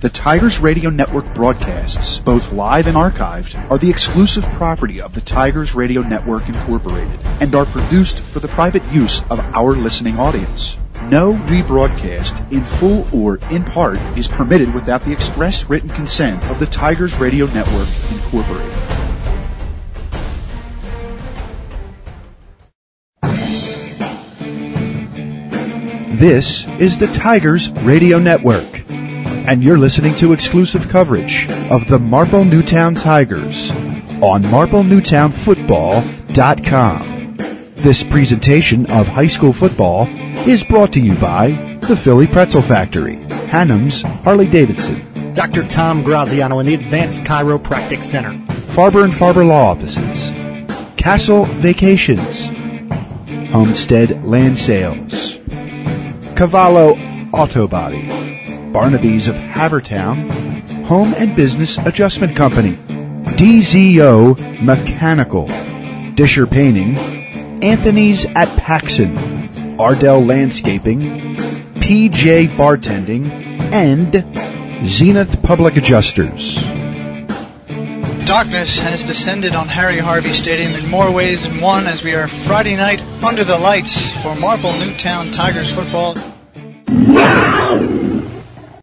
The Tigers Radio Network broadcasts, both live and archived, are the exclusive property of the Tigers Radio Network Incorporated and are produced for the private use of our listening audience. No rebroadcast, in full or in part, is permitted without the express written consent of the Tigers Radio Network Incorporated. This is the Tigers Radio Network, and you're listening to exclusive coverage of the Marple Newtown Tigers on MarpleNewtownFootball.com. This presentation of high school football is brought to you by the Philly Pretzel Factory, Hannum's Harley Davidson, Dr. Tom Graziano in the Advanced Chiropractic Center, Farber and Farber Law Offices, Castle Vacations, Homestead Land Sales, Cavallo Auto Body, Barnaby's of Havertown, Home and Business Adjustment Company, DZO Mechanical, Disher Painting, Anthony's at Paxson, Ardell Landscaping, PJ Bartending, and Zenith Public Adjusters. Darkness has descended on Harry Harvey Stadium in more ways than one as we are Friday night under the lights for Marple Newtown Tigers football.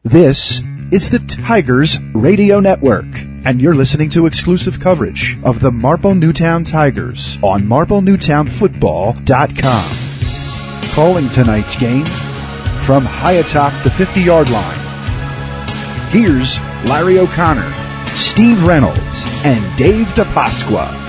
This is the Tigers Radio Network, and you're listening to exclusive coverage of the Marple Newtown Tigers on MarpleNewtownFootball.com. Calling tonight's game from high atop the 50 yard line. Here's Larry O'Connor, Steve Reynolds, and Dave DiPasqua.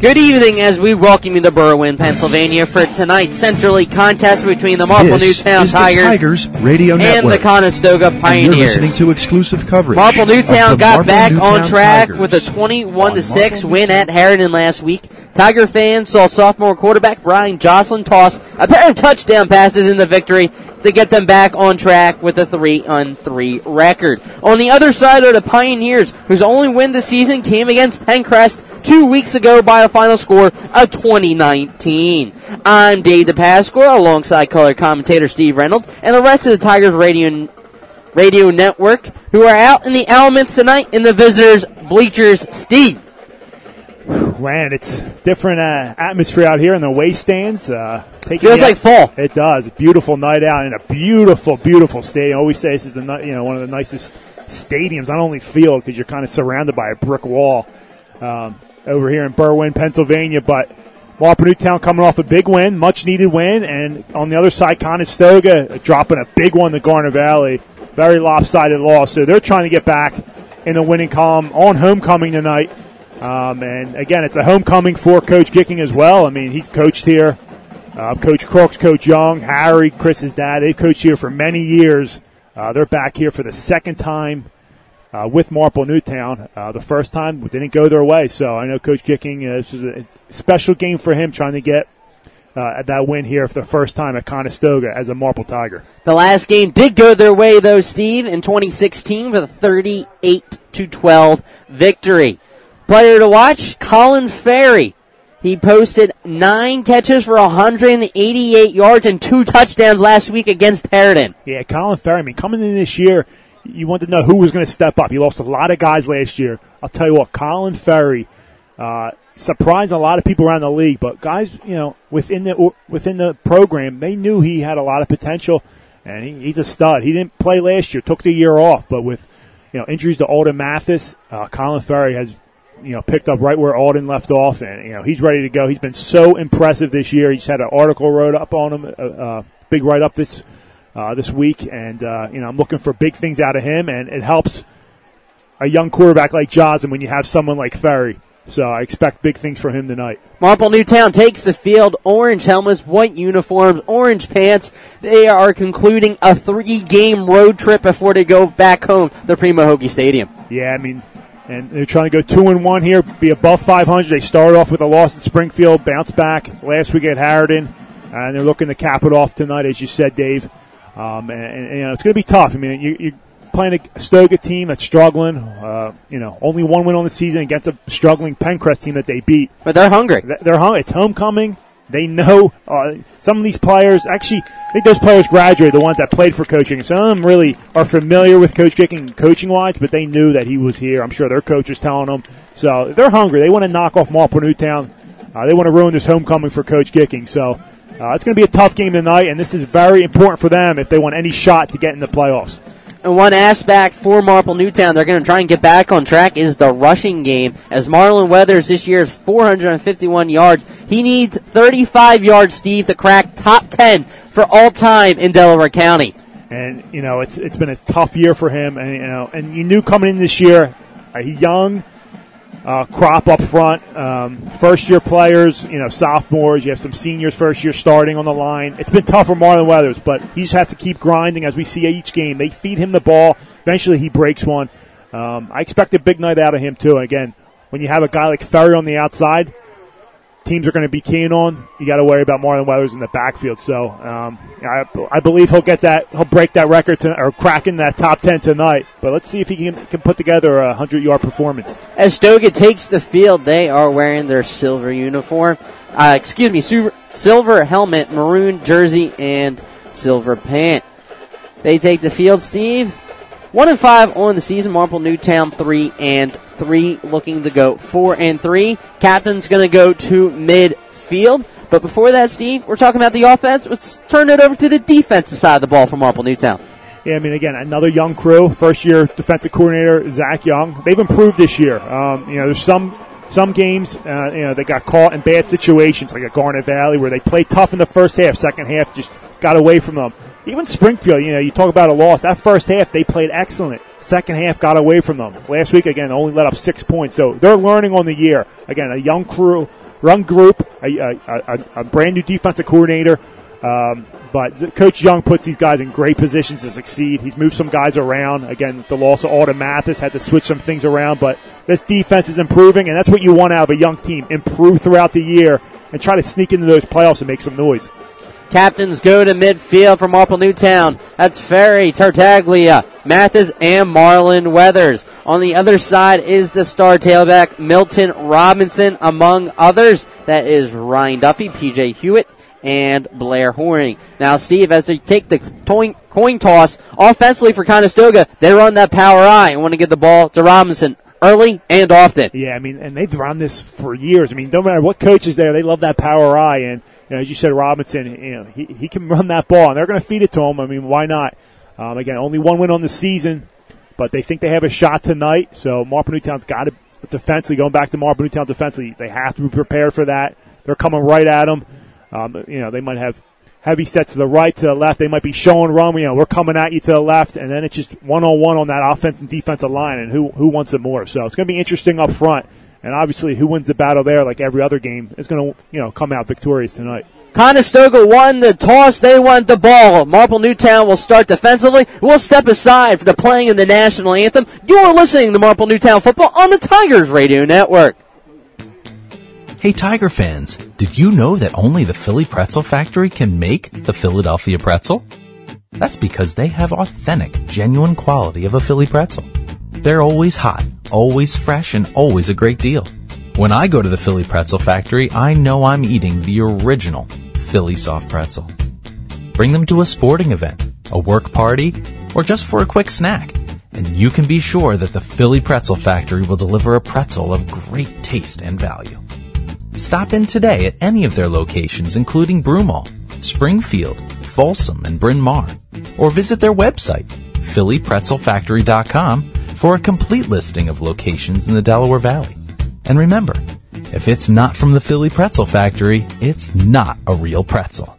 Good evening as we welcome you to Berwyn, Pennsylvania for tonight's Central League contest between the Marple This Newtown Tigers, Tigers Radio and Network. the Conestoga And you're Pioneers. listening to exclusive coverage. Marple Newtown got Marple back Newtown on track Tigers with a 21 to six win at Harriton last week. Tiger fans saw sophomore quarterback Brian Jocelyn toss a pair of touchdown passes in the victory to get them back on track with a 3 on 3 record. On the other side are the Pioneers, whose only win this season came against Penncrest two weeks ago by a final score of 2019. I'm Dave DiPasqua alongside color commentator Steve Reynolds and the rest of the Tigers radio radio network who are out in the elements tonight in the visitors bleachers. Steve. Man, it's different uh, atmosphere out here in the away stands. Uh, taking Feels the- like fall. It does. A beautiful night out in a beautiful, beautiful stadium. I always say this is the you know one of the nicest stadiums, not only field because you're kind of surrounded by a brick wall um, over here in Berwyn, Pennsylvania, but. Marple Newtown coming off a big win, much needed win, and on the other side, Conestoga dropping a big one to Garnet Valley. Very lopsided loss. So they're trying to get back in the winning column on homecoming tonight. Um, and again, it's a homecoming for Coach Gicking as well. I mean, he's coached here. Uh, Coach Crooks, Coach Young, Harry, Chris's dad, they've coached here for many years. Uh, they're back here for the second time uh, with Marple Newtown. Uh, the first time didn't go their way, so I know Coach Gicking. Uh, this is a special game for him, trying to get uh, that win here for the first time at Conestoga as a Marple Tiger. The last game did go their way though, Steve, in 2016 with a 38 to 12 victory. Player to watch, Colin Ferry. He posted nine catches for 188 yards and two touchdowns last week against Harriton. Yeah, Colin Ferry. I mean, coming in this year, you wanted to know who was going to step up. He lost a lot of guys last year. I'll tell you what, Colin Ferry uh, surprised a lot of people around the league, but guys, you know, within the within the program, they knew he had a lot of potential, and he, he's a stud. He didn't play last year, took the year off, but with you know injuries to Alden Mathis, uh, Colin Ferry has you know picked up right where Alden left off, and you know he's ready to go. He's been so impressive this year. He's had an article wrote up on him, a, uh, big write up this uh, this week, and uh, you know I'm looking for big things out of him, and it helps a young quarterback like Johnson when you have someone like Ferry. So I expect big things from him tonight. Marple Newtown takes the field, orange helmets, white uniforms, orange pants. They are concluding a three game road trip before they go back home to Primo Hokie Stadium. Yeah, I mean, and they're trying to go two and one here, be above 500. They started off with a loss at Springfield, bounce back last week at Harriton, and they're looking to cap it off tonight, as you said, Dave. Um, and, and, you know, it's going to be tough. I mean, you, you playing a Stoga team that's struggling. Uh, you know, only one win on the season against a struggling Penncrest team that they beat. But they're hungry. They're hungry. It's homecoming. They know uh, some of these players. Actually, I think those players graduated, the ones that played for coaching. Some of them really are familiar with Coach Gicking coaching wise, but they knew that he was here. I'm sure their coach was telling them. So they're hungry. They want to knock off Marple Newtown. Uh, they want to ruin this homecoming for Coach Gicking. So uh, it's going to be a tough game tonight, and this is very important for them if they want any shot to get in the playoffs. And one aspect for Marple Newtown they're going to try and get back on track is the rushing game. As Marlon Weathers this year is 451 yards. He needs 35 yards, Steve, to crack top 10 for all time in Delaware County. And you know it's it's been a tough year for him, and you know, and you knew coming in this year, uh, he's young, uh, crop up front. Um, first year players, you know, sophomores. You have some seniors first year starting on the line. It's been tough for Marlon Weathers, but he just has to keep grinding as we see each game. They feed him the ball. Eventually, he breaks one. Um, I expect a big night out of him too. Again, when you have a guy like Ferry on the outside, teams are going to be keen on. You got to worry about Marlon Weathers in the backfield. So um, I, I, believe he'll get that. He'll break that record to, or crack in that top ten tonight. But let's see if he can, can put together a hundred yard performance. As Stoga takes the field, they are wearing their silver uniform. Uh, excuse me, silver, silver helmet, maroon jersey, and silver pant. They take the field, Steve. One and five on the season. Marple Newtown three and three, looking to go four and three. Captain's going to go to midfield. But before that, Steve, we're talking about the offense. Let's turn it over to the defensive side of the ball for Marple Newtown. Yeah, I mean, again, another young crew. First year defensive coordinator Zach Young. They've improved this year. Um, you know, there's some some games, uh, you know, they got caught in bad situations, like at Garnet Valley, where they played tough in the first half. Second half, just got away from them even Springfield, you know, you talk about a loss. That first half, they played excellent. Second half got away from them. Last week, again, only let up six points. So they're learning on the year. Again, a young crew, young group, a, a, a, a brand new defensive coordinator. Um, but Coach Young puts these guys in great positions to succeed. He's moved some guys around. Again, the loss of Alden Mathis had to switch some things around, but this defense is improving, and that's what you want out of a young team. Improve throughout the year and try to sneak into those playoffs and make some noise. Captains go to midfield for Marple Newtown. That's Ferry, Tartaglia, Mathis, and Marlon Weathers. On the other side is the star tailback, Milton Robinson, among others. That is Ryan Duffy, PJ Hewitt, and Blair Horning. Now, Steve, as they take the coin, toss offensively for Conestoga, they run that power I and want to get the ball to Robinson early and often. Yeah, I mean, and they've run this for years. I mean, don't matter what coach is there, they love that power I and you know, as you said, Robinson, you know, he, he can run that ball, and they're going to feed it to him. I mean, why not? Um, again, only one win on the season, but they think they have a shot tonight. So Marple Newtown's got to defensively going back to Marple Newtown defensively. They have to be prepared for that. They're coming right at them. Um, you know, they might have heavy sets to the right, to the left. They might be showing run. You know, we're coming at you to the left, and then it's just one on one on that offense and defensive line, and who who wants it more. So it's going to be interesting up front. And obviously, who wins the battle there, like every other game, is going to you know come out victorious tonight. Conestoga won the toss. They won the ball. Marple Newtown will start defensively. We'll step aside for the playing of the national anthem. You are listening to Marple Newtown football on the Tigers Radio Network. Hey Tiger fans, did you know that only the Philly Pretzel Factory can make the Philadelphia pretzel? That's because they have authentic, genuine quality of a Philly pretzel. They're always hot always fresh and always a great deal. When I go to the Philly Pretzel Factory, I know I'm eating the original Philly soft pretzel. Bring them to a sporting event, a work party, or just for a quick snack, and you can be sure that the Philly Pretzel Factory will deliver a pretzel of great taste and value. Stop in today at any of their locations, including Broomall, Springfield, Folsom, and Bryn Mawr, or visit their website, phillypretzelfactory.com for a complete listing of locations in the Delaware Valley. And remember, if it's not from the Philly Pretzel Factory, it's not a real pretzel.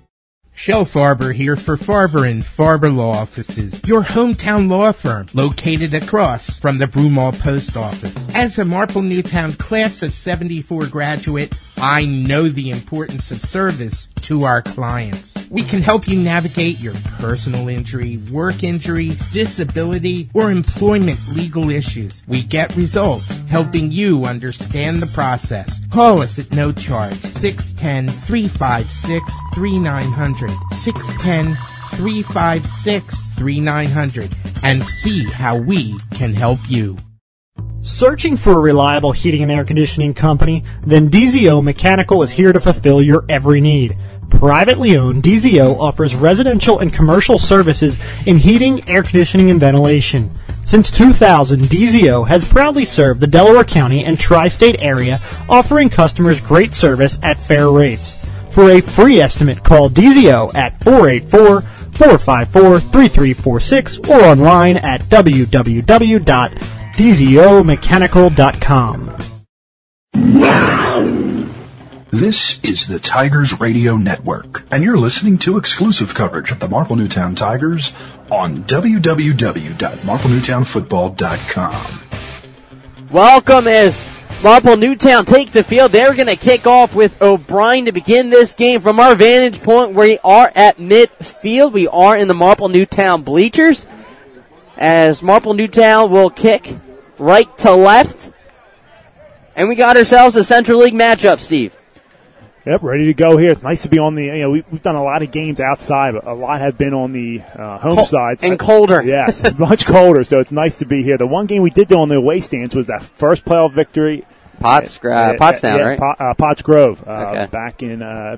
Shel Farber here for Farber and Farber Law Offices, your hometown law firm located across from the Broomall Post Office. As a Marple Newtown class of 74 graduate, I know the importance of service to our clients. We can help you navigate your personal injury, work injury, disability, or employment legal issues. We get results helping you understand the process. Call us at no charge 610 356 3900. 610 356 3900 and see how we can help you. Searching for a reliable heating and air conditioning company? Then DZO Mechanical is here to fulfill your every need. Privately owned, DZO offers residential and commercial services in heating, air conditioning, and ventilation. Since 2000, DZO has proudly served the Delaware County and tri-state area, offering customers great service at fair rates. For a free estimate, call DZO at 484 454 3346 or online at www.dzomechanical.com. This is the Tigers Radio Network, and you're listening to exclusive coverage of the Marple Newtown Tigers on www.marplenewtownfootball.com. Welcome as Marple Newtown takes the field. They're going to kick off with O'Brien to begin this game from our vantage point. We are at midfield. We are in the Marple Newtown bleachers as Marple Newtown will kick right to left. And we got ourselves a Central League matchup, Steve. Yep, ready to go here. It's nice to be on the. You know, we, have done a lot of games outside, but a lot have been on the uh, home Cold, sides and colder. Yes, much colder. So it's nice to be here. The one game we did do on the away stands was that first playoff victory. Potts, uh, Pottstown, yeah, right? Pot, uh, Potts Grove, uh, Okay. back in uh,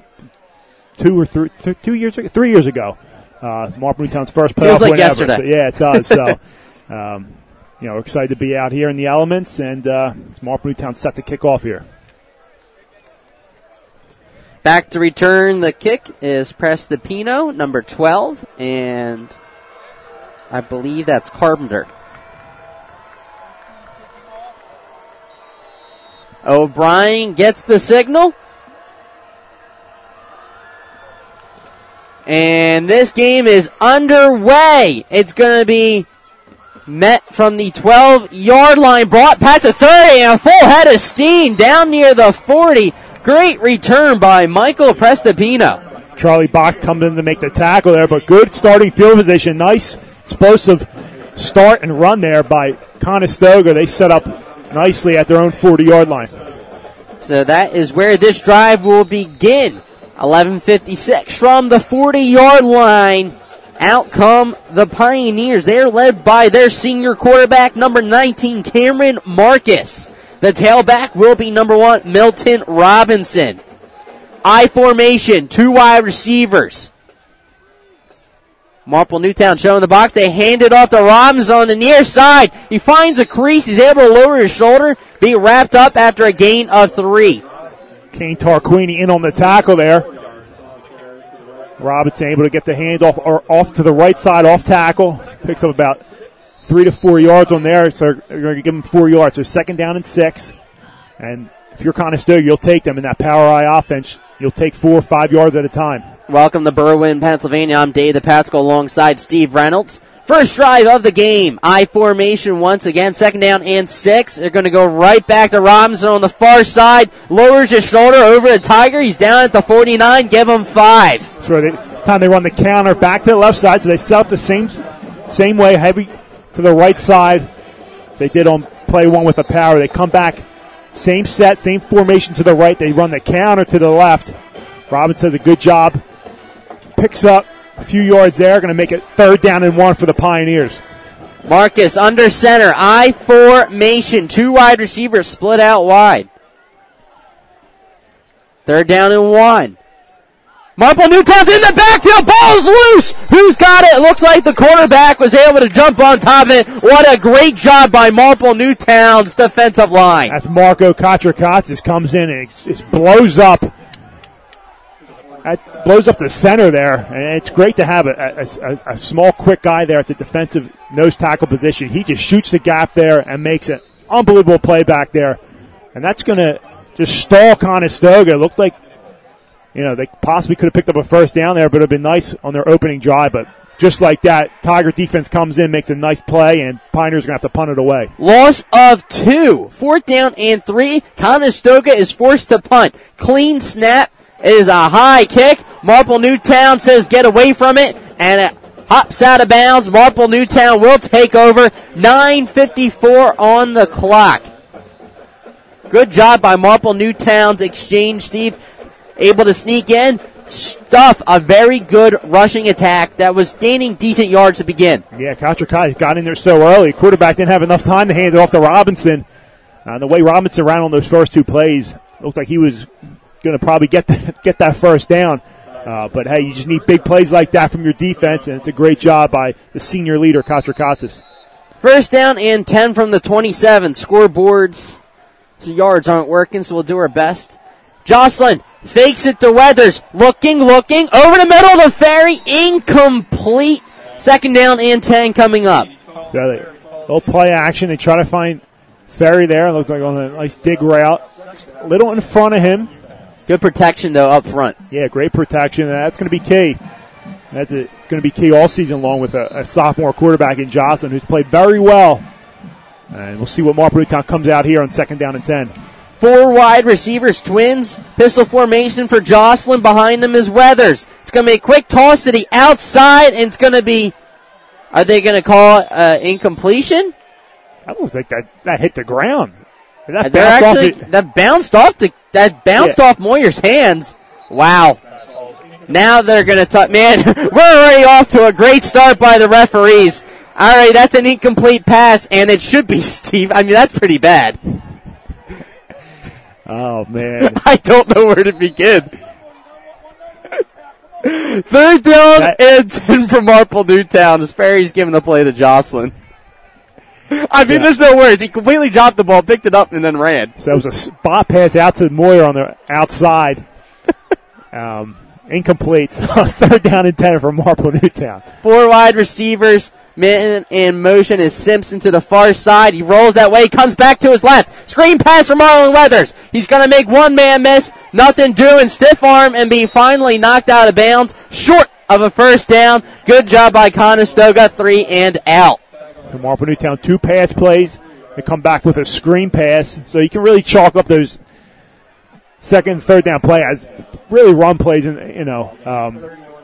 two or three, th- two years, ago, three years ago. Uh, Marple Newtown's first playoff Feels like win ever. yesterday. So, yeah, it does. So, um, you know, we're excited to be out here in the elements, and uh, it's Marple Newtown set to kick off here. Back to return the kick is Prestipino, number 12, and I believe that's Carpenter. O'Brien gets the signal. And this game is underway. It's going to be met from the 12 yard line, brought past the 30, and a full head of steam down near the 40. Great return by Michael Prestipino. Charlie Bach comes in to make the tackle there, but good starting field position. Nice explosive start and run there by Conestoga. They set up nicely at their own 40 yard line. So that is where this drive will begin. 11:56 from the 40-yard line. Out come the Pioneers. They're led by their senior quarterback, number 19, Cameron Marcus. The tailback will be number one, Milton Robinson. I formation, two wide receivers. Marple Newtown showing the box. They hand it off to Robinson on the near side. He finds a crease. He's able to lower his shoulder, be wrapped up after a gain of three. Kane Tarquini in on the tackle there. Robinson able to get the handoff or off to the right side, off tackle. Picks up about three to four yards on there, so they're going to give them four yards. So second down and six. And if you're Conestoga, you'll take them in that power I offense. You'll take four or five yards at a time. Welcome to Berwyn, Pennsylvania. I'm Dave DiPasqua alongside Steve Reynolds. First drive of the game. I formation once again. Second down and six. They're going to go right back to Robinson on the far side. Lowers his shoulder over the Tiger. He's down at the 49. Give him five. So they, it's time they run the counter back to the left side. So they set up the same same way, heavy to the right side. They did on play one with a power. They come back, same set, same formation to the right. They run the counter to the left. Robinson does a good job. Picks up a few yards there. Going to make it third down and one for the Pioneers. Marcus under center. I formation. Two wide receivers split out wide. Third down and one. Marple Newtown's in the backfield. Ball's loose. Who's got it? It looks like the quarterback was able to jump on top of it. What a great job by Marple Newtown's defensive line. That's Marco Katrakatsis comes in and it just blows up. That blows up the center there, and it's great to have a, a, a, a small, quick guy there at the defensive nose tackle position. He just shoots the gap there and makes an unbelievable play back there, and that's going to just stall Conestoga. It looked like you know, they possibly could have picked up a first down there, but it'd been nice on their opening drive. But just like that, Tiger defense comes in, makes a nice play, and Pioneers going to have to punt it away. Loss of two. Fourth down and three. Conestoga is forced to punt. Clean snap. It is a high kick. Marple Newtown says get away from it, and it hops out of bounds. Marple Newtown will take over. 9.54 on the clock. Good job by Marple Newtown's exchange, Steve. Able to sneak in, stuff a very good rushing attack that was gaining decent yards to begin. Yeah, Kai got in there so early. Quarterback didn't have enough time to hand it off to Robinson. Uh, the way Robinson ran on those first two plays, looked like he was going to probably get the, get that first down. Uh, but hey, you just need big plays like that from your defense, and it's a great job by the senior leader, Katrakatsis. First down and 10 from the 27. Scoreboards, yards aren't working, so we'll do our best. Jocelyn fakes it to Weathers. Looking, looking, over the middle of the ferry, incomplete. Second down and 10 coming up. Yeah, little play action. They try to find Ferry there. It looks like on a nice dig route. A little in front of him. Good protection though up front. Yeah, great protection. That's going to be key. That's a, it's going to be key all season long with a, a, sophomore quarterback in Jocelyn who's played very well. And we'll see what Marple Newtown comes out here on second down and ten. Four wide receivers, twins, pistol formation for Jocelyn. Behind them is Weathers. It's going to be a quick toss to the outside, and it's going to be. Are they going to call it uh, incompletion? That looks like that, that hit the ground. That bounced actually off the, that bounced off the that bounced yeah. off Moyer's hands. Wow. Now they're gonna talk. Man, we're already off to a great start by the referees. All right, that's an incomplete pass, and it should be Steve. I mean, that's pretty bad. Oh man, I don't know where to begin. Third down that, and ten from Marple Newtown. Sperry's giving the play to Jocelyn. I mean, yeah. there's no words. He completely dropped the ball, picked it up, and then ran. So it was a spot pass out to Moyer on the outside. um, incomplete. Third down and 10 for Marple Newtown. Four wide receivers. Man in motion is Simpson to the far side. He rolls that way, comes back to his left. Screen pass from Marlon Weathers. He's going to make one man miss. Nothing doing. Stiff arm and be finally knocked out of bounds. Short of a first down. Good job by Conestoga. Three and out. Marple Newtown, two pass plays. They come back with a screen pass. So you can really chalk up those second, third down play as really run plays. And, you know, um,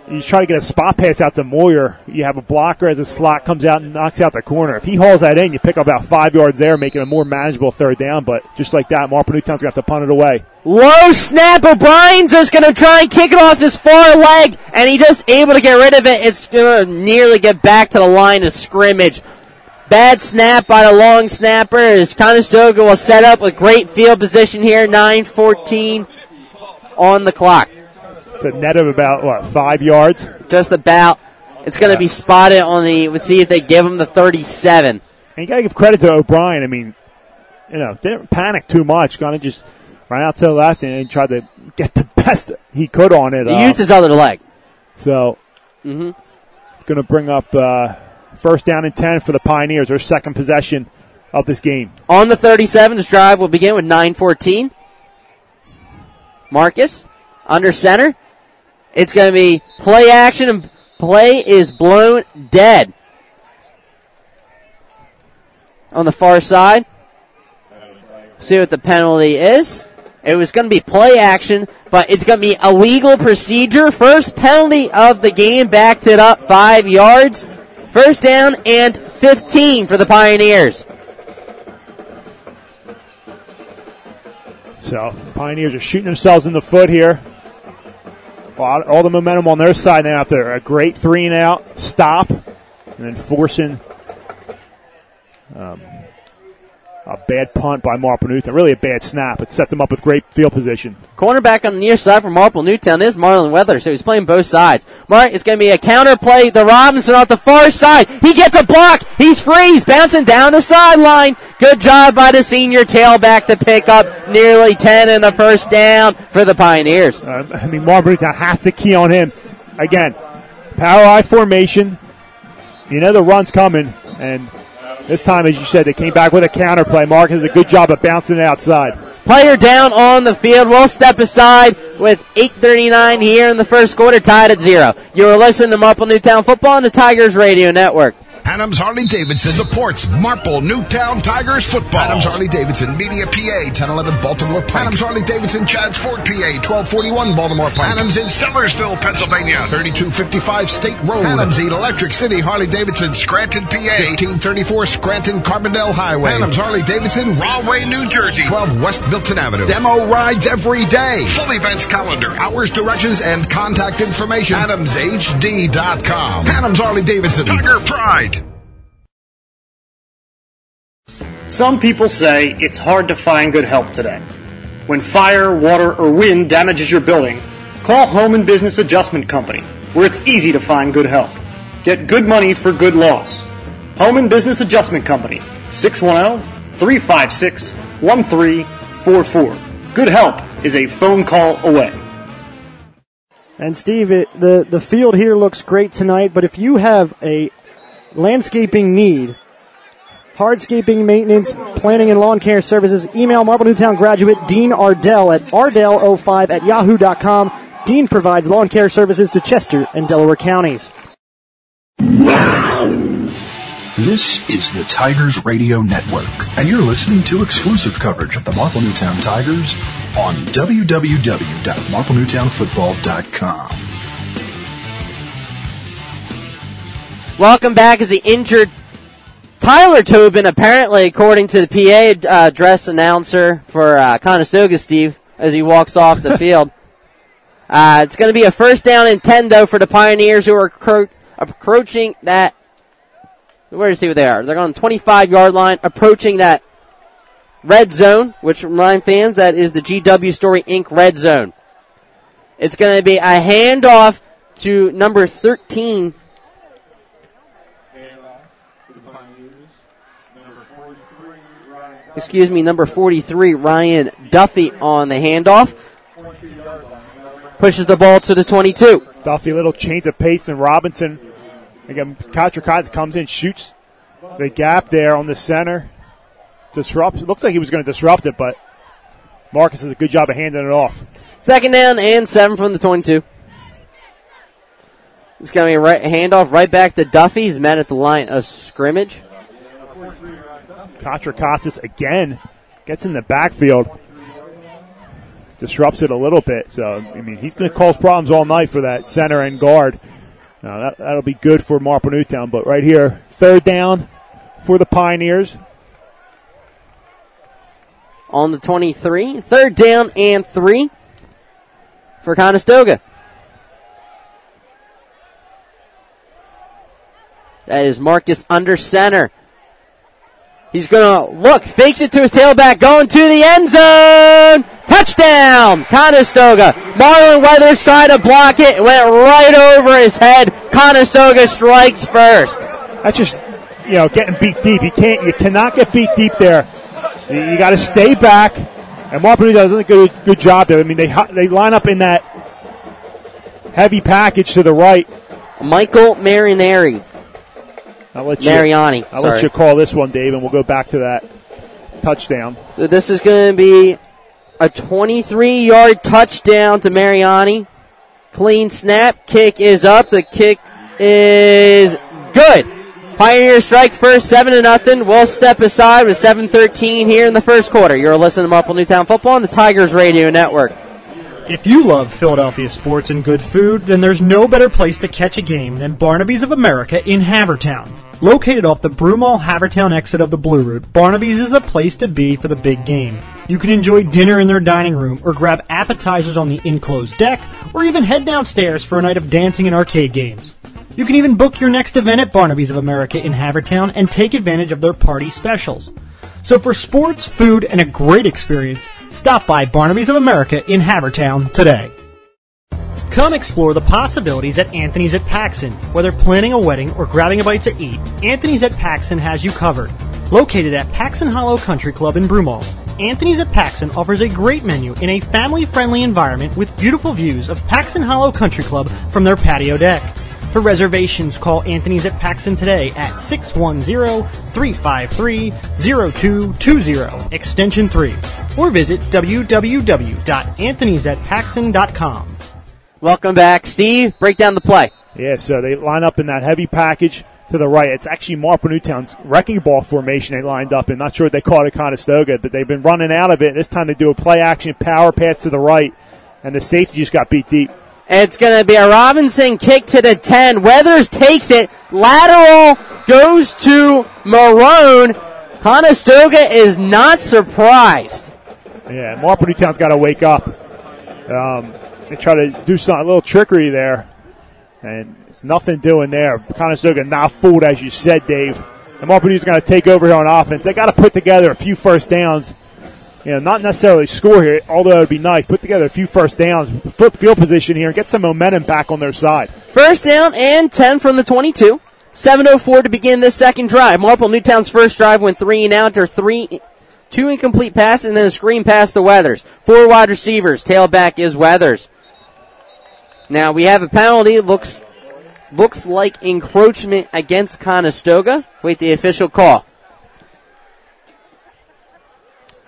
you try to get a spot pass out to Moyer. You have a blocker as a slot comes out and knocks out the corner. If he hauls that in, you pick up about five yards there, making a more manageable third down. But just like that, Marple Newtown's going to have to punt it away. Low snap. O'Brien's just going to try and kick it off his far leg, and he just able to get rid of it. It's going to nearly get back to the line of scrimmage. Bad snap by the long snapper Conestoga will set up with great field position here. 9-14 on the clock. It's a net of about, what, five yards? Just about. It's going to yeah. be spotted on the, we'll see if they give him the 37. And you got to give credit to O'Brien. I mean, you know, didn't panic too much. Kind of just ran out to the left and tried to get the best he could on it. He uh, used his other leg. So, mm-hmm. it's going to bring up, uh, First down and 10 for the Pioneers, their second possession of this game. On the 37, this drive will begin with 9-14. Marcus, under center. It's going to be play action, and play is blown dead. On the far side. See what the penalty is. It was going to be play action, but it's going to be a legal procedure. First penalty of the game, backed it up five yards. First down and 15 for the Pioneers. So, Pioneers are shooting themselves in the foot here. All the momentum on their side now after a great three and out stop, and then forcing um, a bad punt by Marple Newtown. Really a bad snap. It set them up with great field position. Cornerback on the near side for Marple Newtown is Marlon Weather, so he's playing both sides. Mark, it's going to be a counter play. The Robinson off the far side. He gets a block. He's free. He's bouncing down the sideline. Good job by the senior tailback to pick up nearly 10 in the first down for the Pioneers. Uh, I mean, Marple Newtown has to key on him. Again, power I formation. You know the run's coming, and this time, as you said, they came back with a counter play. Mark has a good job of bouncing it outside. player down on the field. We'll step aside with 8.39 here in the first quarter, tied at zero. You're listening to Marple Newtown Football on the Tigers Radio Network. Hannum's Harley Davidson supports Marple Newtown Tigers football. Hannum's Harley Davidson, Media PA, 1011 Baltimore Pike. Hannum's Harley Davidson, Chadds Ford PA, 1241 Baltimore Pike. Hannum's in Sellersville, Pennsylvania, 3255 State Road. Hannum's Electric City, Harley Davidson, Scranton, PA, 1834 Scranton Carbondale Highway. Hannum's Harley Davidson, Rahway, New Jersey, 12 West Milton Avenue. Demo rides every day. Full events calendar, hours, directions, and contact information. HannumsHD.com. Hannum's Harley Davidson, Tiger Pride. Some people say it's hard to find good help today. When fire, water, or wind damages your building, call Home and Business Adjustment Company, where it's easy to find good help. Get good money for good loss. Home and Business Adjustment Company, 610-356-1344. Good help is a phone call away. And Steve, it, the the field here looks great tonight. But if you have a landscaping need, hardscaping maintenance, planning, and lawn care services, email Marple Newtown graduate Dean Ardell at ardell05 at yahoo.com. Dean provides lawn care services to Chester and Delaware counties. This is the Tigers Radio Network, and you're listening to exclusive coverage of the Marple Newtown Tigers on www.marplenewtownfootball.com. Welcome back as the injured Tyler Tobin, apparently, according to the PA uh, dress announcer for uh, Conestoga, Steve, as he walks off the field. Uh, it's going to be a first down and 10, though, for the Pioneers who are cro- approaching that. Where to see what they are? They're on the 25 yard line, approaching that red zone, which remind fans that is the GW Story Inc. red zone. It's going to be a handoff to number 13. Excuse me, number 43, Ryan Duffy on the handoff. Pushes the ball to the 22. Duffy, a little change of pace, and Robinson, again, Katrakaz comes in, shoots the gap there on the center. Disrupts. Looks like he was going to disrupt it, but Marcus does a good job of handing it off. Second down and seven from the 22. It's going to be a right, handoff right back to Duffy. He's met at the line of scrimmage. Katrakakis again gets in the backfield, disrupts it a little bit. So, I mean, he's going to cause problems all night for that center and guard. Now, that, that'll be good for Marple Newtown. But right here, third down for the Pioneers. On the 23. Third down and three for Conestoga. That is Marcus under center. He's going to look, fakes it to his tailback, going to the end zone. Touchdown, Conestoga. Marlon Weathers tried to block it, went right over his head. Conestoga strikes first. That's just, you know, getting beat deep. You can't, you cannot get beat deep there. You, you got to stay back. And Marple does a good, good job there. I mean, they they line up in that heavy package to the right. Michael Marinari. I'll let you, Mariani. I'll sorry. let you call this one, Dave, and we'll go back to that touchdown. So this is going to be a 23 yard touchdown to Mariani. Clean snap. Kick is up. The kick is good. Pioneer strike first, 7 to nothing. We'll step aside with 7.13 here in the first quarter. You're listening to Marple Newtown Football on the Tigers Radio Network. If you love Philadelphia sports and good food, then there's no better place to catch a game than Barnaby's of America in Havertown. Located off the Broomall Havertown exit of the Blue Route, Barnaby's is the place to be for the big game. You can enjoy dinner in their dining room or grab appetizers on the enclosed deck or even head downstairs for a night of dancing and arcade games. You can even book your next event at Barnaby's of America in Havertown and take advantage of their party specials. So for sports, food, and a great experience, stop by Barnaby's of America in Havertown today. Come explore the possibilities at Anthony's at Paxson. Whether planning a wedding or grabbing a bite to eat, Anthony's at Paxson has you covered. Located at Paxson Hollow Country Club in Broomall, Anthony's at Paxson offers a great menu in a family-friendly environment with beautiful views of Paxson Hollow Country Club from their patio deck. For reservations, call Anthony's at Paxson today at 610-353-0220, extension 3, or visit www.anthonysatpaxson.com. Welcome back, Steve. Break down the play. Yeah, uh, so they line up in that heavy package to the right. It's actually Marple Newtown's wrecking ball formation they lined up in. Not sure what they call it at Conestoga, but they've been running out of it. This time they do a play action power pass to the right, and the safety just got beat deep. It's going to be a Robinson kick to the 10. Weathers takes it. Lateral goes to Marone. Conestoga is not surprised. Yeah, Marple Newtown's got to wake up. Um, try to do some a little trickery there, and it's nothing doing there. Conestoga not fooled, as you said, Dave. And Marple Newtown's going to take over here on offense. They got to put together a few first downs you know, not necessarily score here, although it would be nice. Put together a few first downs, flip field position here, and get some momentum back on their side. First down and 10 from the 22. 7.04 to begin this second drive. Marple Newtown's first drive went three and out. There three, two incomplete passes, and then a screen pass to Weathers. Four wide receivers. Tailback is Weathers. Now we have a penalty. Looks looks like encroachment against Conestoga. Wait the official call.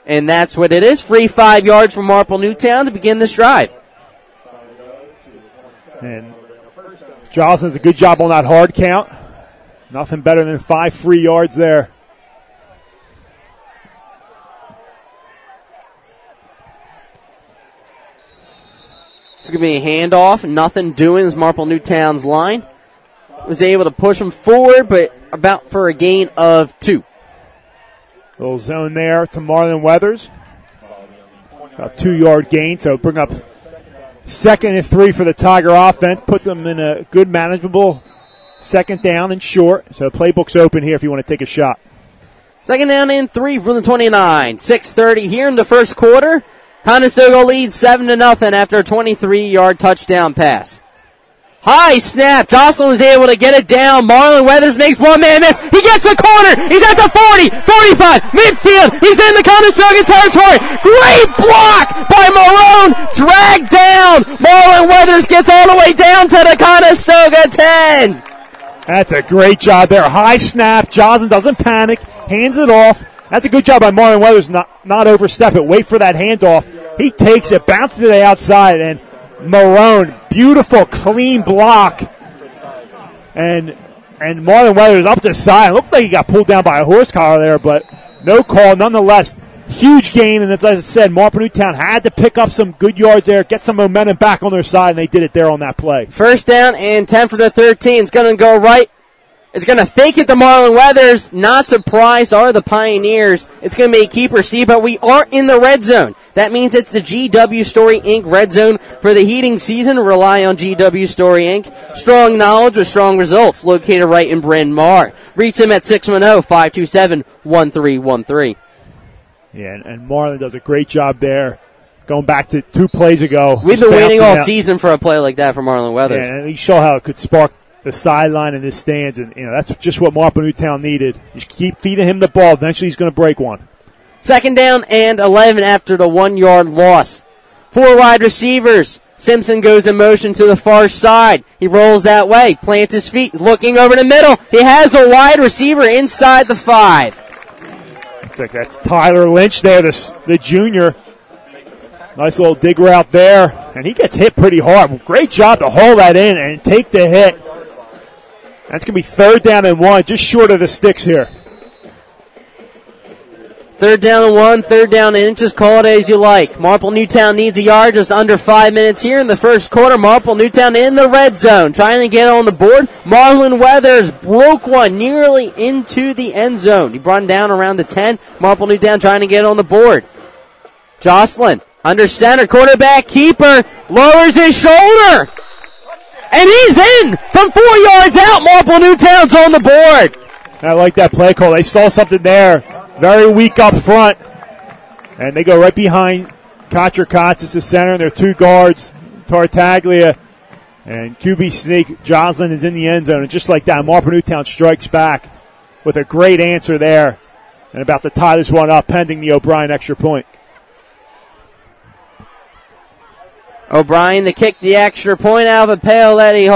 And that's what it is. Free five yards from Marple Newtown to begin this drive. And does a good job on that hard count. Nothing better than five free yards there. It's going to be a handoff. Nothing doing is Marple Newtown's line. Was able to push them forward, but about for a gain of two. Little zone there to Marlon Weathers. About two yard gain, so bring up second and three for the Tiger offense. Puts them in a good manageable second down and short. So playbook's open here if you want to take a shot. Second down and three from the 29. 6.30 here in the first quarter. Conestoga leads 7 to nothing after a 23 yard touchdown pass. High snap. Jocelyn was able to get it down. Marlon Weathers makes one man miss. He gets the corner. He's at the 40, 45, midfield. He's in the Conestoga territory. Great block by Marone. Dragged down. Marlon Weathers gets all the way down to the Conestoga 10. That's a great job there. High snap. Jocelyn doesn't panic. Hands it off. That's a good job by Marlon Weathers not, not overstep it. Wait for that handoff. He takes it, bounces to the outside, and Marone. Beautiful, clean block. And and Marlon Weathers up the side. Looked like he got pulled down by a horse collar there, but no call nonetheless. Huge gain, and as I said, Marple Newtown had to pick up some good yards there, get some momentum back on their side, and they did it there on that play. First down and 10 for the 13. It's going to go right it's going to fake it to Marlon Weathers. Not surprised are the Pioneers. It's going to be a keeper, Steve, but we are in the red zone. That means it's the GW Story Inc. red zone for the heating season. Rely on GW Story Inc. Strong knowledge with strong results. Located right in Bryn Mawr. Reach them at 610-527-1313. Yeah, and, and Marlon does a great job there. Going back to two plays ago. We've been waiting all out. season for a play like that from Marlon Weathers. Yeah, and he showed how it could spark the sideline and his stands, and you know that's just what Marple Newtown needed. Just keep feeding him the ball. Eventually, he's going to break one. Second down and 11 after the one yard loss. Four wide receivers. Simpson goes in motion to the far side. He rolls that way, plants his feet, looking over the middle. He has a wide receiver inside the five. Looks like that's Tyler Lynch there, the, the junior. Nice little dig route there, and he gets hit pretty hard. Great job to haul that in and take the hit. That's going to be third down and one, just short of the sticks here. Third down and one, third down and inches, call it as you like. Marple Newtown needs a yard, just under five minutes here in the first quarter. Marple Newtown in the red zone, trying to get on the board. Marlon Weathers broke one nearly into the end zone. He brought him down around the 10. Marple Newtown trying to get on the board. Jocelyn, under center, quarterback, keeper, lowers his shoulder. And he's in from four yards out. Marple Newtown's on the board. I like that play call. They saw something there. Very weak up front. And they go right behind Kotz is the center, and their two guards, Tartaglia and QB Sneak. Jocelyn is in the end zone. And just like that, Marple Newtown strikes back with a great answer there. And about to tie this one up pending the O'Brien extra point. O'Brien to kick the extra point out of the pale Eddie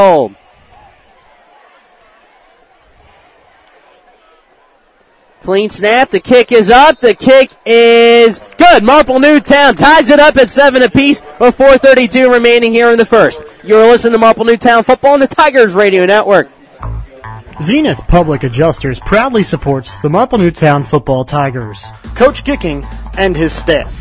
Clean snap. The kick is up. The kick is good. Marple Newtown ties it up at seven apiece with 4.32 remaining here in the first. You're listening to Marple Newtown football on the Tigers Radio Network. Zenith Public Adjusters proudly supports the Marple Newtown football Tigers, Coach Gicking, and his staff.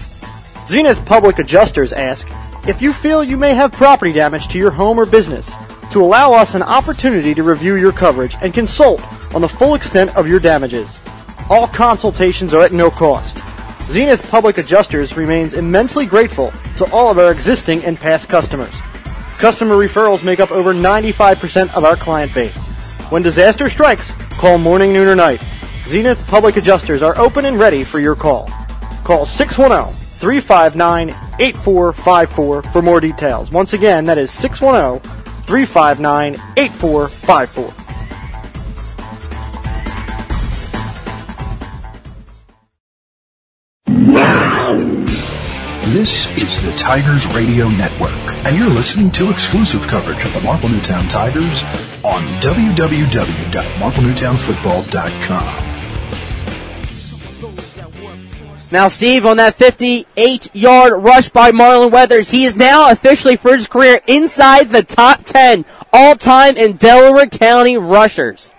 Zenith Public Adjusters ask, if you feel you may have property damage to your home or business to allow us an opportunity to review your coverage and consult on the full extent of your damages. All consultations are at no cost. Zenith Public Adjusters remains immensely grateful to all of our existing and past customers. Customer referrals make up over 95% of our client base. When disaster strikes, call morning, noon, or night. Zenith Public Adjusters are open and ready for your call. Call 610-359-8454 for more details. Once again, that is 610-359-8454. This is the Tigers Radio Network, and you're listening to exclusive coverage of the Marple Newtown Tigers on www.marplenewtownfootball.com. Now, Steve, on that 58 yard rush by Marlon Weathers, he is now officially for his career inside the top 10 all time in Delaware County rushers.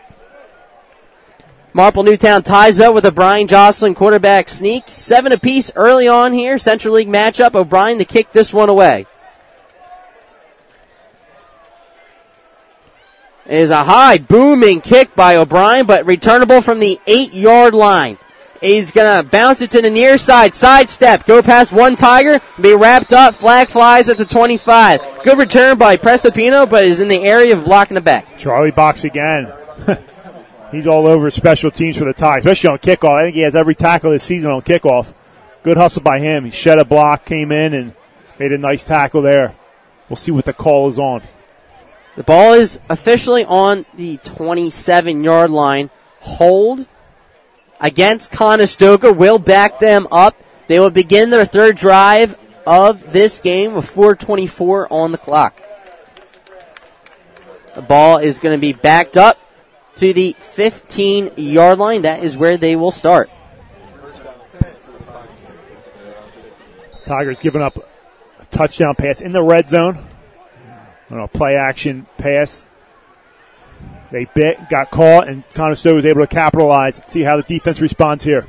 Marple Newtown ties up with a Brian Jocelyn quarterback sneak. Seven apiece early on here. Central League matchup. O'Brien to kick this one away. It is a high booming kick by O'Brien, but returnable from the eight yard line. He's gonna bounce it to the near side, sidestep, go past one Tiger, be wrapped up, flag flies at the 25. Good return by Prestopino, but is in the area of blocking the back. Charlie Box again. He's all over special teams for the tie, especially on kickoff. I think he has every tackle this season on kickoff. Good hustle by him. He shed a block, came in, and made a nice tackle there. We'll see what the call is on. The ball is officially on the 27 yard line. Hold against Conestoga will back them up. They will begin their third drive of this game with 424 on the clock. The ball is going to be backed up to the 15 yard line. That is where they will start. Tigers giving up a touchdown pass in the red zone. On a play action pass. They bit, got caught, and Conestoga was able to capitalize. Let's see how the defense responds here.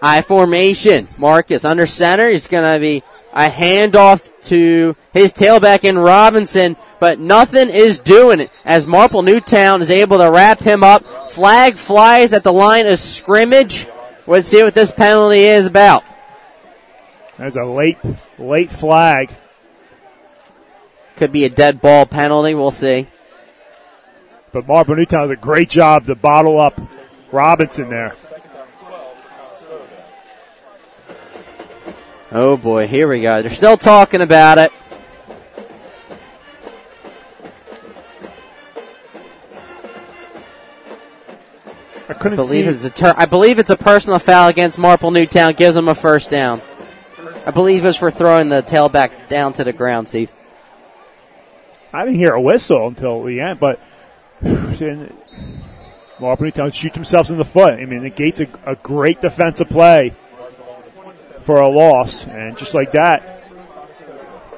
I formation. Marcus under center. He's going to be a handoff to his tailback in Robinson, but nothing is doing it as Marple Newtown is able to wrap him up. Flag flies at the line of scrimmage. Let's see what this penalty is about. There's a late, late flag. Could be a dead ball penalty. We'll see. But Marple Newtown does a great job to bottle up Robinson there. Oh boy, here we go. They're still talking about it. I couldn't believe see. it's a tur- I believe it's a personal foul against Marple Newtown. Gives them a first down. I believe it's for throwing the tailback down to the ground, Steve. I didn't hear a whistle until the end, but Marple Newtown shoot themselves in the foot. I mean, negates a, a great defensive play for a loss, and just like that,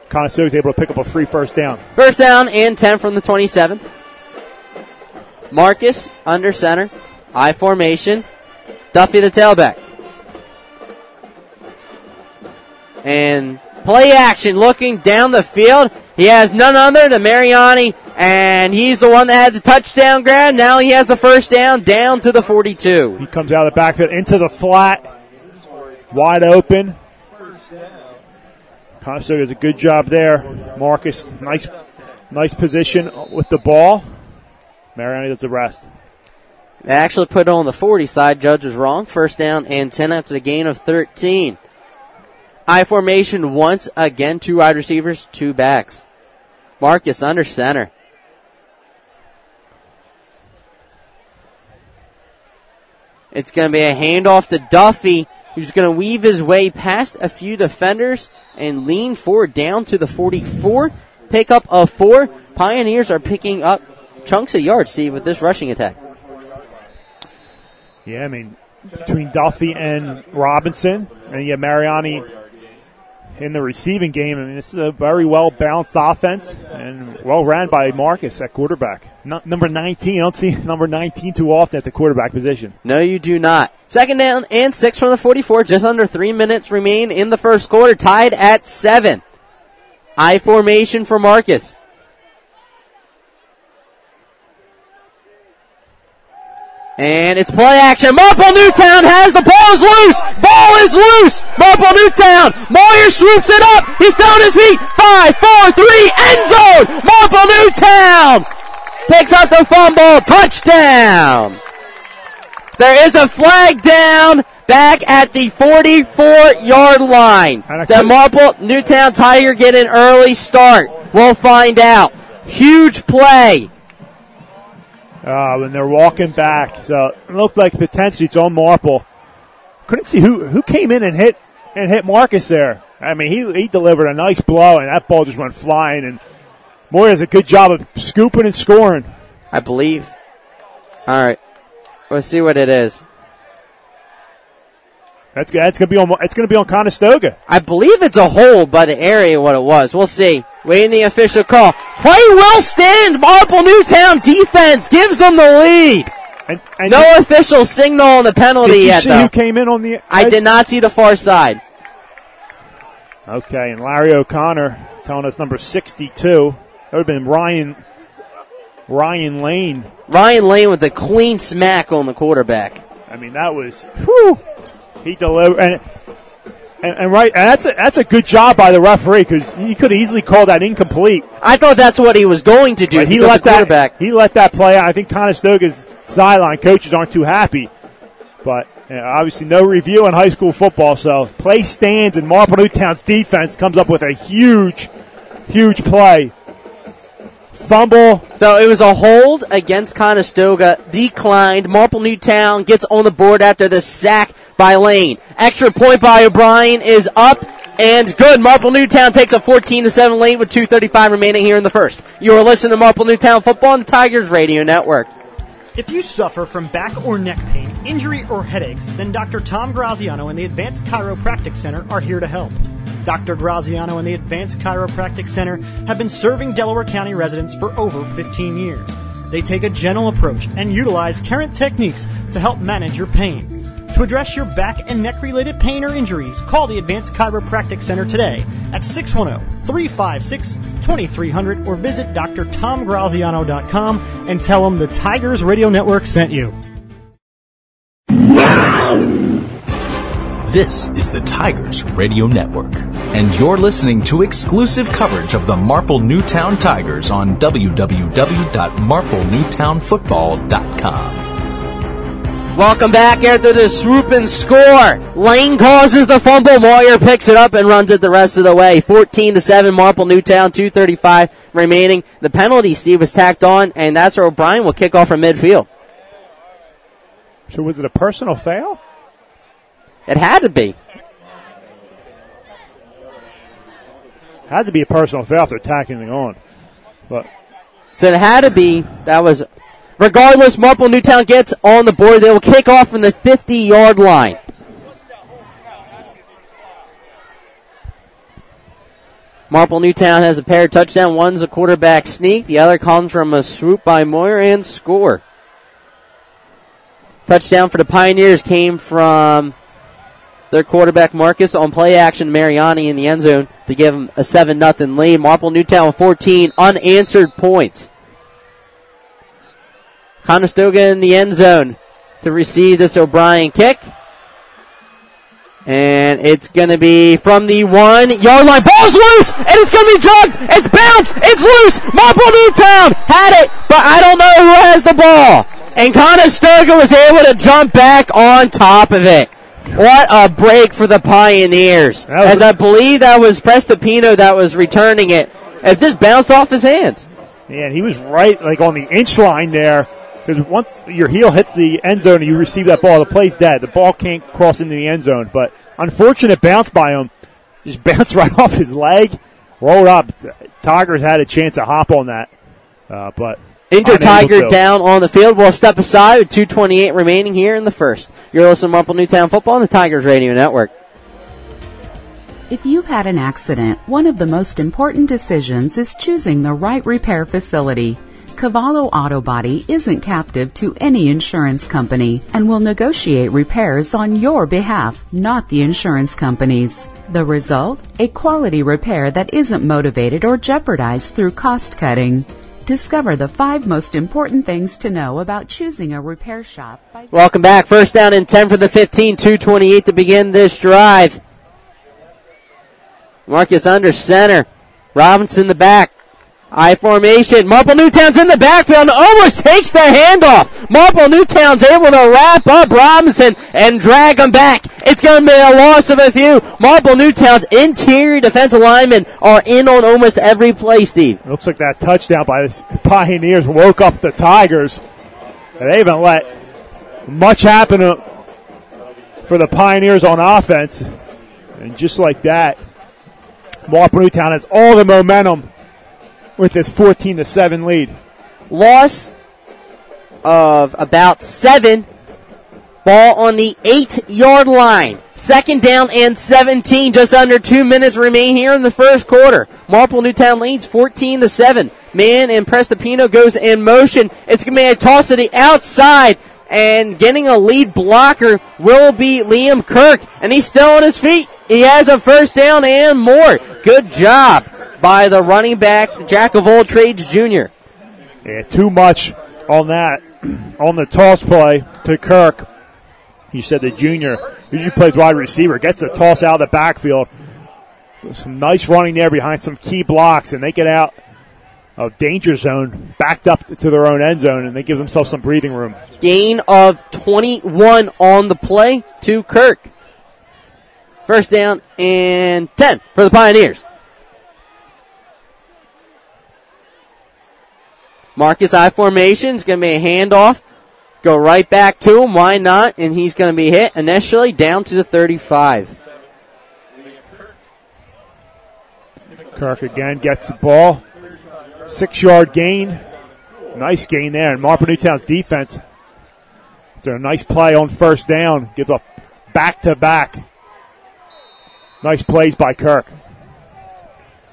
Conestoga is able to pick up a free first down. First down and 10 from the 27. Marcus under center. I formation. Duffy the tailback. And play action looking down the field. He has none other than Mariani, and he's the one that had the touchdown grab. Now he has the first down down to the 42. He comes out of the backfield into the flat, wide open. Conestoga does a good job there. Marcus, nice, nice position with the ball. Mariani does the rest. They actually put it on the 40 side. Judge was wrong. First down and 10 after the gain of 13. I formation once again. Two wide receivers, two backs. Marcus under center. It's going to be a handoff to Duffy, who's going to weave his way past a few defenders and lean forward down to the 44. Pick up a four. Pioneers are picking up chunks of yards, see, with this rushing attack. Yeah, I mean, between Duffy and Robinson, and have Mariani in the receiving game. I mean, this is a very well balanced offense and well ran by Marcus at quarterback. No, number 19, I don't see number 19 too often at the quarterback position. No, you do not. Second down and six from the 44. Just under three minutes remain in the first quarter, tied at seven. I formation for Marcus. And it's play action. Marple Newtown has the ball is loose. Ball is loose. Marple Newtown. Moyer swoops it up. He's down his feet. Five, four, three. End zone. Marple Newtown picks up the fumble. Touchdown. There is a flag down back at the 44 yard line. The Marple Newtown Tiger get an early start. We'll find out. Huge play. Uh, when they're walking back, so it looked like potentially it's on Marple. Couldn't see who who came in and hit and hit Marcus there. I mean, he he delivered a nice blow, and that ball just went flying. And Moyer does a good job of scooping and scoring. I believe. All right, let's see what it is. That's that's gonna be on. It's gonna be on Conestoga. I believe it's a hold by the area. What it was, we'll see. Waiting the official call. Play will stand. Marple Newtown defense gives them the lead. And, and no you, official signal on the penalty did you yet, see though. who came in on the? I did not see the far side. Okay, and Larry O'Connor telling us number sixty-two. That would have been Ryan. Ryan Lane. Ryan Lane with a clean smack on the quarterback. I mean, that was. Whew, he delivered, and, and, and right, and that's a, that's a good job by the referee because he could easily call that incomplete. I thought that's what he was going to do. He let that quarterback. he let that play out. I think Conestoga's sideline coaches aren't too happy, but you know, obviously no review in high school football. So play stands, and Marple Newtown's defense comes up with a huge, huge play. Fumble. So it was a hold against Conestoga, declined. Marple Newtown gets on the board after the sack by Lane. Extra point by O'Brien is up and good. Marple Newtown takes a 14 to 7 lead with 2:35 remaining here in the first. You are listening to Marple Newtown football on the Tigers Radio Network. If you suffer from back or neck pain, injury, or headaches, then Dr. Tom Graziano and the Advanced Chiropractic Center are here to help. Dr. Graziano and the Advanced Chiropractic Center have been serving Delaware County residents for over 15 years. They take a gentle approach and utilize current techniques to help manage your pain. To address your back and neck related pain or injuries, call the Advanced Chiropractic Center today at 610 356 2300 or visit drtomgraziano.com and tell them the Tigers Radio Network sent you. This is the Tigers Radio Network, and you're listening to exclusive coverage of the Marple Newtown Tigers on www.marplenewtownfootball.com. Welcome back after the swoop and score. Lane causes the fumble. Moyer picks it up and runs it the rest of the way. 14 to 7, Marple Newtown, 235 remaining. The penalty, Steve, was tacked on, and that's where O'Brien will kick off from midfield. So was it a personal foul? It had to be. Had to be a personal foul if they're tacking on. But So it had to be. That was. Regardless, Marple Newtown gets on the board. They will kick off from the 50 yard line. Marple Newtown has a pair of touchdown. One's a quarterback sneak. The other comes from a swoop by Moyer and score. Touchdown for the Pioneers came from their quarterback Marcus on play action Mariani in the end zone to give them a 7 0 lead. Marple Newtown with 14 unanswered points. Conestoga in the end zone to receive this O'Brien kick. And it's to be from the one yard line. Ball's loose! And it's to be drugged! It's bounced! It's loose! Marple Newtown had it, but I don't know who has the ball. And Conestoga was able to jump back on top of it. What a break for the Pioneers. As I believe that was Prestipino that was returning it. It just bounced off his hand. Yeah, and he was right, like on the inch line there. Because once your heel hits the end zone and you receive that ball, the play's dead. The ball can't cross into the end zone. But unfortunate bounce by him. Just bounced right off his leg, rolled up. Tigers had a chance to hop on that. Uh, but Inter Tiger down on the field. We'll step aside with 2.28 remaining here in the first. You're listening to Marple Newtown Football on the Tigers Radio Network. If you've had an accident, one of the most important decisions is choosing the right repair facility. Cavallo Auto Body isn't captive to any insurance company and will negotiate repairs on your behalf, not the insurance company's. The result? A quality repair that isn't motivated or jeopardized through cost cutting. Discover the five most important things to know about choosing a repair shop Welcome back. First down and 10 for the 15. 2.28 to begin this drive. Marcus under center. Robinson in the back. I formation. Marple Newtown's in the backfield and almost takes the handoff. Marple Newtown's able to wrap up Robinson and drag him back. It's going to be a loss of a few. Marple Newtown's interior defensive linemen are in on almost every play, Steve. Looks like that touchdown by the Pioneers woke up the Tigers. They haven't let much happen uh, for the Pioneers on offense. And just like that, Marple Newtown has all the momentum with this 14 to 7 lead. Loss of about seven. Ball on the eight yard line. Second down and 17. Just under two minutes remain here in the first quarter. Marple Newtown leads 14 to 7. Man and Prestipino goes in motion. It's going to be a toss to the outside. And getting a lead blocker will be Liam Kirk. And he's still on his feet. He has a first down and more. Good job by the running back, Jack of all trades junior. Yeah, too much on that, on the toss play to Kirk. You said the junior usually plays wide receiver, gets the toss out of the backfield. Some nice running there behind some key blocks, and they get out of danger zone, backed up to their own end zone, and they give themselves some breathing room. Gain of 21 on the play to Kirk. First down and 10 for the Pioneers. Marcus I formation is going to be a handoff. Go right back to him. Why not? And he's going to be hit initially down to the 35. Kirk again gets the ball. Six yard gain. Nice gain there. And Marple Newtown's defense. After a nice play on first down, gives up back to back. Nice plays by Kirk.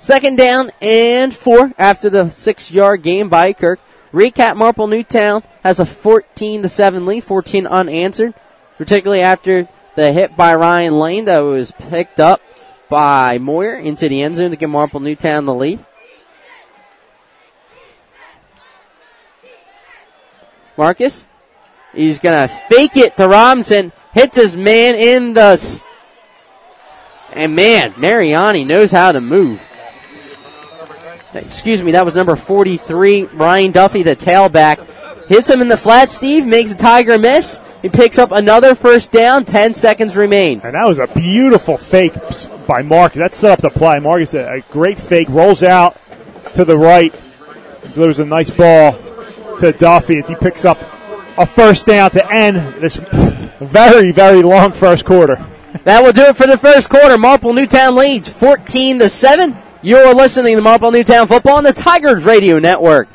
Second down and four after the six yard gain by Kirk. Recap Marple Newtown has a 14 to 7 lead, 14 unanswered, particularly after the hit by Ryan Lane that was picked up by Moyer into the end zone to give Marple Newtown the lead. Marcus, he's gonna fake it to Robinson, hits his man in the, s- and man, Mariani knows how to move. Excuse me, that was number 43, Ryan Duffy, the tailback. Hits him in the flat, Steve, makes the Tiger miss. He picks up another first down, 10 seconds remain. And that was a beautiful fake by Mark. That set up the play. Marcus, a, a great fake, rolls out to the right, delivers a nice ball to Duffy as he picks up a first down to end this very, very long first quarter. That will do it for the first quarter. Marple Newtown leads 14 to 7. You're listening to Marple Newtown Football on the Tigers Radio Network.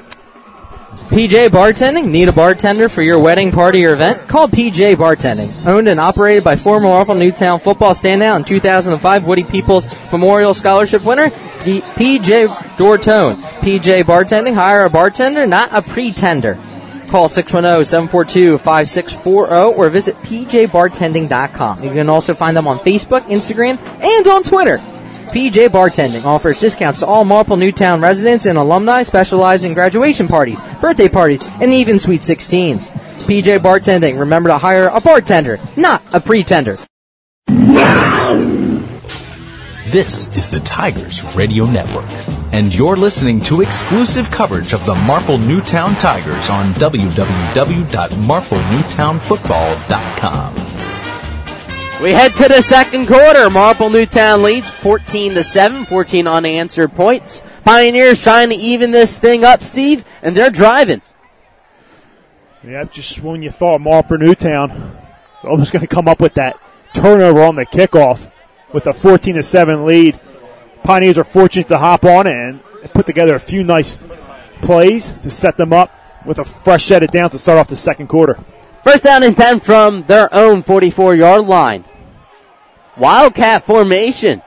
PJ Bartending? Need a bartender for your wedding, party, or event? Call PJ Bartending. Owned and operated by former Marple Newtown football standout and 2005 Woody Peoples Memorial Scholarship winner, PJ Dortone. PJ Bartending, hire a bartender, not a pretender. Call 610-742-5640 or visit pjbartending.com. You can also find them on Facebook, Instagram, and on Twitter. PJ Bartending offers discounts to all Marple Newtown residents and alumni specializing in graduation parties, birthday parties, and even Sweet 16s. PJ Bartending, remember to hire a bartender, not a pretender. This is the Tigers Radio Network, and you're listening to exclusive coverage of the Marple Newtown Tigers on www.marplenewtownfootball.com. We head to the second quarter. Marple Newtown leads 14 to 7, 14 unanswered points. Pioneers trying to even this thing up, Steve, and they're driving. Yeah, just when you thought Marple Newtown almost going to come up with that turnover on the kickoff with a 14 to 7 lead. Pioneers are fortunate to hop on and put together a few nice plays to set them up with a fresh set of downs to start off the second quarter. First down and 10 from their own 44 yard line. Wildcat formation.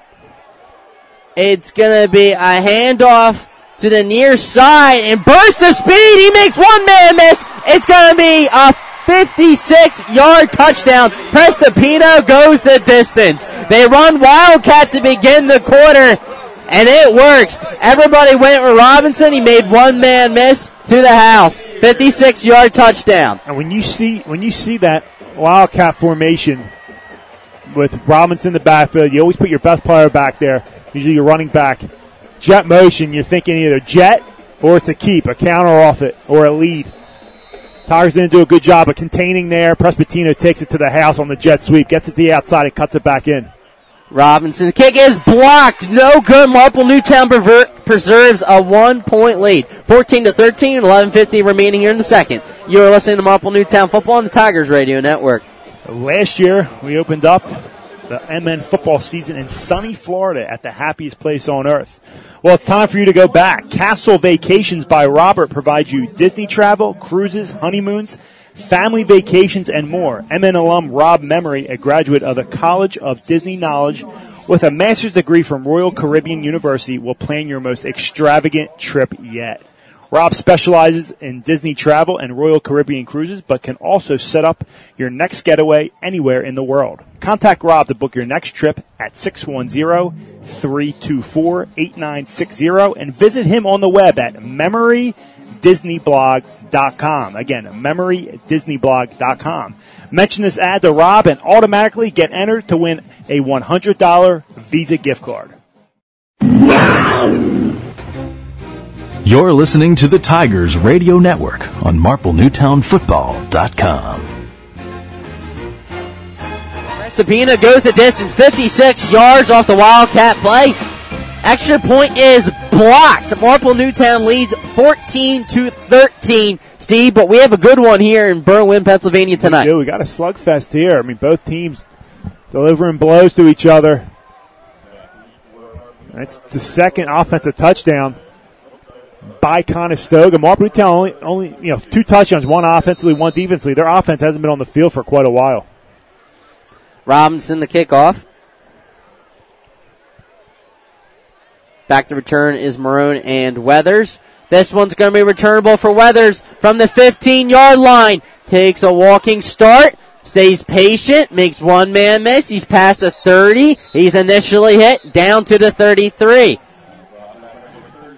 It's to be a handoff to the near side and bursts of speed. He makes one man miss. It's to be a 56 yard touchdown. Prestopino goes the distance. They run Wildcat to begin the quarter and it works. Everybody went with Robinson. He made one man miss to the house. 56 yard touchdown. And when you see when you see that Wildcat formation with Robinson in the backfield, you always put your best player back there. Usually your running back. Jet motion, you're thinking either jet or it's a keep, a counter off it, or a lead. Tigers didn't do a good job of containing there. Prespatino takes it to the house on the jet sweep, gets it to the outside, and cuts it back in. Robinson's kick is blocked. No good. Marple Newtown preserves a one point lead. 14 to 13, 11.50 remaining here in the second. You're listening to Marple Newtown football on the Tigers Radio Network. Last year, we opened up the MN football season in sunny Florida at the happiest place on earth. Well, it's time for you to go back. Castle Vacations by Robert provides you Disney travel, cruises, honeymoons, family vacations, and more. MN alum Rob Memory, a graduate of the College of Disney Knowledge with a master's degree from Royal Caribbean University, will plan your most extravagant trip yet. Rob specializes in Disney travel and Royal Caribbean cruises, but can also set up your next getaway anywhere in the world. Contact Rob to book your next trip at 610-324-8960 and visit him on the web at memorydisneyblog.com. Again, memorydisneyblog.com. Mention this ad to Rob and automatically get entered to win a $100 Visa gift card. You're listening to the Tigers Radio Network on MarpleNewtownFootball.com. Sabina goes the distance, 56 yards off the Wildcat play. Extra point is blocked. Marple Newtown leads 14 to 13. Steve, but we have a good one here in Berwyn, Pennsylvania tonight. We, do. we got a slugfest here. I mean, both teams delivering blows to each other. That's the second offensive touchdown by Conestoga. Newtown only, only, you know, two touchdowns, one offensively, one defensively. Their offense hasn't been on the field for quite a while. Robinson the kickoff. Back to return is Marone and Weathers. This one's going to be returnable for Weathers from the 15 yard line. Takes a walking start, stays patient, makes one man miss. He's past the 30. He's initially hit down to the 33.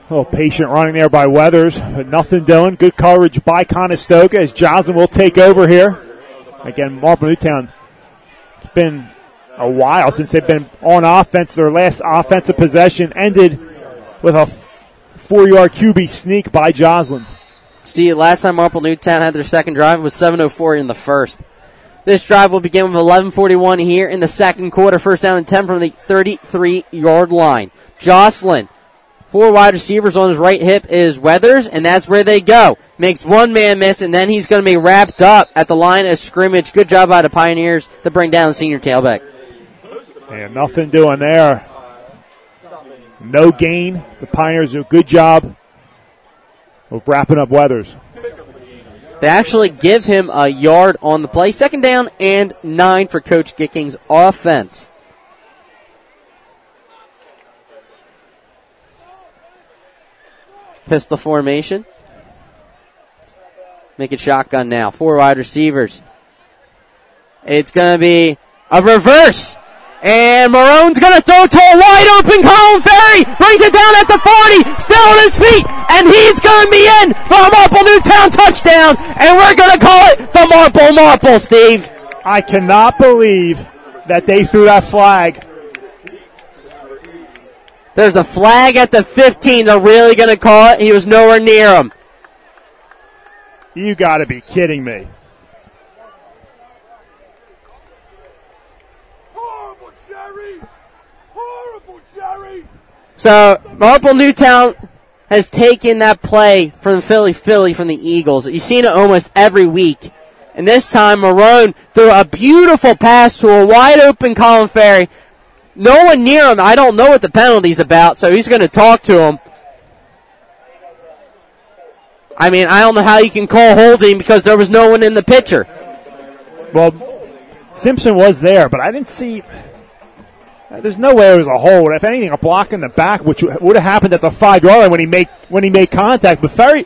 Oh, patient running there by Weathers, but nothing doing. Good coverage by Conestoga as Johnson will take over here. Again, Marple Newtown. It's been a while since they've been on offense. Their last offensive possession ended with a four-yard QB sneak by Joslin. Steve, last time Marple Newtown had their second drive was 7:04 in the first. This drive will begin with 11:41 here in the second quarter. First down and 10 from the 33-yard line. Jocelyn Four wide receivers on his right hip is Weathers, and that's where they go. Makes one man miss, and then he's going to be wrapped up at the line of scrimmage. Good job by the Pioneers to bring down the senior tailback. And nothing doing there. No gain. The Pioneers do a good job of wrapping up Weathers. They actually give him a yard on the play. Second down and nine for Coach Gicking's offense. Pistol formation. Make it shotgun now. Four wide receivers. It's going to be a reverse. And Marone's going to throw to a wide open Colin Ferry. Brings it down at the 40. Still on his feet. And he's going to be in for a Marple Newtown touchdown. And we're going to call it the Marple Marple, Steve. I cannot believe that they threw that flag there's a flag at the 15. They're really going to call it. He was nowhere near him. You got to be kidding me. Horrible, Jerry! Horrible, Jerry! So, Marple Newtown has taken that play from Philly Philly from the Eagles. You've seen it almost every week. And this time, Marone threw a beautiful pass to a wide open Colin Ferry no one near him. I don't know what the penalty's about, so he's going to talk to him. I mean, I don't know how you can call holding because there was no one in the pitcher. Well, Simpson was there, but I didn't see. There's no way it was a hold. If anything, a block in the back, which would have happened at the five yard line when he made when he made contact. But Ferry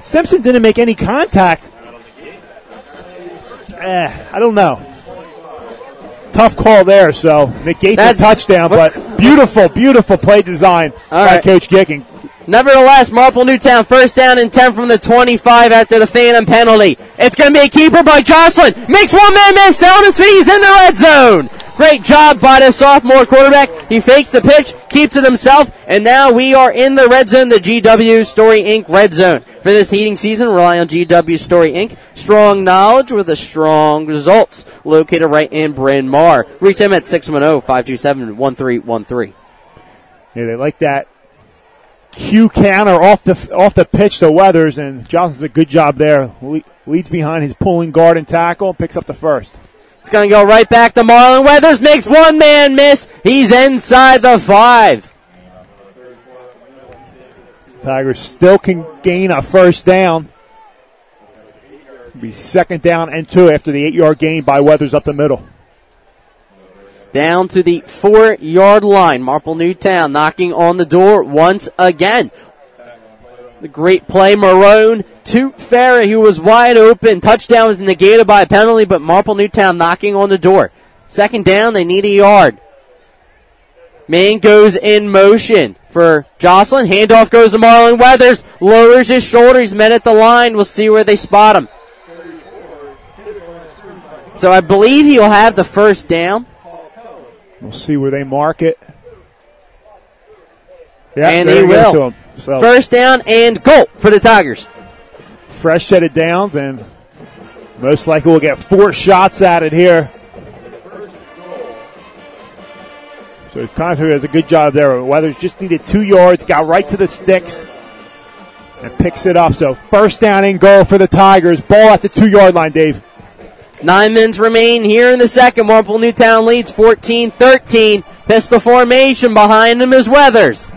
Simpson didn't make any contact. Eh, I don't know. Tough call there, so negates That's- a touchdown, but beautiful, beautiful play design by right. Coach Gicking. Nevertheless, Marple Newtown first down and 10 from the 25 after the Phantom penalty. It's going to be a keeper by Jocelyn. Makes one man miss down his feet. He's in the red zone. Great job by the sophomore quarterback. He fakes the pitch, keeps it himself, and now we are in the red zone, the GW Story Inc. red zone. For this heating season, rely on GW Story Inc. Strong knowledge with a strong results. Located right in Bryn Mawr. Reach them at 610-527-1313. Yeah, they like that Q counter off the off the pitch to Weathers, and Johnson's a good job there. Le- leads behind his pulling guard and tackle, picks up the first. It's going to go right back to Marlon Weathers. Makes one man miss. He's inside the five. Tigers still can gain a first down. Be second down and two after the eight yard gain by Weathers up the middle. Down to the four yard line. Marple Newtown knocking on the door once again. The great play, Marone to Ferry, who was wide open. Touchdown was negated by a penalty, but Marple Newtown knocking on the door. Second down, they need a yard. Man goes in motion for Jocelyn. Handoff goes to Marlon Weathers. Lowers his shoulders. He's met at the line. We'll see where they spot him. So I believe he'll have the first down. We'll see where they mark it. Yeah, and there he it goes will. So First down and goal for the Tigers. fresh set of downs, and most likely we'll get four shots at it here. So Confer does a good job there. Weathers just needed two yards, got right to the sticks, and picks it up. So first down and goal for the Tigers. Ball at the two yard line, Dave. Nine minutes remain here in the second. Marple Newtown leads 14-13. Pistol formation behind them is Weathers.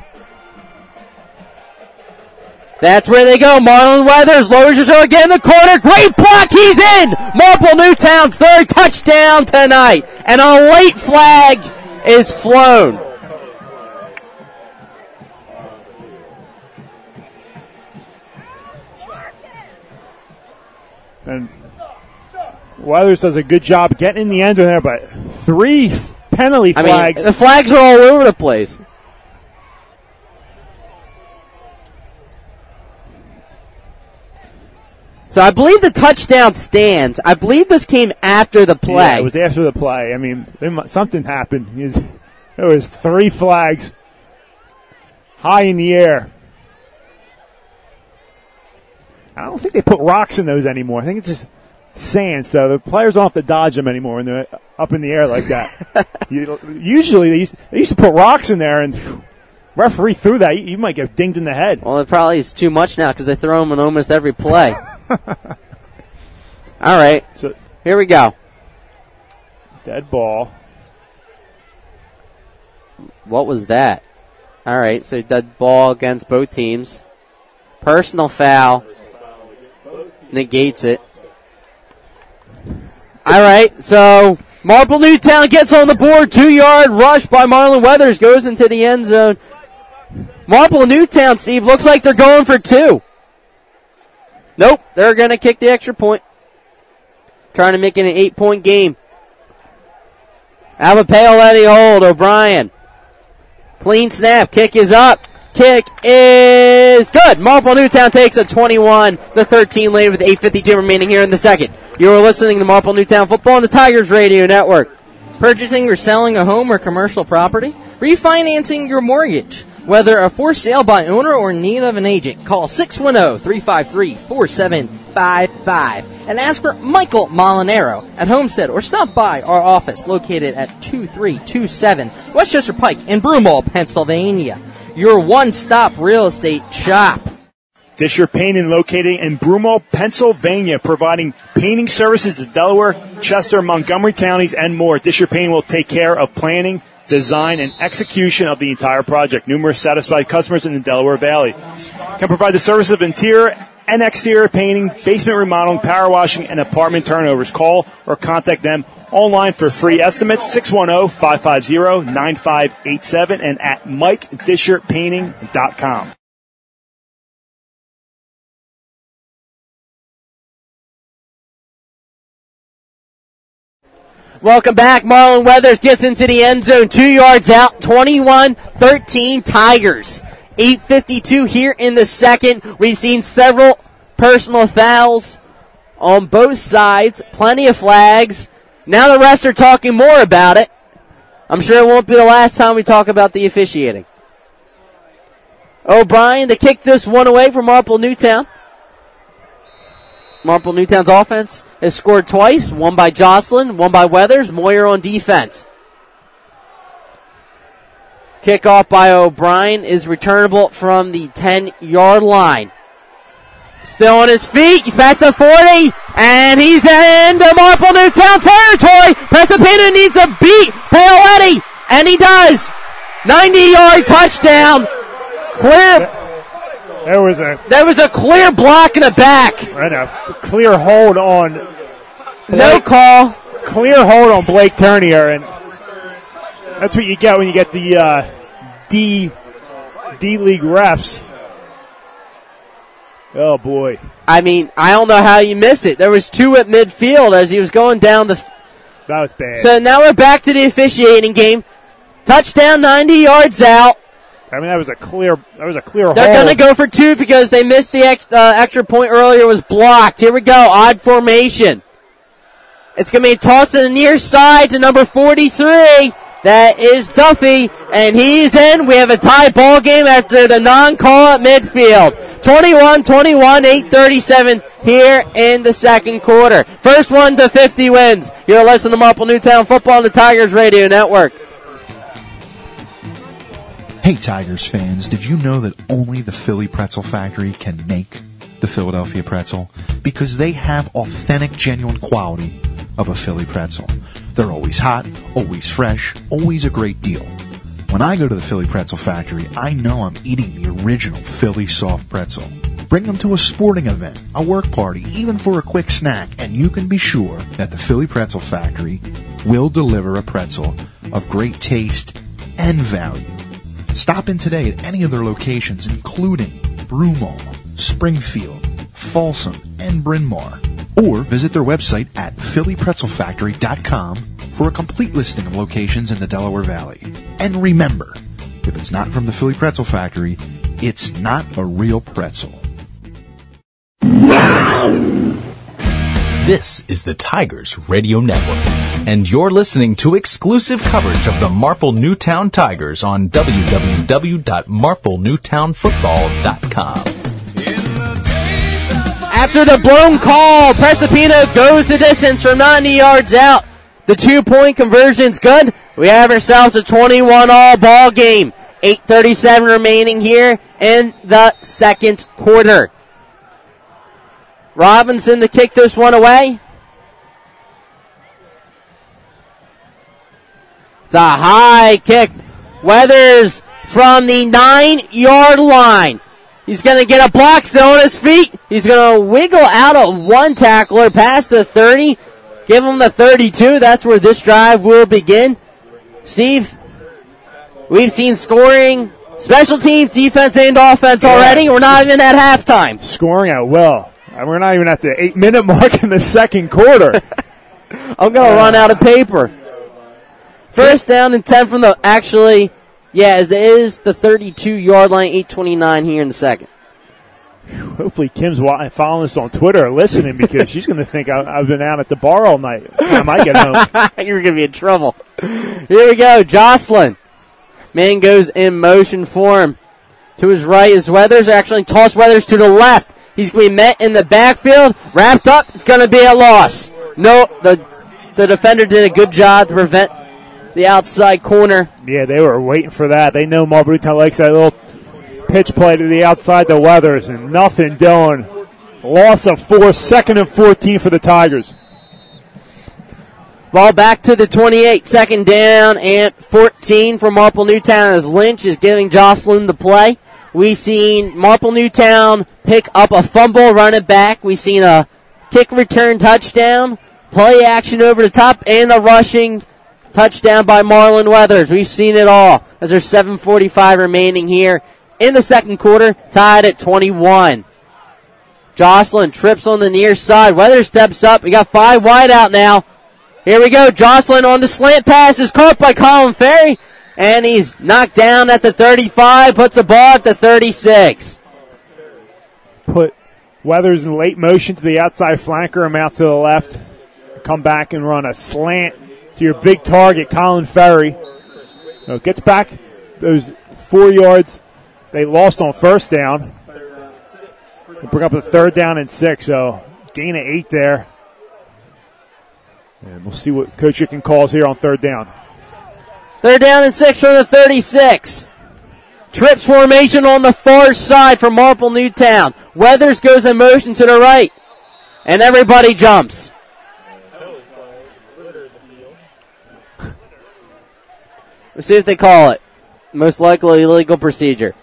That's where they go. Marlon Weathers lowers his again in the corner. Great block. He's in. Marple Newtown's third touchdown tonight. And a late flag is flown. And Weathers does a good job getting in the end zone there, but three penalty I flags. mean, the flags are all over the place. So I believe the touchdown stands. I believe this came after the play. Yeah, it was after the play. I mean, something happened. There was three flags high in the air. I don't think they put rocks in those anymore. I think it's just sand, so the players don't have to dodge them anymore when they're up in the air like that. You- Usually they used, they used to put rocks in there, and referee threw that. You, you might get dinged in the head. Well, it probably is too much now because they throw them in almost every play. All right, So here we go. dead ball. What was that? All right, so dead ball against both teams. Personal foul negates it. All right, so Marple Newtown gets on the board. Two yard rush by Marlon Weathers goes into the end zone. Marple Newtown, Steve, looks like they're going for two. Nope, they're going to kick the extra point. Trying to make it an eight point game. Avapale Eddie hold. O'Brien. Clean snap. Kick is up. Kick is good. Marple Newtown takes a 21, the 13 lead with 8.52 remaining here in the second. You are listening to Marple Newtown Football on the Tigers Radio Network. Purchasing or selling a home or commercial property? Refinancing your mortgage? Whether a for sale by owner or in need of an agent, call 610-353-4755 and ask for Michael Molinaro at Homestead or stop by our office located at 2327 Westchester Pike in Broomall, Pennsylvania. Your one-stop real estate shop. Disher Painting located in Broomall, Pennsylvania, providing painting services to Delaware, Chester, Montgomery counties, and more. Disher Painting will take care of planning, design, and execution of the entire project. Numerous satisfied customers in the Delaware Valley can provide the service of interior and exterior painting, basement remodeling, power washing, and apartment turnovers. Call or contact them online for free estimates 610-550-9587 and at MikeDisherPainting.com. Welcome back. Marlon Weathers gets into the end zone, two yards out, 21-13 Tigers. 8.52 here in the second. We've seen several personal fouls on both sides, plenty of flags. Now the refs are talking more about it. I'm sure it won't be the last time we talk about the officiating. O'Brien to kick this one away from Marple Newtown. Marple Newtown's offense has scored twice, one by Jocelyn, one by Weathers, Moyer on defense. Kickoff by O'Brien is returnable from the 10 yard line. Still on his feet. He's past the 40 and he's into Marple Newtown territory. Prestapino needs to beat Paoletti and he does. 90 yard touchdown. Clear. There was a There was a clear block in the back. and a clear hold on No call. clear hold on Blake Turnier, and that's what you get when you get the uh, D D League refs. Oh boy, I mean, I don't know how you miss it. There was two at midfield as he was going down the. that was bad. So now we're back to the officiating game. Touchdown 90 yards out. I mean, that was a clear that was a clear They're hold. to go for two because they missed the ex- uh, extra point earlier was blocked. Here we go. Odd formation. It's going to be a toss to the near side to number 43. That is Duffy, and he's in. We have a tie ball game after the non-call at midfield. 21-21, 8:37 here in the second quarter. First one to 50 wins. You're listening to Marple Newtown Football on the Tigers Radio Network. Hey, Tigers fans, did you know that only the Philly Pretzel Factory can make the Philadelphia pretzel? Because they have authentic, genuine quality of a Philly pretzel. They're always hot, always fresh, always a great deal. When I go to the Philly Pretzel Factory, I know I'm eating the original Philly soft pretzel. Bring them to a sporting event, a work party, even for a quick snack, and you can be sure that the Philly Pretzel Factory will deliver a pretzel of great taste and value. Stop in today at any of their locations, including Broomall, Springfield, Folsom, and Bryn Mawr. Or visit their website at phillypretzelfactory.com for a complete listing of locations in the Delaware Valley. And remember, if it's not from the Philly Pretzel Factory, it's not a real pretzel. This is the Tigers Radio Network, and you're listening to exclusive coverage of the Marple Newtown Tigers on www.marplenewtownfootball.com. After the blown call, Prestapino goes the distance from 90 yards out. The two point conversion's good. We have ourselves a 21 all ball game. 8.37 remaining here in the second quarter. Robinson to kick this one away. The high kick. Weathers from the nine yard line. He's going to get a block still on his feet. He's going to wiggle out of one tackler past the 30. Give him the 32. That's where this drive will begin. Steve, we've seen scoring, special teams, defense, and offense already. We're not even at halftime. scoring at will. And We're not even at the eight minute mark in the second quarter. I'm going to run out of paper. First down and 10 from the, actually, yeah, it is the 32 yard line, 829 here in the second. Hopefully, Kim's uh, following us on Twitter or listening because she's going to think I, I've been out at the bar all night. I might get home. You're going to be in trouble. Here we go. Jocelyn. Man goes in motion for him. To his right is Weathers. Actually, toss Weathers to the left. He's going to be met in the backfield. Wrapped up. It's going to be a loss. No, the, the defender did a good job to prevent the outside corner. Yeah, they were waiting for that. They know Newtown likes that little pitch play to the outside the Weathers, and nothing doing. Loss of four, second and 14 for the Tigers. Ball back to the 28. Second down and 14 for Marple Newtown as Lynch is giving Jocelyn the play. We seen Marple Newtown pick up a fumble, run it back. We seen a kick return touchdown, play action over the top, and a rushing touchdown by Marlon Weathers. We've seen it all as there's 7:45 remaining here in the second quarter, tied at 21. Jocelyn trips on the near side. Weathers steps up. We got five wide out now. Here we go. Jocelyn on the slant pass is caught by Colin Ferry. And he's knocked down at the 35, puts the ball at the 36. Put Weathers in late motion to the outside flanker, him out to the left. Come back and run a slant to your big target, Colin Ferry. So gets back those four yards they lost on first down. They bring up the third down and six, so gain of eight there. And we'll see what Coach Gicking calls here on third down. Third down in six from the 36. Trips formation on the far side for Marple Newtown. Weathers goes in motion to the right. And everybody jumps. Let's see if they call it. Most likely illegal procedure.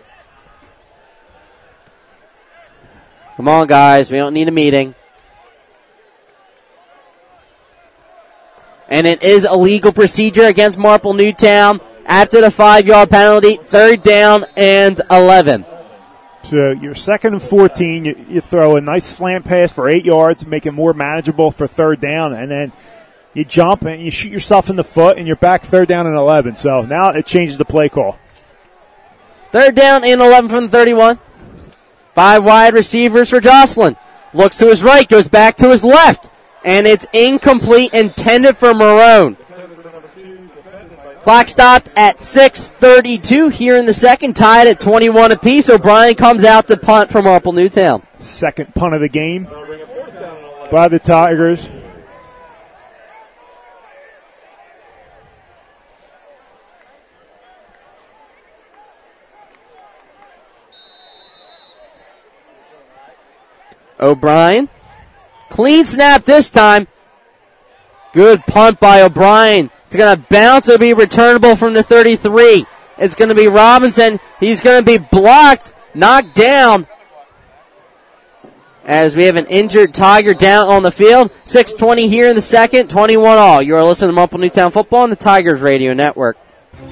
Come on, guys. We don't need a meeting. And it is a legal procedure against Marple Newtown after the five yard penalty. Third down and 11. So you're second and 14. You, you, throw a nice slant pass for eight yards, make it more manageable for third down, and then you jump and you shoot yourself in the foot, and you're back third down and 11. So now it changes the play call. Third down and 11 from the 31. Five wide receivers for Jocelyn. Looks to his right, goes back to his left, and it's incomplete, intended for Marone. Clock stopped at 6.32 here in the second, tied at 21 apiece. O'Brien comes out to punt from Marple Newtown. Second punt of the game by the Tigers. O'Brien. Clean snap this time. Good punt by O'Brien. It's going to bounce. It'll be returnable from the 33. It's going to be Robinson. He's going to be blocked, knocked down. As we have an injured Tiger down on the field. 6.20 here in the second, 21 all. You are listening to Marple Newtown Football on the Tigers Radio Network.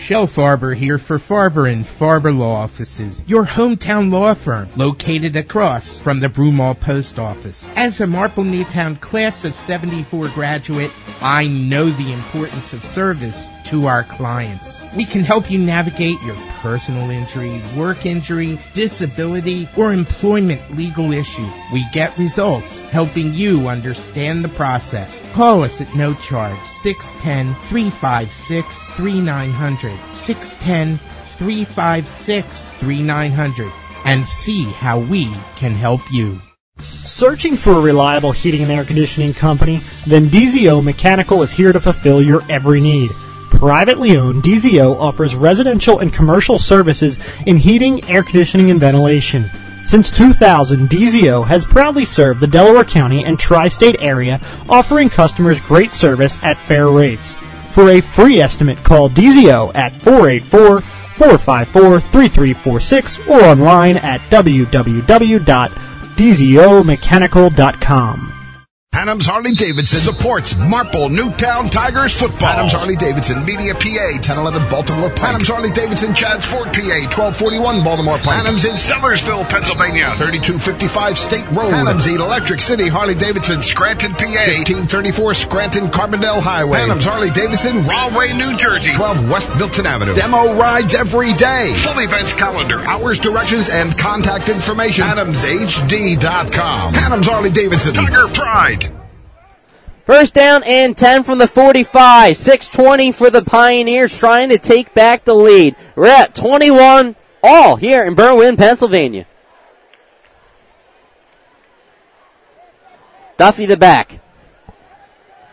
Shell Farber here for Farber and Farber Law Offices, your hometown law firm located across from the Broomall Post Office. As a Marple Newtown class of 74 graduate, I know the importance of service to our clients. We can help you navigate your personal injury, work injury, disability, or employment legal issues. We get results helping you understand the process. Call us at no charge 610 356 3900. 610 356 3900 and see how we can help you. Searching for a reliable heating and air conditioning company? Then DZO Mechanical is here to fulfill your every need. Privately owned, DZO offers residential and commercial services in heating, air conditioning, and ventilation. Since 2000, DZO has proudly served the Delaware County and tri-state area, offering customers great service at fair rates. For a free estimate, call DZO at 484-454-3346 or online at www.dzomechanical.com. Adams Harley Davidson supports Marple Newtown Tigers football. Adams Harley Davidson Media PA 1011 Baltimore Pike. Adams Harley Davidson Chadds Ford PA 1241 Baltimore Pike. Adams in Sellersville, Pennsylvania 3255 State Road. Adams Electric City Harley Davidson Scranton PA 1834 Scranton Carbondale Highway. Adams Harley Davidson Rahway New Jersey 12 West Milton Avenue. Demo rides every day. Full events calendar, hours, directions, and contact information. AdamsHD.com. Adams Harley Davidson Tiger Pride. First down and 10 from the 45. 620 for the Pioneers trying to take back the lead. We're at 21 all here in Berwyn, Pennsylvania. Duffy the back.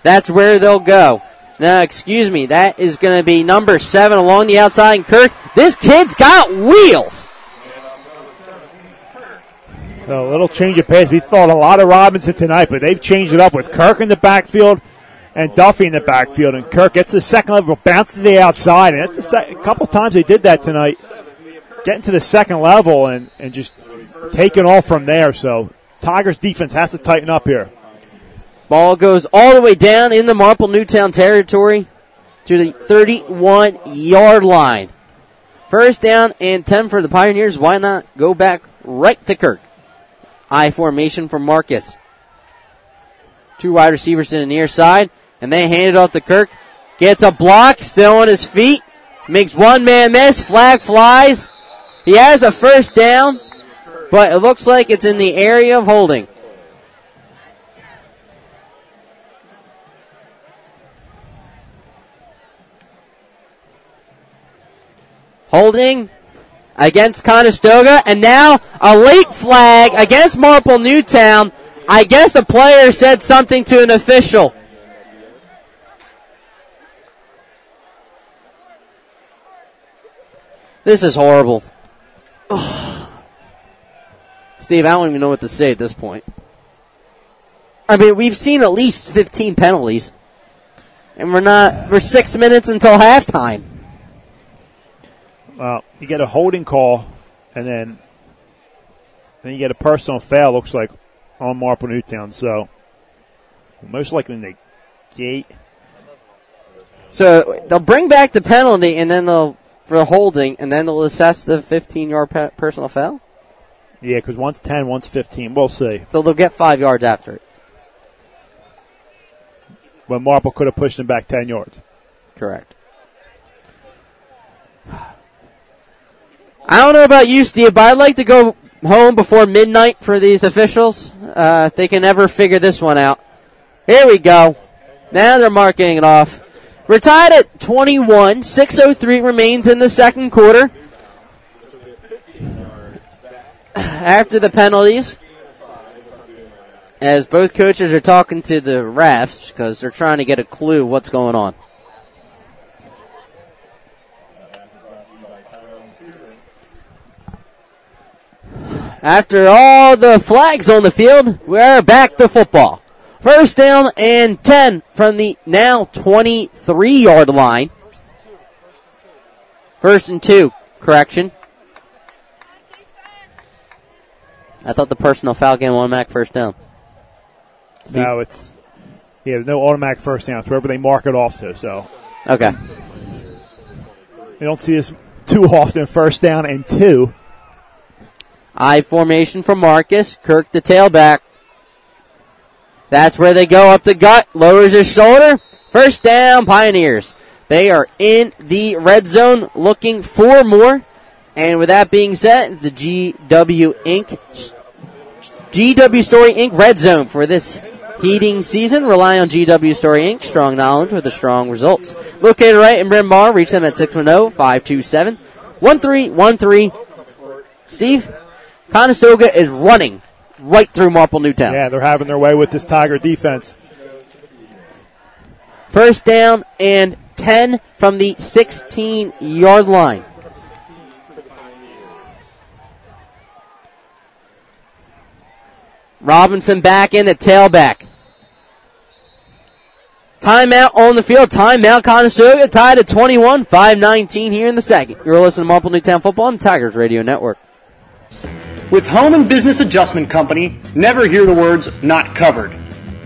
That's where they'll go. Now, excuse me, that is going to be number seven along the outside. And Kirk, this kid's got wheels. A little change of pace. We thought a lot of Robinson tonight, but they've changed it up with Kirk in the backfield and Duffy in the backfield. And Kirk gets the second level, bounces the outside, and that's a, a couple times they did that tonight. getting to the second level and, and just taking off from there. So Tigers defense has to tighten up here. Ball goes all the way down in the Marple Newtown territory to the 31 yard line. First down and 10 for the Pioneers. Why not go back right to Kirk? I formation for Marcus. Two wide receivers in the near side, and they hand it off to Kirk. Gets a block, still on his feet. Makes one man miss. Flag flies. He has a first down, but it looks like it's in the area of holding. Holding against Conestoga, and now a late flag against Marple Newtown. I guess a player said something to an official. This is horrible. Steve, I don't even know what to say at this point. I mean, we've seen at least 15 penalties. And we're not, we're six minutes until halftime. Well, you get a holding call, and then then you get a personal foul. Looks like oh, on Marple Newtown. So most likely in the gate. So they'll bring back the penalty, and then they'll for holding, and then they'll assess the 15 yard pe- personal foul. Yeah, because one's 10, one's 15. We'll see. So they'll get five yards after it. But Marple could have pushed him back 10 yards. Correct. I don't know about you, Steve, but I'd like to go home before midnight for these officials. Uh, they can never figure this one out. Here we go. Now they're marking it off. We're tied at 21. 6.03 remains in the second quarter. After the penalties, as both coaches are talking to the refs because they're trying to get a clue what's going on. After all the flags on the field, we're back to football. First down and 10 from the now 23 yard line. First and two, correction. I thought the personal foul game automatic first down. Steve? No, it's yeah. There's no automatic first down. It's wherever they mark it off to. So Okay. you don't see this too often. First down and two. I formation for Marcus. Kirk the tailback. That's where they go up the gut. Lowers his shoulder. First down, Pioneers. They are in the red zone looking for more. And with that being said, it's the GW Inc. GW Story Inc. red zone for this heating season. Rely on GW Story Inc. Strong knowledge with the strong results. Located right in Bryn Mawr. Reach them at 610-527-1313. Steve, Conestoga is running right through Marple Newtown. Yeah, they're having their way with this Tiger defense. First down and 10 from the 16 yard line. Robinson back in at tailback. Timeout on the field. Timeout Conestoga tied at 21, 5-19 here in the second. You're listening to Marple Newtown Football on Tigers Radio Network. With Home and Business Adjustment Company, never hear the words not covered.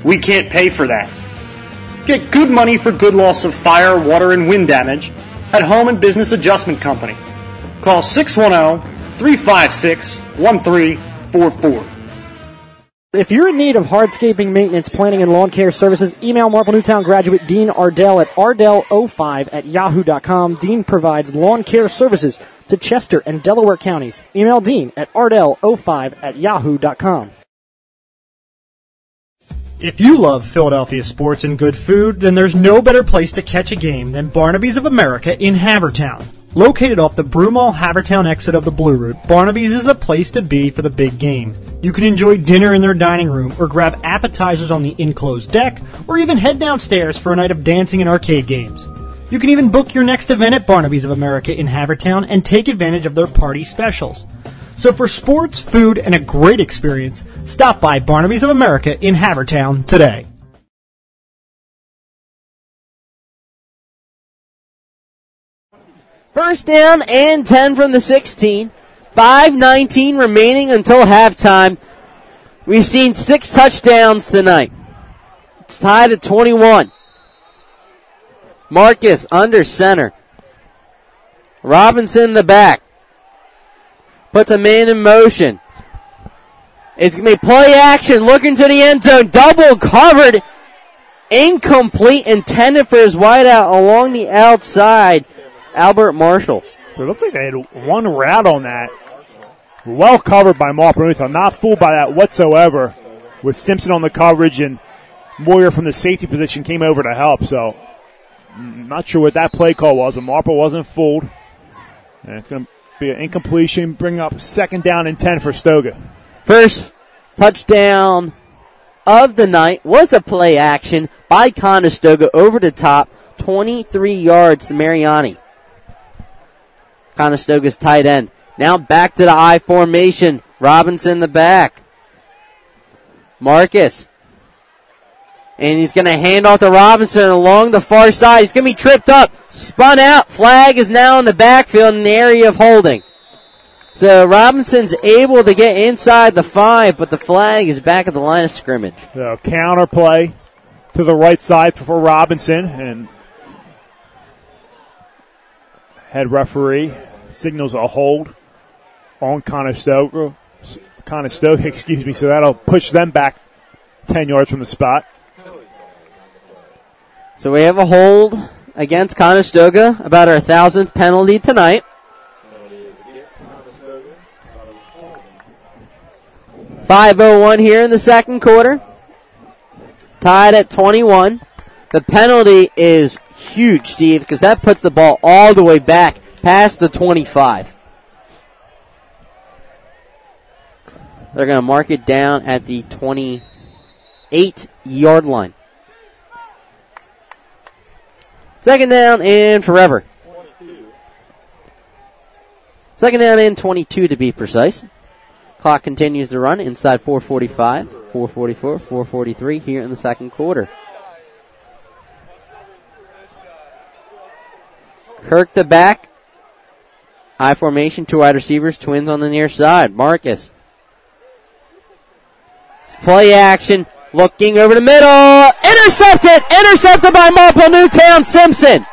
We can't pay for that. Get good money for good loss of fire, water, and wind damage at Home and Business Adjustment Company. Call oh, 610-356-1344. If you're in need of hardscaping maintenance, planning, and lawn care services, email Marple Newtown graduate Dean Ardell at ardell05 at yahoo.com. Dean provides lawn care services to Chester and Delaware counties. Email Dean at ardell05 at yahoo.com. If you love Philadelphia sports and good food, then there's no better place to catch a game than Barnaby's of America in Havertown. Located off the Broomall Havertown exit of the Blue Route, Barnaby's is the place to be for the big game. You can enjoy dinner in their dining room or grab appetizers on the enclosed deck or even head downstairs for a night of dancing and arcade games. You can even book your next event at Barnaby's of America in Havertown and take advantage of their party specials. So for sports, food, and a great experience, stop by Barnaby's of America in Havertown today. First down and 10 from the 16. 5.19 remaining until halftime. We've seen six touchdowns tonight. It's tied at 21. Marcus under center. Robinson in the back. Puts a man in motion. It's going to be play action, looking to the end zone, double covered, incomplete, intended for his wideout along the outside, Albert Marshall. It looked like they had one route on that. Well covered by Marple Newtown. Not fooled by that whatsoever. With Simpson on the coverage and Moyer from the safety position came over to help. So, mm, not sure what that play call was, but Marple wasn't fooled. And it's going to be an incompletion, bring up second down and 10 for Stoga. First touchdown of the night was a play action by Conestoga over the top, 23 yards to Mariani. Conestoga's tight end. Now back to the I formation. Robinson the back. Marcus. And he's going to hand off to Robinson along the far side. He's going to be tripped up, spun out. Flag is now in the backfield in the area of holding. So Robinson's able to get inside the five, but the flag is back at the line of scrimmage. So counter play to the right side for Robinson and head referee signals a hold on Conestoga. Conestoga, excuse me. So that'll push them back 10 yards from the spot. So we have a hold against Conestoga, about our thousandth penalty tonight. 5.01 here in the second quarter. Tied at 21. The penalty is huge, Steve, because that puts the ball all the way back past the 25. They're going to mark it down at the 28 yard line. Second down and forever. Second down and 22 to be precise. Clock continues to run inside 445, 444, 443 here in the second quarter. Kirk the back. I formation, two wide receivers, twins on the near side. Marcus. Play action, looking over the middle. Intercepted! Intercepted by Marple Newtown Simpson.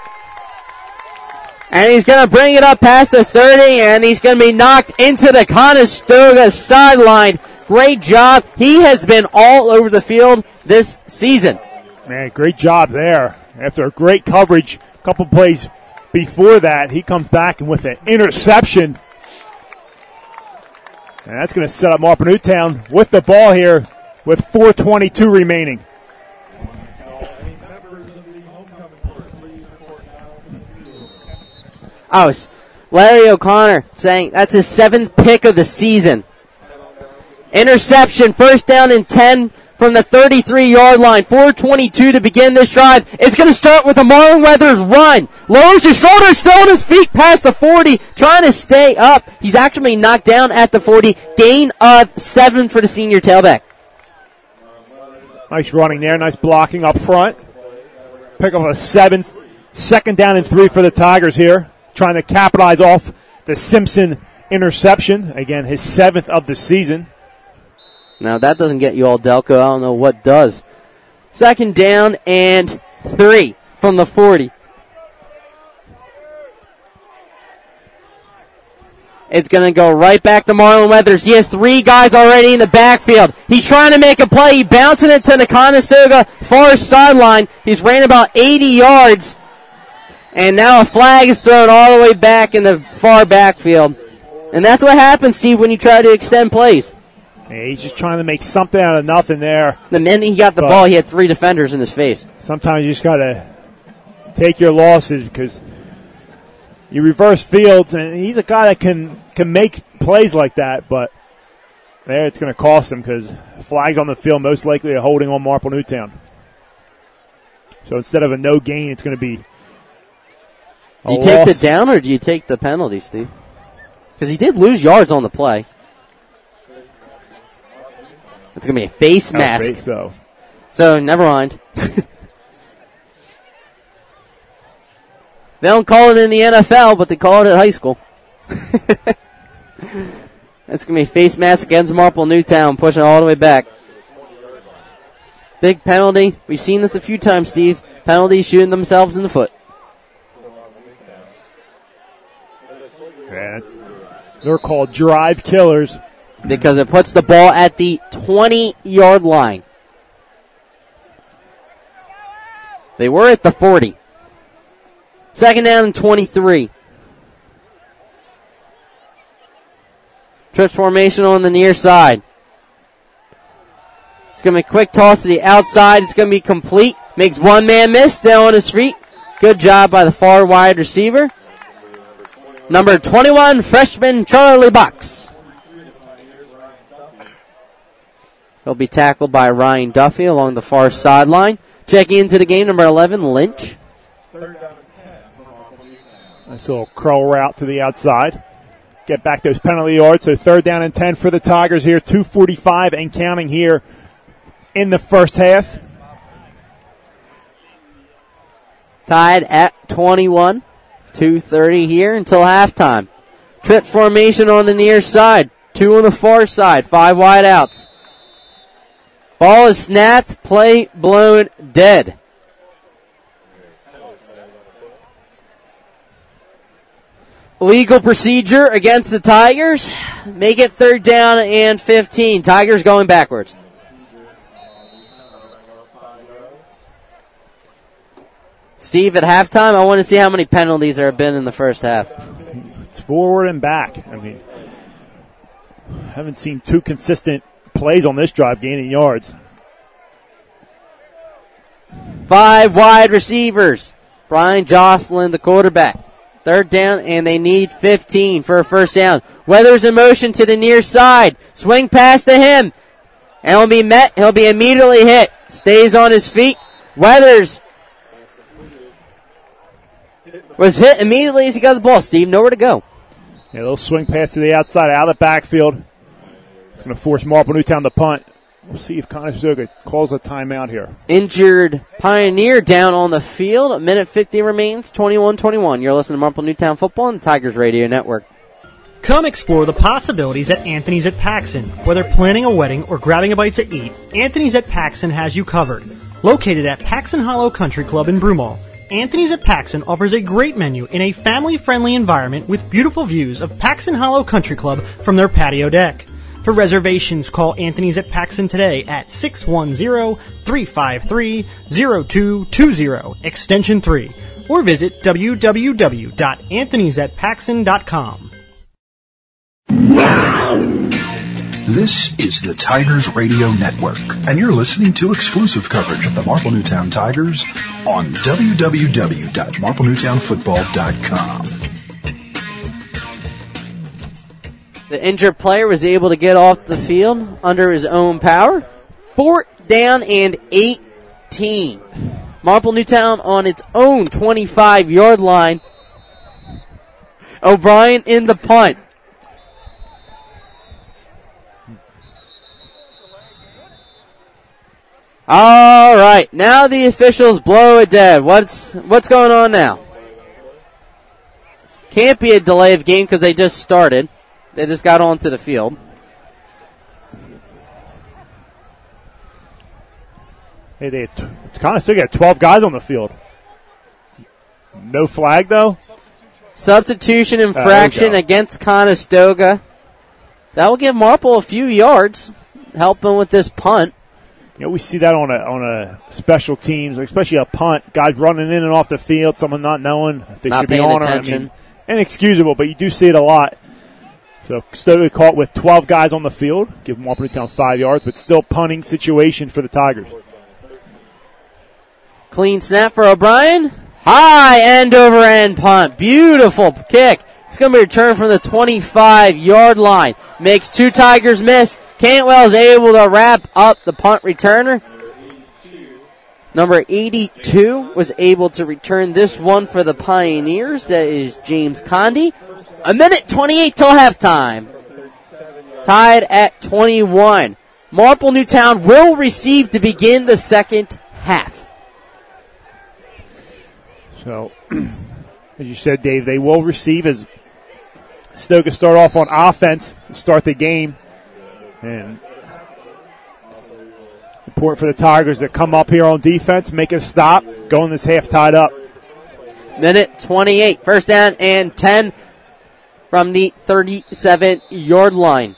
And he's going to bring it up past the 30, and he's going to be knocked into the Conestoga sideline. Great job. He has been all over the field this season. Man, great job there. After a great coverage, a couple plays before that, he comes back with an interception. And that's going to set up Marple Newtown with the ball here with 4.22 remaining. Oh, Larry O'Connor saying that's his seventh pick of the season. Interception, first down and 10 from the 33 yard line. 422 to begin this drive. It's going to start with a Marlon Weathers run. Lowers his shoulders, still on his feet past the 40, trying to stay up. He's actually knocked down at the 40. Gain of seven for the senior tailback. Nice running there. Nice blocking up front. Pick up a seventh. Second down and three for the Tigers here. Trying to capitalize off the Simpson interception. Again, his seventh of the season. Now that doesn't get you all Delco. I don't know what does. Second down and three from the 40. It's going to go right back to Marlon Weathers. He has three guys already in the backfield. He's trying to make a play. He's bouncing it to the Conestoga far sideline. He's ran about 80 yards. And now a flag is thrown all the way back in the far backfield. And that's what happens, Steve, when you try to extend plays. He's just trying to make something out of nothing there. The minute he got the But- ball, he had three defenders in his face. Sometimes you just got to take your losses because you reverse fields, and he's a guy that can can make plays like that. But there, it's going to cost him because flags on the field most likely are holding on Marple Newtown. So instead of a no gain, it's going to be. Do you a take the down or do you take the penalty, Steve? Because he did lose yards on the play. It's going to be a face I mask. so. So never mind. They don't call it in the NFL, but they call it at high school. That's going to be face mask against Marple Newtown, pushing all the way back. Big penalty. We've seen this a few times, Steve. Penalties shooting themselves in the foot. Yeah, they're called drive killers. Because it puts the ball at the 20 yard line. They were at the 40. Second down and 23. Trips formation on the near side. It's going to be a quick toss to the outside. It's going to be complete. Makes one man miss. Still on his feet. Good job by the far wide receiver. Number 21, freshman Charlie Box. He'll be tackled by Ryan Duffy along the far sideline. Checking into the game, number 11, Lynch. Nice little curl route to the outside. Get back those penalty yards. So third down and 10 for the Tigers here. 245 and counting here in the first half. Tied at 21. 2.30 here until halftime. Trip formation on the near side. Two on the far side. Five wide outs. Ball is snapped. Play blown dead. Legal procedure against the Tigers. Make it third down and 15. Tigers going backwards. Steve, at halftime, I want to see how many penalties there have been in the first half. It's forward and back. I mean, I haven't seen two consistent plays on this drive gaining yards. Five wide receivers. Brian Jocelyn, the quarterback. Third down, and they need 15 for a first down. Weathers in motion to the near side. Swing pass to him. And he'll be met. He'll be immediately hit. Stays on his feet. Weathers was hit immediately as he got the ball. Steve, nowhere to go. Yeah, a little swing pass to the outside, out of the backfield. It's going to force Marple Newtown to punt. We'll see if Conestoga calls a timeout here. Injured Pioneer down on the field. A minute 50 remains. 21-21. You're listening to Marple Newtown Football on the Tigers Radio Network. Come explore the possibilities at Anthony's at Paxson. Whether planning a wedding or grabbing a bite to eat, Anthony's at Paxson has you covered. Located at Paxson Hollow Country Club in Broomall. Anthony's at Paxson offers a great menu in a family-friendly environment with beautiful views of Paxson Hollow Country Club from their patio deck. For reservations, call Anthony's at Paxson today at 610-353-0220, extension 3, or visit www.anthonysatpaxson.com. This is the Tigers Radio Network, and you're listening to exclusive coverage of the Marple Newtown Tigers on www.marplenewtownfootball.com. The injured player was able to get off the field under his own power. Fourth down and 18. Marple Newtown on its own 25 yard line. O'Brien in the punt. All right, now the officials blow it dead. What's what's going on now? Can't be a delay of game because they just started. They just got onto the field. Hey, they kind of still got 12 guys on the field. No flag though. Substitution infraction go. against Conestoga. That will give Marple a few yards, helping with this punt. You know, we see that on a on a special teams, especially a punt. Guys running in and off the field, someone not knowing if they Not should be on or I attention. mean, inexcusable, but you do see it a lot. So Stoga caught with 12 guys on the field, give Marple Newtown five yards, but still punting situation for the Tigers. Clean snap for O'Brien. High end over end punt. Beautiful kick. It's going to be returned from the 25 yard line. Makes two Tigers miss. Cantwell is able to wrap up the punt returner. Number 82 was able to return this one for the Pioneers. That is James Condi. A minute 28 till halftime. Tied at 21. Marple Newtown will receive to begin the second half. So as you said, Dave, they will receive as Stoga start off on offense to start the game. And important for the Tigers to come up here on defense, make a stop, going this half tied up. Minute 28. First down and 10 from the 37 yard line.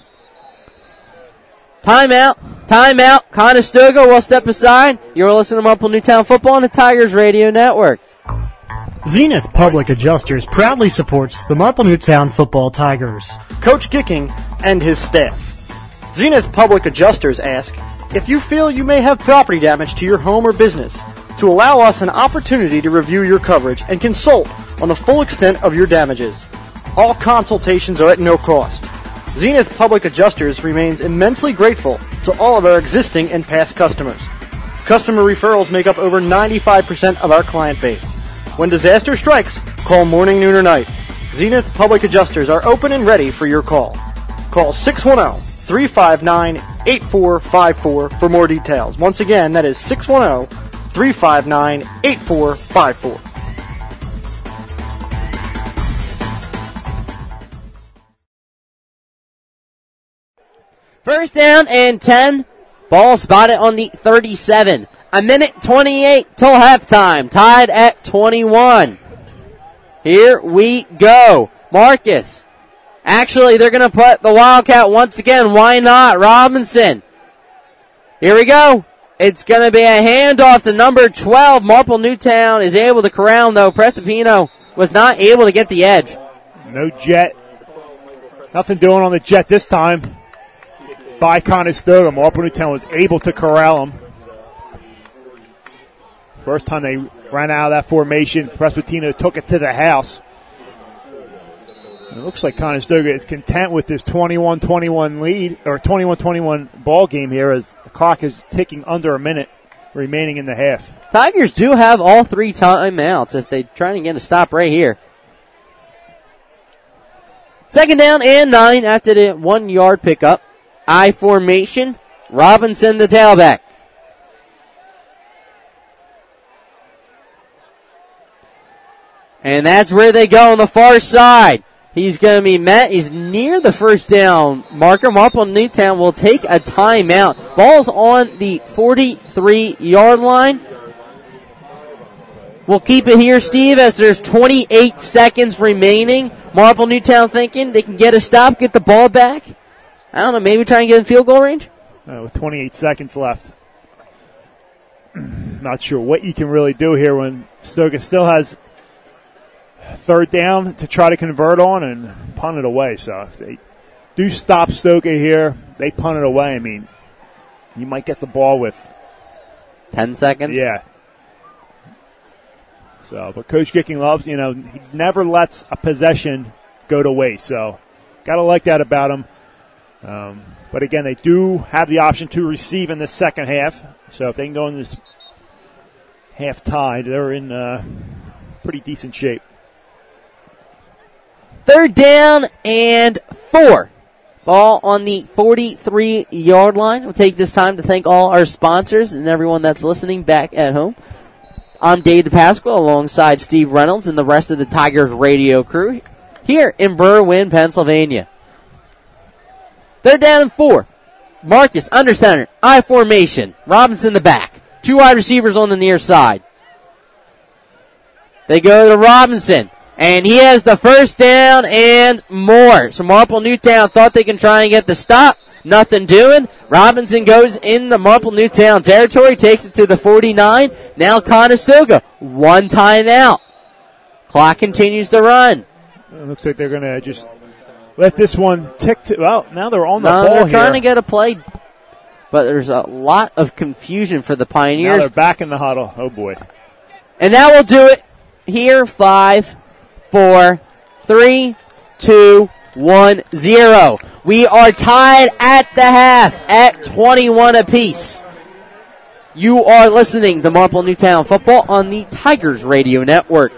Timeout. Timeout. Conestoga will step aside. You're listening to Marple Newtown Football on the Tigers Radio Network. Zenith Public Adjusters proudly supports the Marple Newtown Football Tigers. Coach Gicking and his staff. Zenith Public Adjusters ask if you feel you may have property damage to your home or business, to allow us an opportunity to review your coverage and consult on the full extent of your damages. All consultations are at no cost. Zenith Public Adjusters remains immensely grateful to all of our existing and past customers. Customer referrals make up over 95% of our client base. When disaster strikes, call morning, noon, or night. Zenith Public Adjusters are open and ready for your call. Call 610-359-8454 for more details. Once again, that is 610-359-8454. First down and 10. Ball spotted on the 37. A minute 28 till halftime. Tied at 21. Here we go. Marcus. Actually, they're going to put the Wildcat once again. Why not? Robinson. Here we go. It's going to be a handoff to number 12. Marple Newtown is able to corral, though. Prestipino was not able to get the edge. No jet. Nothing doing on the jet this time by Conestoga. Marple Newtown was able to corral him. First time they ran out of that formation, Prestipino took it to the house. It looks like Conestoga is content with this 21-21 lead or 21-21 ball game here as the clock is ticking under a minute remaining in the half. Tigers do have all three timeouts if they try to get a stop right here. Second down and nine after the one yard pickup. I formation. Robinson the tailback. And that's where they go on the far side. He's going to be met. He's near the first down marker. Marple Newtown will take a timeout. Ball's on the 43 yard line. We'll keep it here, Steve, as there's 28 seconds remaining. Marple Newtown thinking they can get a stop, get the ball back. I don't know, maybe try and get in field goal range? Uh, with 28 seconds left. Not sure what you can really do here when Stoga still has third down to try to convert on and punt it away. So if they do stop Stoga here, they punt it away. I mean, you might get the ball with 10 seconds? Yeah. So, but Coach Gicking loves, you know, he never lets a possession go to waste. So, gotta like that about him. Um, but again, they do have the option to receive in the second half. So if they can go in this half tied, they're in uh, pretty decent shape. Third down and four. Ball on the 43 yard line. We'll take this time to thank all our sponsors and everyone that's listening back at home. I'm Dave DiPasqua alongside Steve Reynolds and the rest of the Tigers radio crew here in Berwyn, Pennsylvania. Third down and four. Marcus under center. I formation. Robinson the back. Two wide receivers on the near side. They go to Robinson. And he has the first down and more. So Marple Newtown thought they can try and get the stop. Nothing doing. Robinson goes in the Marple Newtown territory, takes it to the 49. Now Conestoga. One timeout. Clock continues to run. It looks like they're going to just let this one tick. To, well, now they're on the no, ball they're here. trying to get a play, but there's a lot of confusion for the Pioneers. now Pioneers. they're back in the huddle. Oh boy. And that will do it here. Five, four, three, two, one, zero. We are tied at the half at 21 apiece. You are listening to Marple Newtown Football on the Tigers Radio Network.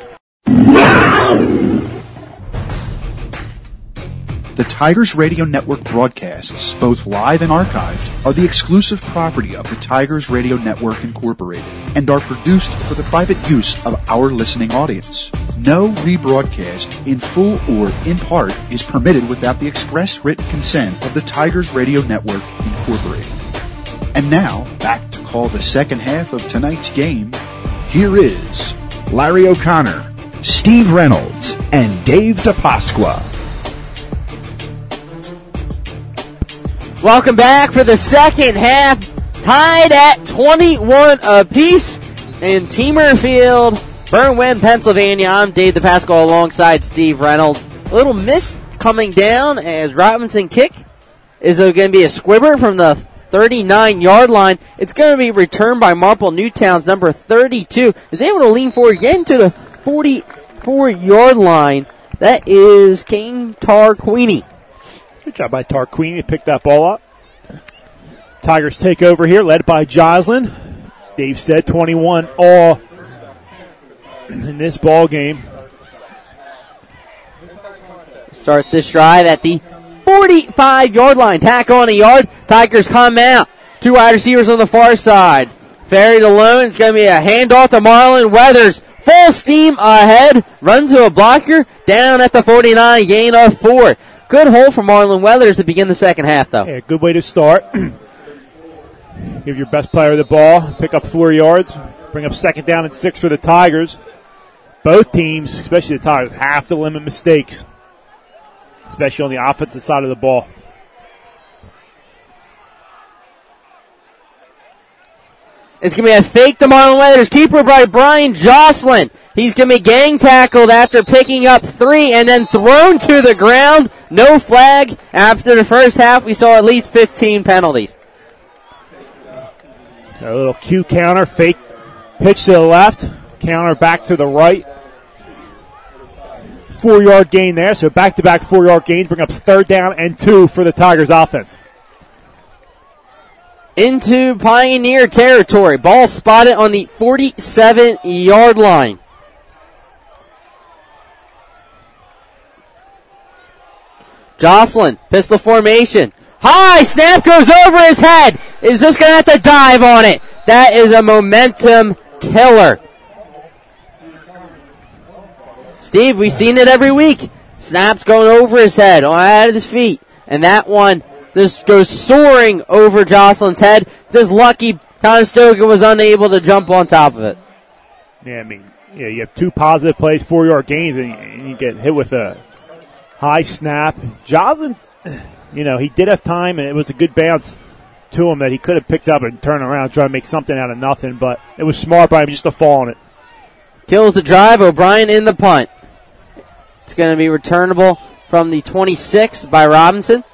The Tigers Radio Network broadcasts, both live and archived, are the exclusive property of the Tigers Radio Network Incorporated and are produced for the private use of our listening audience. No rebroadcast, in full or in part, is permitted without the express written consent of the Tigers Radio Network, Incorporated. And now, back to call the second half of tonight's game. Here is Larry O'Connor, Steve Reynolds, and Dave DiPasqua. Welcome back for the second half, tied at 21 apiece in Teamer Field, Berwyn, Pennsylvania. I'm Dave DiPasqua alongside Steve Reynolds. A little mist coming down as Robinson kick is going to be a squibber from the 39 yard line. It's going to be returned by Marple Newtown's number 32. Is able to lean forward again to the 44 yard line. That is King Tar Tarquini. Good job by Tarquini to pick that ball up. Tigers take over here, led by Joslin. Dave said 21 all in this ball game. Start this drive at the 45 yard line. Tack on a yard. Tigers come out. Two wide receivers on the far side. Ferried alone. It's going to be a handoff to Marlon Weathers. Full steam ahead. Run to a blocker. Down at the 49. Gain of four. Good hold for Marlon Weathers to begin the second half, though. Yeah, good way to start. Give your best player the ball, pick up four yards, bring up second down and six for the Tigers. Both teams, especially the Tigers, have to limit mistakes, especially on the offensive side of the ball. It's going to be a fake to Marlon Weathers. Keeper by Brian Jocelyn. He's going to be gang tackled after picking up three and then thrown to the ground. No flag. After the first half, we saw at least 15 penalties. A little Q counter, fake pitch to the left, counter back to the right. Four yard gain there, so back to back four yard gains bring up third down and two for the Tigers offense. Into Pioneer territory. Ball spotted on the 47 yard line. Jocelyn, pistol formation. High snap goes over his head. Is this going to have to dive on it? That is a momentum killer. Steve, we've seen it every week. Snaps going over his head, out of his feet. And that one just goes soaring over Jocelyn's head. This lucky Conestoga was unable to jump on top of it. Yeah, I mean, yeah, you have two positive plays, four yard gains, and you get hit with a high snap. Jocelyn, you know, he did have time, and it was a good bounce to him that he could have picked up and turned around, try to make something out of nothing. But it was smart by him just to fall on it. Kills the drive. O'Brien in the punt. It's going to be returnable from the 26 by Robinson.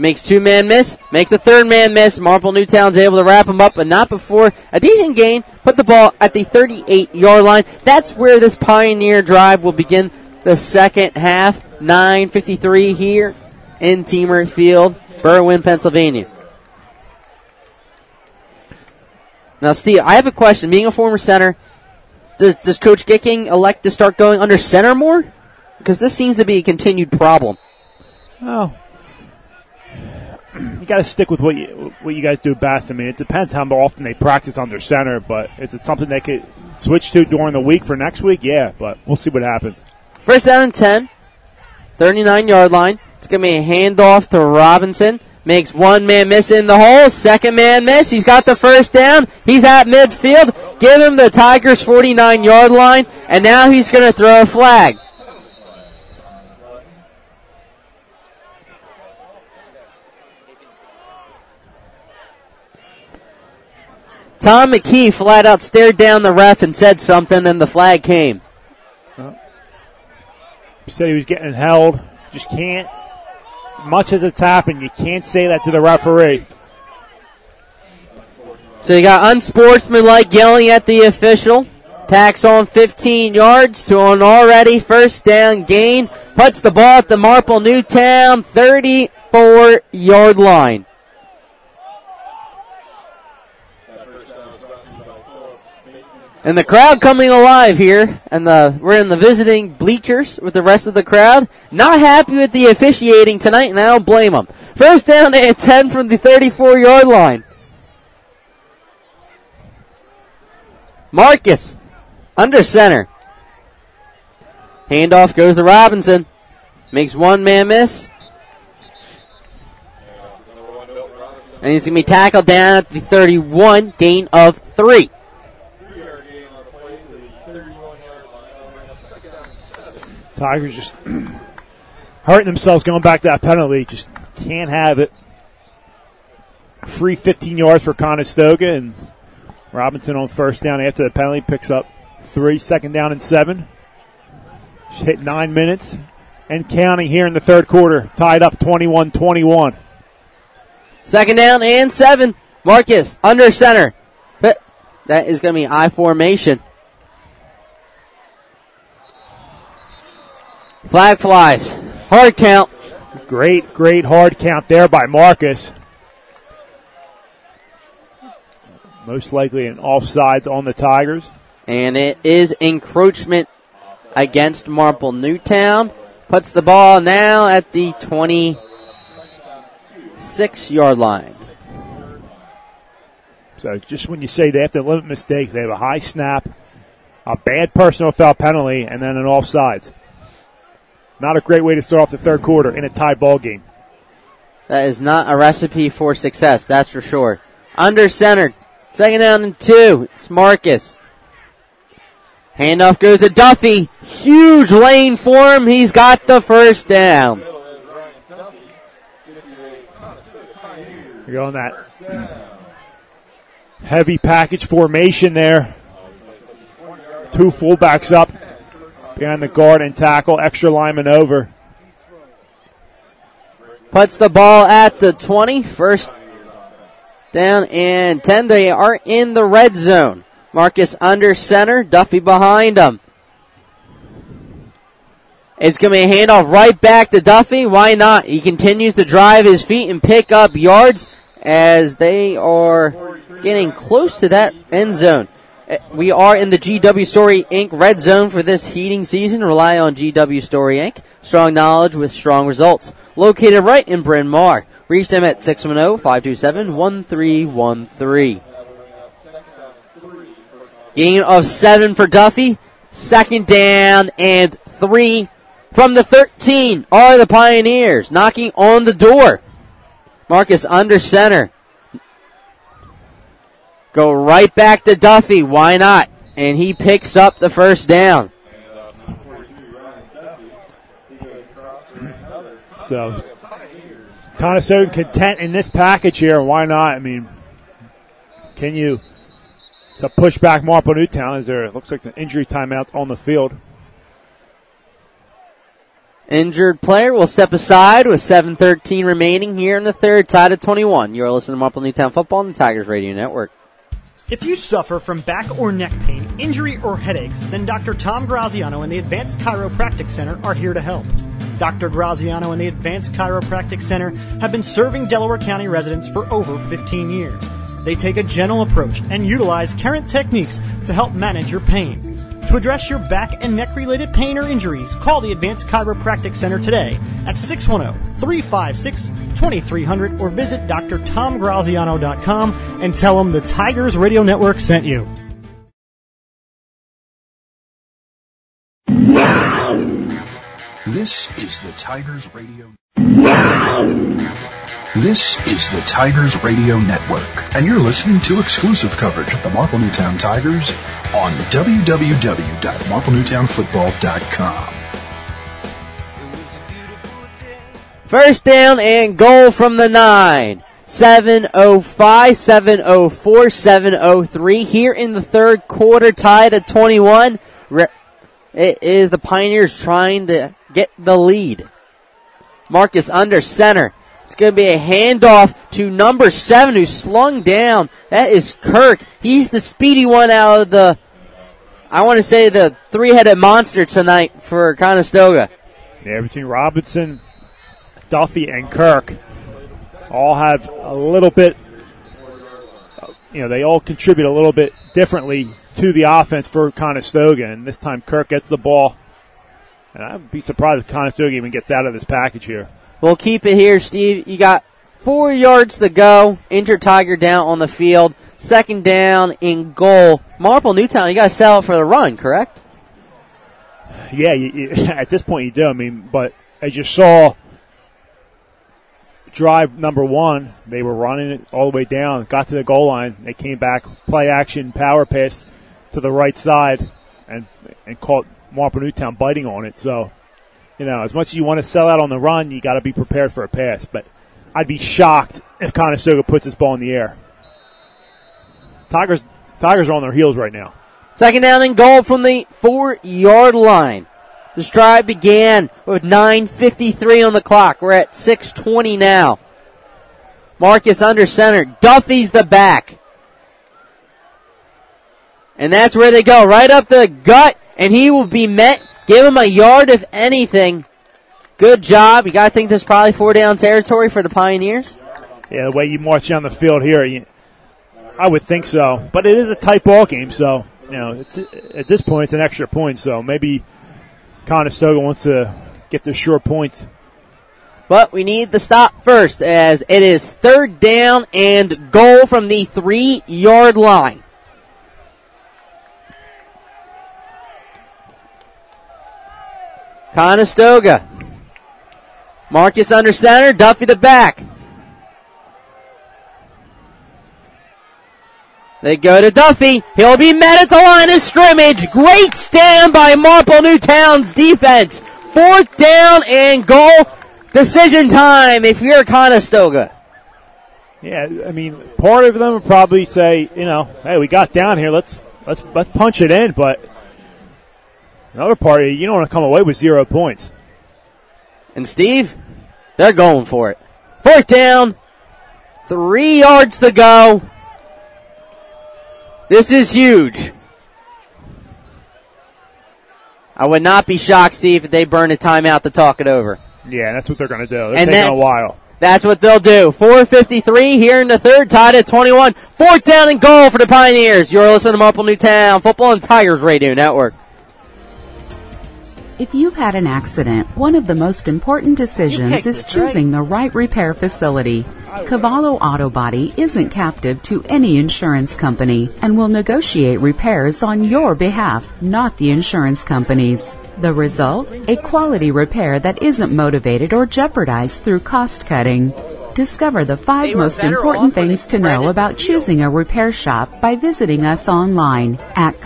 Makes two man miss. Makes the third man miss. Marple Newtown's able to wrap him up, but not before a decent gain. Put the ball at the 38 yard line. That's where this Pioneer drive will begin the second half. 9.53 here in Teamer Field, Berwyn, Pennsylvania. Now, Steve, I have a question. Being a former center, does, does Coach Gicking elect to start going under center more? Because this seems to be a continued problem. Oh, you got to stick with what you what you guys do best. I mean, it depends how often they practice under center, but is it something they could switch to during the week for next week? Yeah, but we'll see what happens. First down and 10, 39 yard line. It's going to be a handoff to Robinson. Makes one man miss in the hole. Second man miss. He's got the first down. He's at midfield. Give him the Tigers 49 yard line. And now he's going to throw a flag. Tom McKee flat out stared down the ref and said something, and the flag came. He said he was getting held. Just can't. Much as it's happened, you can't say that to the referee. So you got unsportsmanlike yelling at the official. Tacks on 15 yards to an already first down gain. Puts the ball at the Marple Newtown 34 yard line. And the crowd coming alive here, and the we're in the visiting bleachers with the rest of the crowd. Not happy with the officiating tonight, and I don't blame them. First down at 10 from the 34 yard line. Marcus, under center. Handoff goes to Robinson. Makes one man miss. And he's going to be tackled down at the 31, gain of three. Tigers just hurting themselves going back to that penalty. Just can't have it. Free 15 yards for Conestoga, and Robinson on first down after the penalty picks up three, second down and seven. Just hit nine minutes and counting here in the third quarter, tied up 21 21. Second down and seven. Marcus under center. That is going to be I formation. Flag flies. Hard count. Great, great hard count there by Marcus. Most likely an offsides on the Tigers. And it is encroachment against Marple Newtown. Puts the ball now at the 26 yard line. So just when you say they have to limit mistakes, they have a high snap, a bad personal foul penalty, and then an offsides. Not a great way to start off the third quarter in a tie ball game. That is not a recipe for success, that's for sure. Under center, second down and two. It's Marcus. Handoff goes to Duffy. Huge lane for him. He's got the first down. You're going that heavy package formation there. Two fullbacks up behind the guard and tackle, extra lineman over. Puts the ball at the 20. First down and 10. They are in the red zone. Marcus under center, Duffy behind him. It's going to be a handoff right back to Duffy. Why not? He continues to drive his feet and pick up yards as they are getting close to that end zone. We are in the GW Story Inc. red zone for this heating season. Rely on GW Story Inc. Strong knowledge with strong results. Located right in Bryn Mawr. Reach them at 610-527-1313. Gain of seven for Duffy. Second down and three from the 13 are the Pioneers knocking on the door. Marcus under center. Go right back to Duffy. Why not? And he picks up the first down. So, Conestoga content in this package here. Why not? I mean, can you to push back Marple Newtown as there looks like the injury timeouts on the field. Injured player will step aside with 7.13 remaining here in the third, tied at 21. You're listening to Marple Newtown Football on the Tigers Radio Network. If you suffer from back or neck pain, injury, or headaches, then Dr. Tom Graziano and the Advanced Chiropractic Center are here to help. Dr. Graziano and the Advanced Chiropractic Center have been serving Delaware County residents for over 15 years. They take a gentle approach and utilize current techniques to help manage your pain. To address your back and neck related pain or injuries, call the Advanced Chiropractic Center today at 610-356-2300 or visit drtomgraziano.com and tell them the Tigers Radio Network sent you. This is the Tigers Radio. This is the Tigers Radio Network, and you're listening to exclusive coverage of the Marple Newtown Tigers on www.marplenewtownfootball.com. First down and goal from the nine. 705, 704, 703 here in the third quarter, tied at 21. Re- It is the Pioneers trying to get the lead. Marcus under center. It's going to be a handoff to number seven who slung down. That is Kirk. He's the speedy one out of the, I want to say the three-headed monster tonight for Conestoga. Yeah, between Robinson, Duffy, and Kirk, all have a little bit, uh, you know, they all contribute a little bit differently to the offense for Conestoga. And this time Kirk gets the ball. And I'd be surprised if Conestoga even gets out of this package here. We'll keep it here, Steve. You got four yards to go. Injured Tiger down on the field. Second down in goal. Marple Newtown, you got to sell it for the run, correct? Yeah, you, you, at this point you do. I mean, but as you saw, drive number one, they were running it all the way down, got to the goal line, they came back, play action, power pass to the right side, and and caught Marple Newtown biting on it. So, you know, as much as you want to sell out on the run, you got to be prepared for a pass. But I'd be shocked if Conestoga puts this ball in the air. Tigers, Tigers are on their heels right now. Second down and goal from the four yard line. The stride began with 9.53 on the clock. We're at 6.20 now. Marcus under center. Duffy's the back. And that's where they go. Right up the gut, and he will be met. Give him a yard if anything. Good job. You got to think this is probably four down territory for the Pioneers. Yeah, the way you march down the field here, you, I would think so. But it is a tight ball game, so you know, it's at this point it's an extra point. So maybe Conestoga wants to get the short points. But we need the stop first, as it is third down and goal from the three yard line. Conestoga. Marcus under center, Duffy the back. They go to Duffy. He'll be met at the line of scrimmage. Great stand by Marple Newtown's defense. Fourth down and goal. Decision time if you're Conestoga. Yeah, I mean, part of them would probably say, you know, hey, we got down here. Let's let's let's punch it in. But another party, you don't want to come away with zero points. And Steve, they're going for it. Fourth down, three yards to go. This is huge. I would not be shocked, Steve, if they burn a timeout to talk it over. Yeah, that's what they're going to do. They're And taking a while. That's what they'll do. 4.53 here in the third, tied at 21. Fourth down and goal for the Pioneers. You're listening to Marple Newtown Football and Tigers Radio Network. If you've had an accident, one of the most important decisions is choosing the right repair facility. Cavallo Auto Body isn't captive to any insurance company and will negotiate repairs on your behalf, not the insurance company's. The result? A quality repair that isn't motivated or jeopardized through cost cutting. Discover the five most important off when they things to know about choosing a repair shop by visiting us online at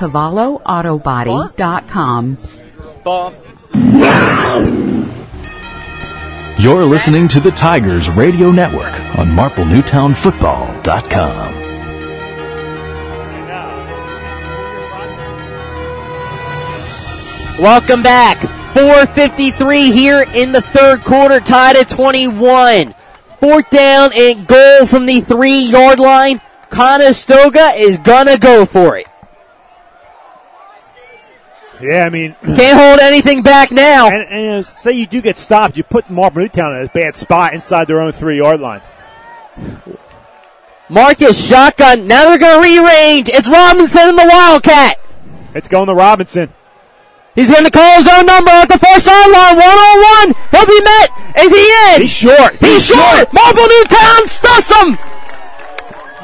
You're listening to the Tigers Radio Network on MarpleNewtownFootball.com. Welcome back. 4.53 here in the third quarter, tied at 21. Fourth down and goal from the three yard line. Conestoga is gonna go for it. Yeah, I mean, Can't hold anything back now. And, and say you do get stopped, you put Marple Newtown in a bad spot inside their own three yard line. Marcus shotgun. Now they're gonna rearrange. It's Robinson and the Wildcat. It's going to Robinson. He's going to call his own number at the far sideline. One on one. He'll be met. Is he in? He's short. He's, short. Marple Newtown stuffs him.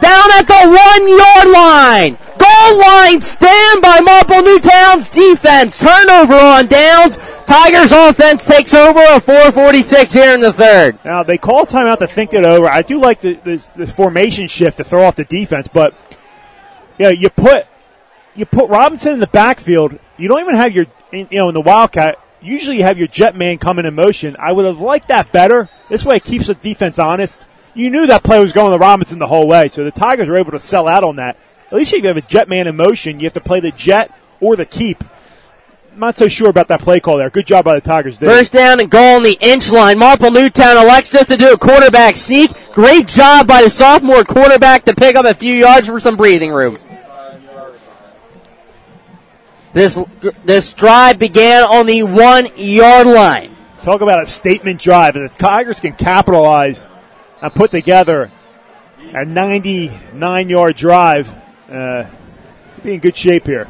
Down at the one yard line. Goal line stand by Marple Newtown's defense. Turnover on downs. Tigers offense takes over a 446 here in the third. Now they call timeout to think it over. I do like the, the, the formation shift to throw off the defense, but you know, you put you put Robinson in the backfield. You don't even have your you know in the Wildcat. Usually you have your jet man coming in motion. I would have liked that better. This way it keeps the defense honest. You knew that play was going to Robinson the whole way, so the Tigers were able to sell out on that. At least if you have a jet man in motion, you have to play the jet or the keep. I'm not so sure about that play call there. Good job by the Tigers. First down and goal on the inch line. Marple Newtown elects just to do a quarterback sneak. Great job by the sophomore quarterback to pick up a few yards for some breathing room. This this drive began on the one yard line. Talk about a statement drive. If the Tigers can capitalize and put together a 99 yard drive, uh, be in good shape here.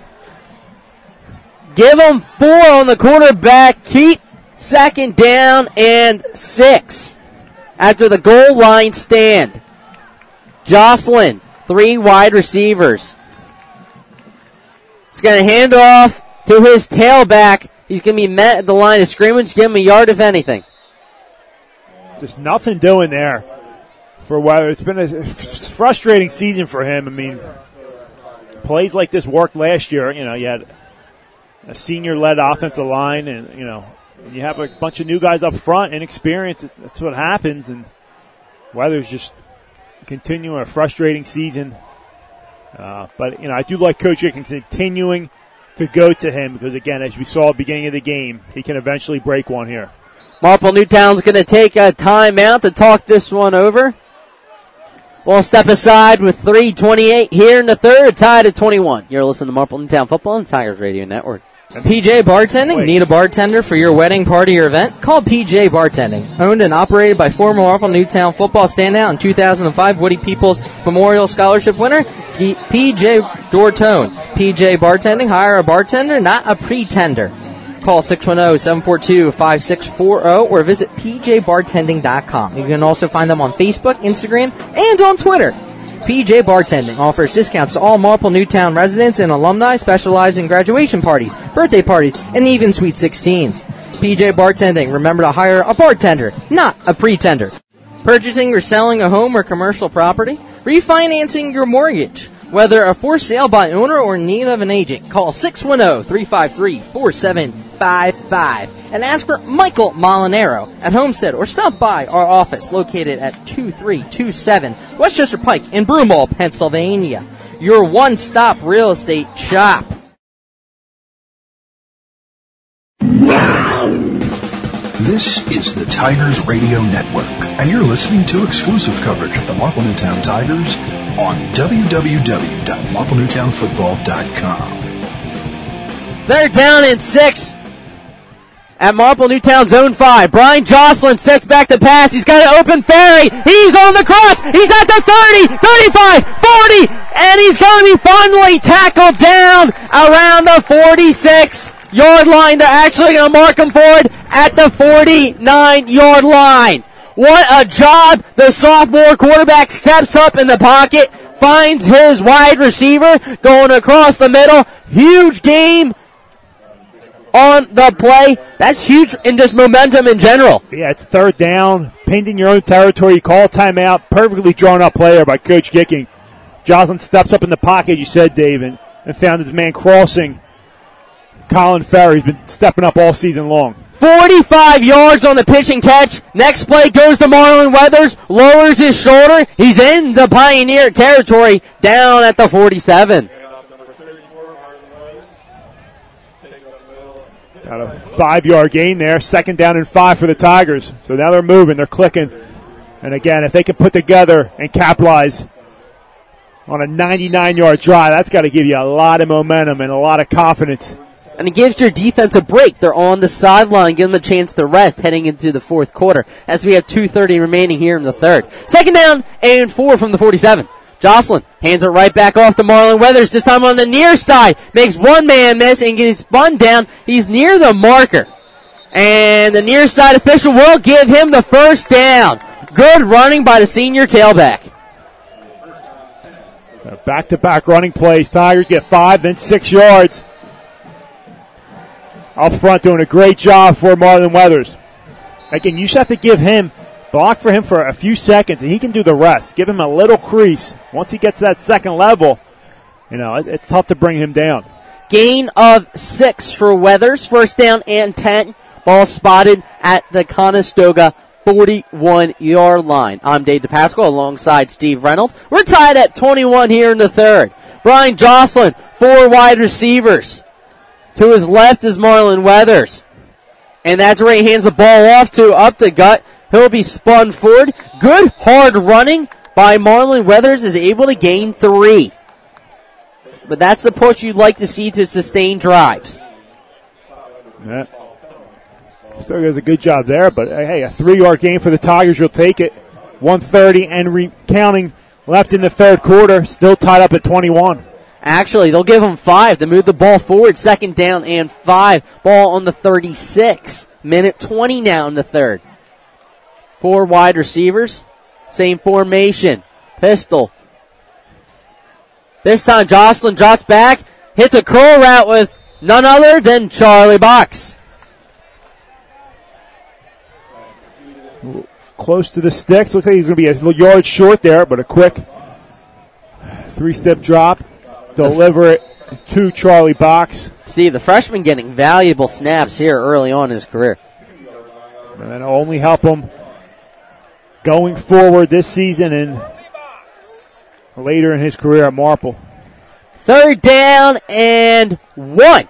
Give them four on the quarterback. Keep second down and six after the goal line stand. Jocelyn, three wide receivers. He's going to hand off to his tailback, He's going to be met at the line of scrimmage. Give him a yard, if anything. Just nothing doing there for Weather. It's been a frustrating season for him. I mean, plays like this worked last year. You know, you had a senior-led offensive line, and you know, you have a bunch of new guys up front, inexperienced. That's what happens, and Weather's just continuing a frustrating season. Uh, but you know, I do like Coach Aiken continuing to go to him because, again, as we saw at the beginning of the game, he can eventually break one here. Marple Newtown's going to take a timeout to talk this one over. We'll step aside with 3.28 here in the third, tied at 21. You're listening to Marple Newtown Football and Tigers Radio Network. PJ Bartending? Wait. Need a bartender for your wedding, party, or event? Call PJ Bartending. Owned and operated by former Marple Newtown football standout and 2005 Woody Peoples Memorial Scholarship winner, G- PJ Dortone. PJ Bartending, hire a bartender, not a pretender. Call 610-742-5640 or visit pjbartending.com. You can also find them on Facebook, Instagram, and on Twitter. PJ Bartending offers discounts to all Marple Newtown residents and alumni specializing in graduation parties, birthday parties, and even Sweet 16s. PJ Bartending, remember to hire a bartender, not a pretender. Purchasing or selling a home or commercial property? Refinancing your mortgage? Whether a for sale by owner or in need of an agent, call 610-353-4755 and ask for Michael Molinaro at Homestead or stop by our office located at 2327 Westchester Pike in Broomall, Pennsylvania. Your one-stop real estate shop. This is the Tigers Radio Network, and you're listening to exclusive coverage of the Marple Newtown Tigers on www.marplenewtownfootball.com. They're down in six at Marple Newtown Zone 5. Brian Jocelyn sets back the pass. He's got an open Ferry. He's on the cross. He's at the 30, 35, 40, and he's going to be finally tackled down around the 46 yard line. They're actually going to mark him forward at the 49 yard line. What a job. The sophomore quarterback steps up in the pocket, finds his wide receiver going across the middle. Huge game on the play. That's huge in just momentum in general. Yeah, it's third down, painting your own territory. You call timeout. Perfectly drawn up player by Coach Gicking. Jocelyn steps up in the pocket, you said, Dave, and, and found his man crossing. Colin Ferry's been stepping up all season long. 45 yards on the pitch and catch. Next play goes to Marlon Weathers, lowers his shoulder. He's in the Pioneer territory, down at the 47. Got a five yard gain there. Second down and five for the Tigers. So now they're moving, they're clicking. And again, if they can put together and capitalize on a 99 yard drive, that's got to give you a lot of momentum and a lot of confidence. And it gives your defense a break. They're on the sideline, give them a chance to rest heading into the fourth quarter as we have 2.30 remaining here in the third. Second down and four from the 47. Jocelyn hands it right back off to Marlon Weathers, this time on the near side. Makes one man miss and gets spun down. He's near the marker. And the near side official will give him the first down. Good running by the senior tailback. Back to back running plays. Tigers get five, then six yards. Up front doing a great job for Marlon Weathers. Again, you just have to give him, block for him for a few seconds, and he can do the rest. Give him a little crease. Once he gets to that second level, you know, it- it's tough to bring him down. Gain of six for Weathers. First down and 10. Ball spotted at the Conestoga 41 yard line. I'm Dave DiPasqua alongside Steve Reynolds. We're tied at 21 here in the third. Brian Jocelyn, four wide receivers. To his left is Marlon Weathers. And that's where he hands the ball off to up the gut. He'll be spun forward. Good hard running by Marlon Weathers is able to gain three. But that's the push you'd like to see to sustain drives. Yeah. So he does a good job there, but uh, hey, a three yard gain for the Tigers. You'll take it. 130 and re- counting left in the third quarter. Still tied up at 21. Actually, they'll give them five to move the ball forward. Second down and five. Ball on the 36. Minute 20 now in the third. Four wide receivers. Same formation. Pistol. This time Jocelyn drops back. Hits a curl route with none other than Charlie Box. Close to the sticks. Looks like he's going to be a little yard short there, but a quick three step drop. Deliver it to Charlie Box. Steve, the freshman getting valuable snaps here early on in his career. And that'll only help him going forward this season and later in his career at Marple. Third down and one.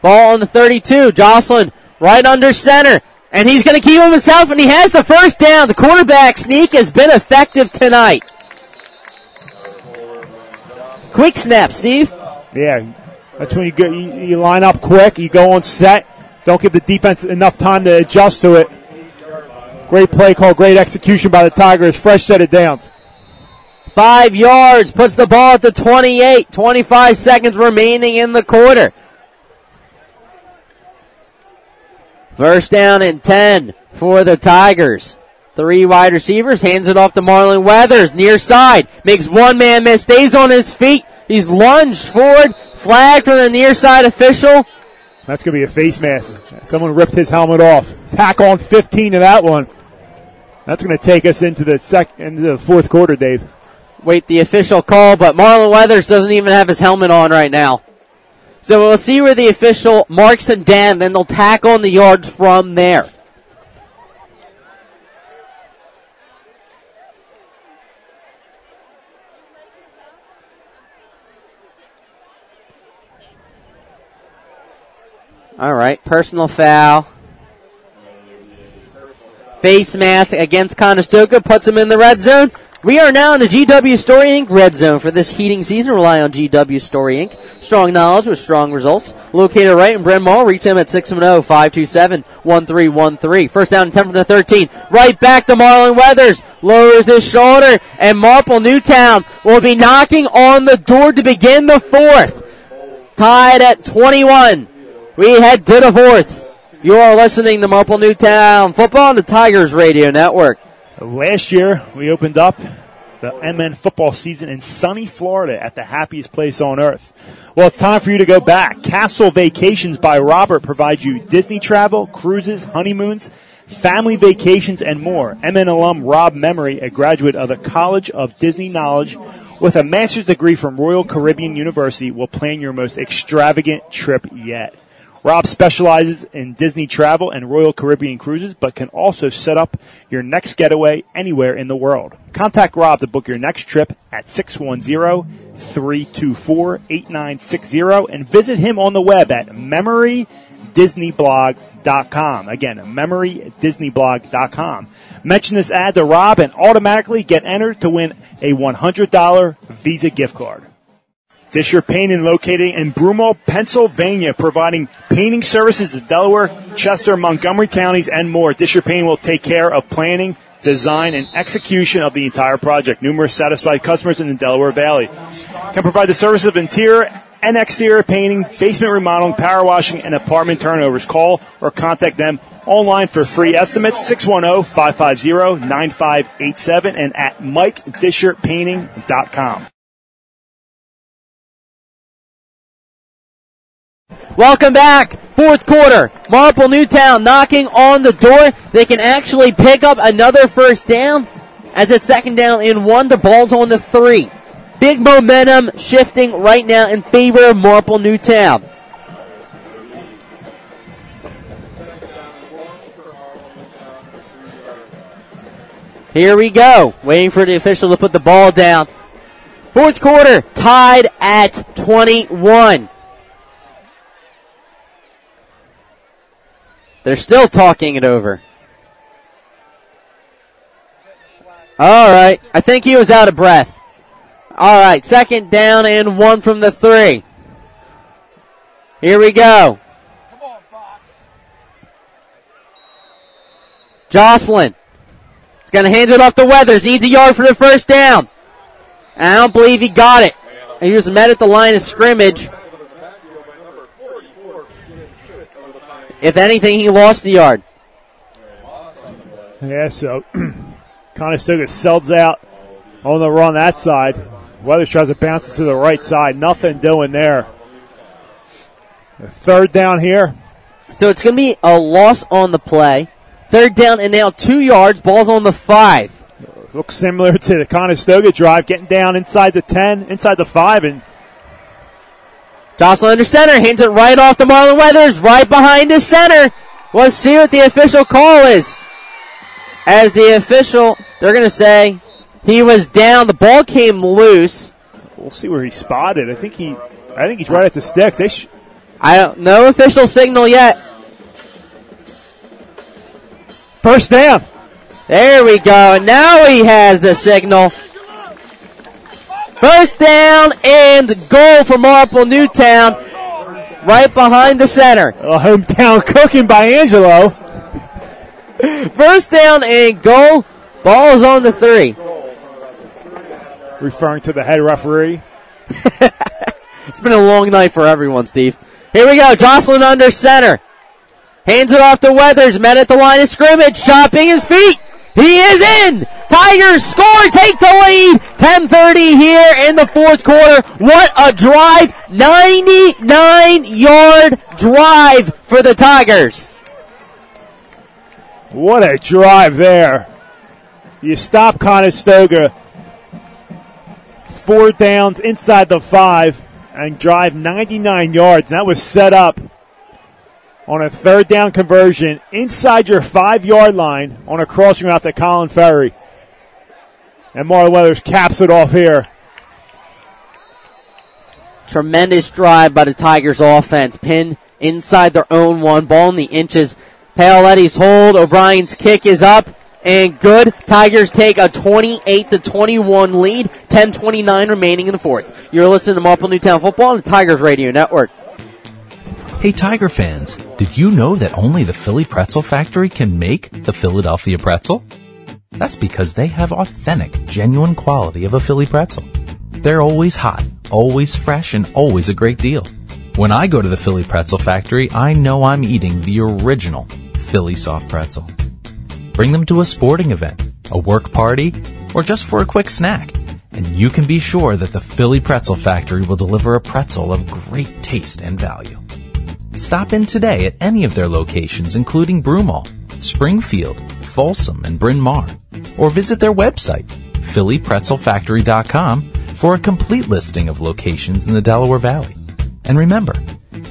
Ball on the 32. Jocelyn right under center. And he's going to keep him himself, and he has the first down. The quarterback sneak has been effective tonight. Quick snap, Steve. Yeah, that's when you, go, you, you line up quick, you go on set, don't give the defense enough time to adjust to it. Great play call, great execution by the Tigers. Fresh set of downs. Five yards, puts the ball at the 28. 25 seconds remaining in the quarter. First down and 10 for the Tigers. Three wide receivers, hands it off to Marlon Weathers, near side, makes one man miss, stays on his feet. He's lunged forward, flag from the near side official. That's going to be a face mask. Someone ripped his helmet off. Tack on 15 to that one. That's going to take us into the second, into the fourth quarter, Dave. Wait the official call, but Marlon Weathers doesn't even have his helmet on right now. So we'll see where the official marks him down, then they'll tack on the yards from there. All right, personal foul. Face mask against Conestoga puts him in the red zone. We are now in the GW Story Inc. red zone for this heating season. Rely on GW Story Inc. Strong knowledge with strong results. Located right in Bryn Mawr. Reach them at 610-527-1313. First down and 10 from the 13. Right back to Marlon Weathers. Lowers his shoulder and Marple Newtown will be knocking on the door to begin the fourth. Tied at 21. We head to the fourth. You are listening to Marple Newtown Football on the Tigers Radio Network. Last year, we opened up the MN football season in sunny Florida at the happiest place on earth. Well, it's time for you to go back. Castle Vacations by Robert provides you Disney travel, cruises, honeymoons, family vacations, and more. MN alum Rob Memory, a graduate of the College of Disney Knowledge with a master's degree from Royal Caribbean University, will plan your most extravagant trip yet. Rob specializes in Disney travel and Royal Caribbean cruises, but can also set up your next getaway anywhere in the world. Contact Rob to book your next trip at 610-324-8960 and visit him on the web at memorydisneyblog.com. Again, memorydisneyblog.com. Mention this ad to Rob and automatically get entered to win a $100 Visa gift card. Disher Painting located in Broomall, Pennsylvania, providing painting services to Delaware, Chester, Montgomery counties, and more. Disher Painting will take care of planning, design, and execution of the entire project. Numerous satisfied customers in the Delaware Valley can provide the service of interior and exterior painting, basement remodeling, power washing, and apartment turnovers. Call or contact them online for free estimates 610-550-9587 and at MikeDisherPainting.com. Welcome back. Fourth quarter. Marple Newtown knocking on the door. They can actually pick up another first down as it's second down in one. The ball's on the three. Big momentum shifting right now in favor of Marple Newtown. Here we go. Waiting for the official to put the ball down. Fourth quarter tied at 21. They're still talking it over. All right. I think he was out of breath. All right. Second down and one from the three. Here we go. Jocelyn. He's going to hand it off to Weathers. Needs a yard for the first down. I don't believe he got it. He was met at the line of scrimmage. If anything, he lost the yard. Yeah, so Conestoga sells out on the run that side. Weathers tries to bounce it to the right side. Nothing doing there. Third down here. So it's going to be a loss on the play. Third down and now two yards. Ball's on the five. Looks similar to the Conestoga drive, getting down inside the 10, inside the 5, and Jocelyn under center, hands it right off to Marlon Weathers, right behind the center. Let's see what the official call is. As the official, they're going to say he was down. The ball came loose. we'll see where he spotted. I think he, I think he's right at the sticks. They sh- I don't, no official signal yet. First down. There we go. And now he has the signal. First down and goal for Marple Newtown. Right behind the center. A hometown cooking by Angelo. First down and goal. Ball is on the three. Referring to the head referee. It's been a long night for everyone, Steve. Here we go. Jocelyn under center. Hands it off to Weathers. Men at the line of scrimmage. Chopping his feet. He is in. Tigers score. Take the lead. 10:30 here in the fourth quarter. What a drive! 99 yard drive for the Tigers. What a drive there. You stop Conestoga. Four downs inside the five and drive 99 yards. That was set up on a third down conversion inside your five yard line on a crossing route to Colin Ferry. And Marlon Weathers caps it off here. Tremendous drive by the Tigers offense. Pin inside their own one. Ball in the inches. Paoletti's hold. O'Brien's kick is up and good. Tigers take a 28 to 21 lead. 10:29 remaining in the fourth. You're listening to Marple Newtown Football on the Tigers Radio Network. Hey Tiger fans, did you know that only the Philly Pretzel Factory can make the Philadelphia pretzel? That's because they have authentic, genuine quality of a Philly pretzel. They're always hot, always fresh, and always a great deal. When I go to the Philly Pretzel Factory, I know I'm eating the original Philly soft pretzel. Bring them to a sporting event, a work party, or just for a quick snack, and you can be sure that the Philly Pretzel Factory will deliver a pretzel of great taste and value. Stop in today at any of their locations, including Broomall, Springfield, Folsom, and Bryn Mawr, or visit their website, phillypretzelfactory.com, for a complete listing of locations in the Delaware Valley. And remember,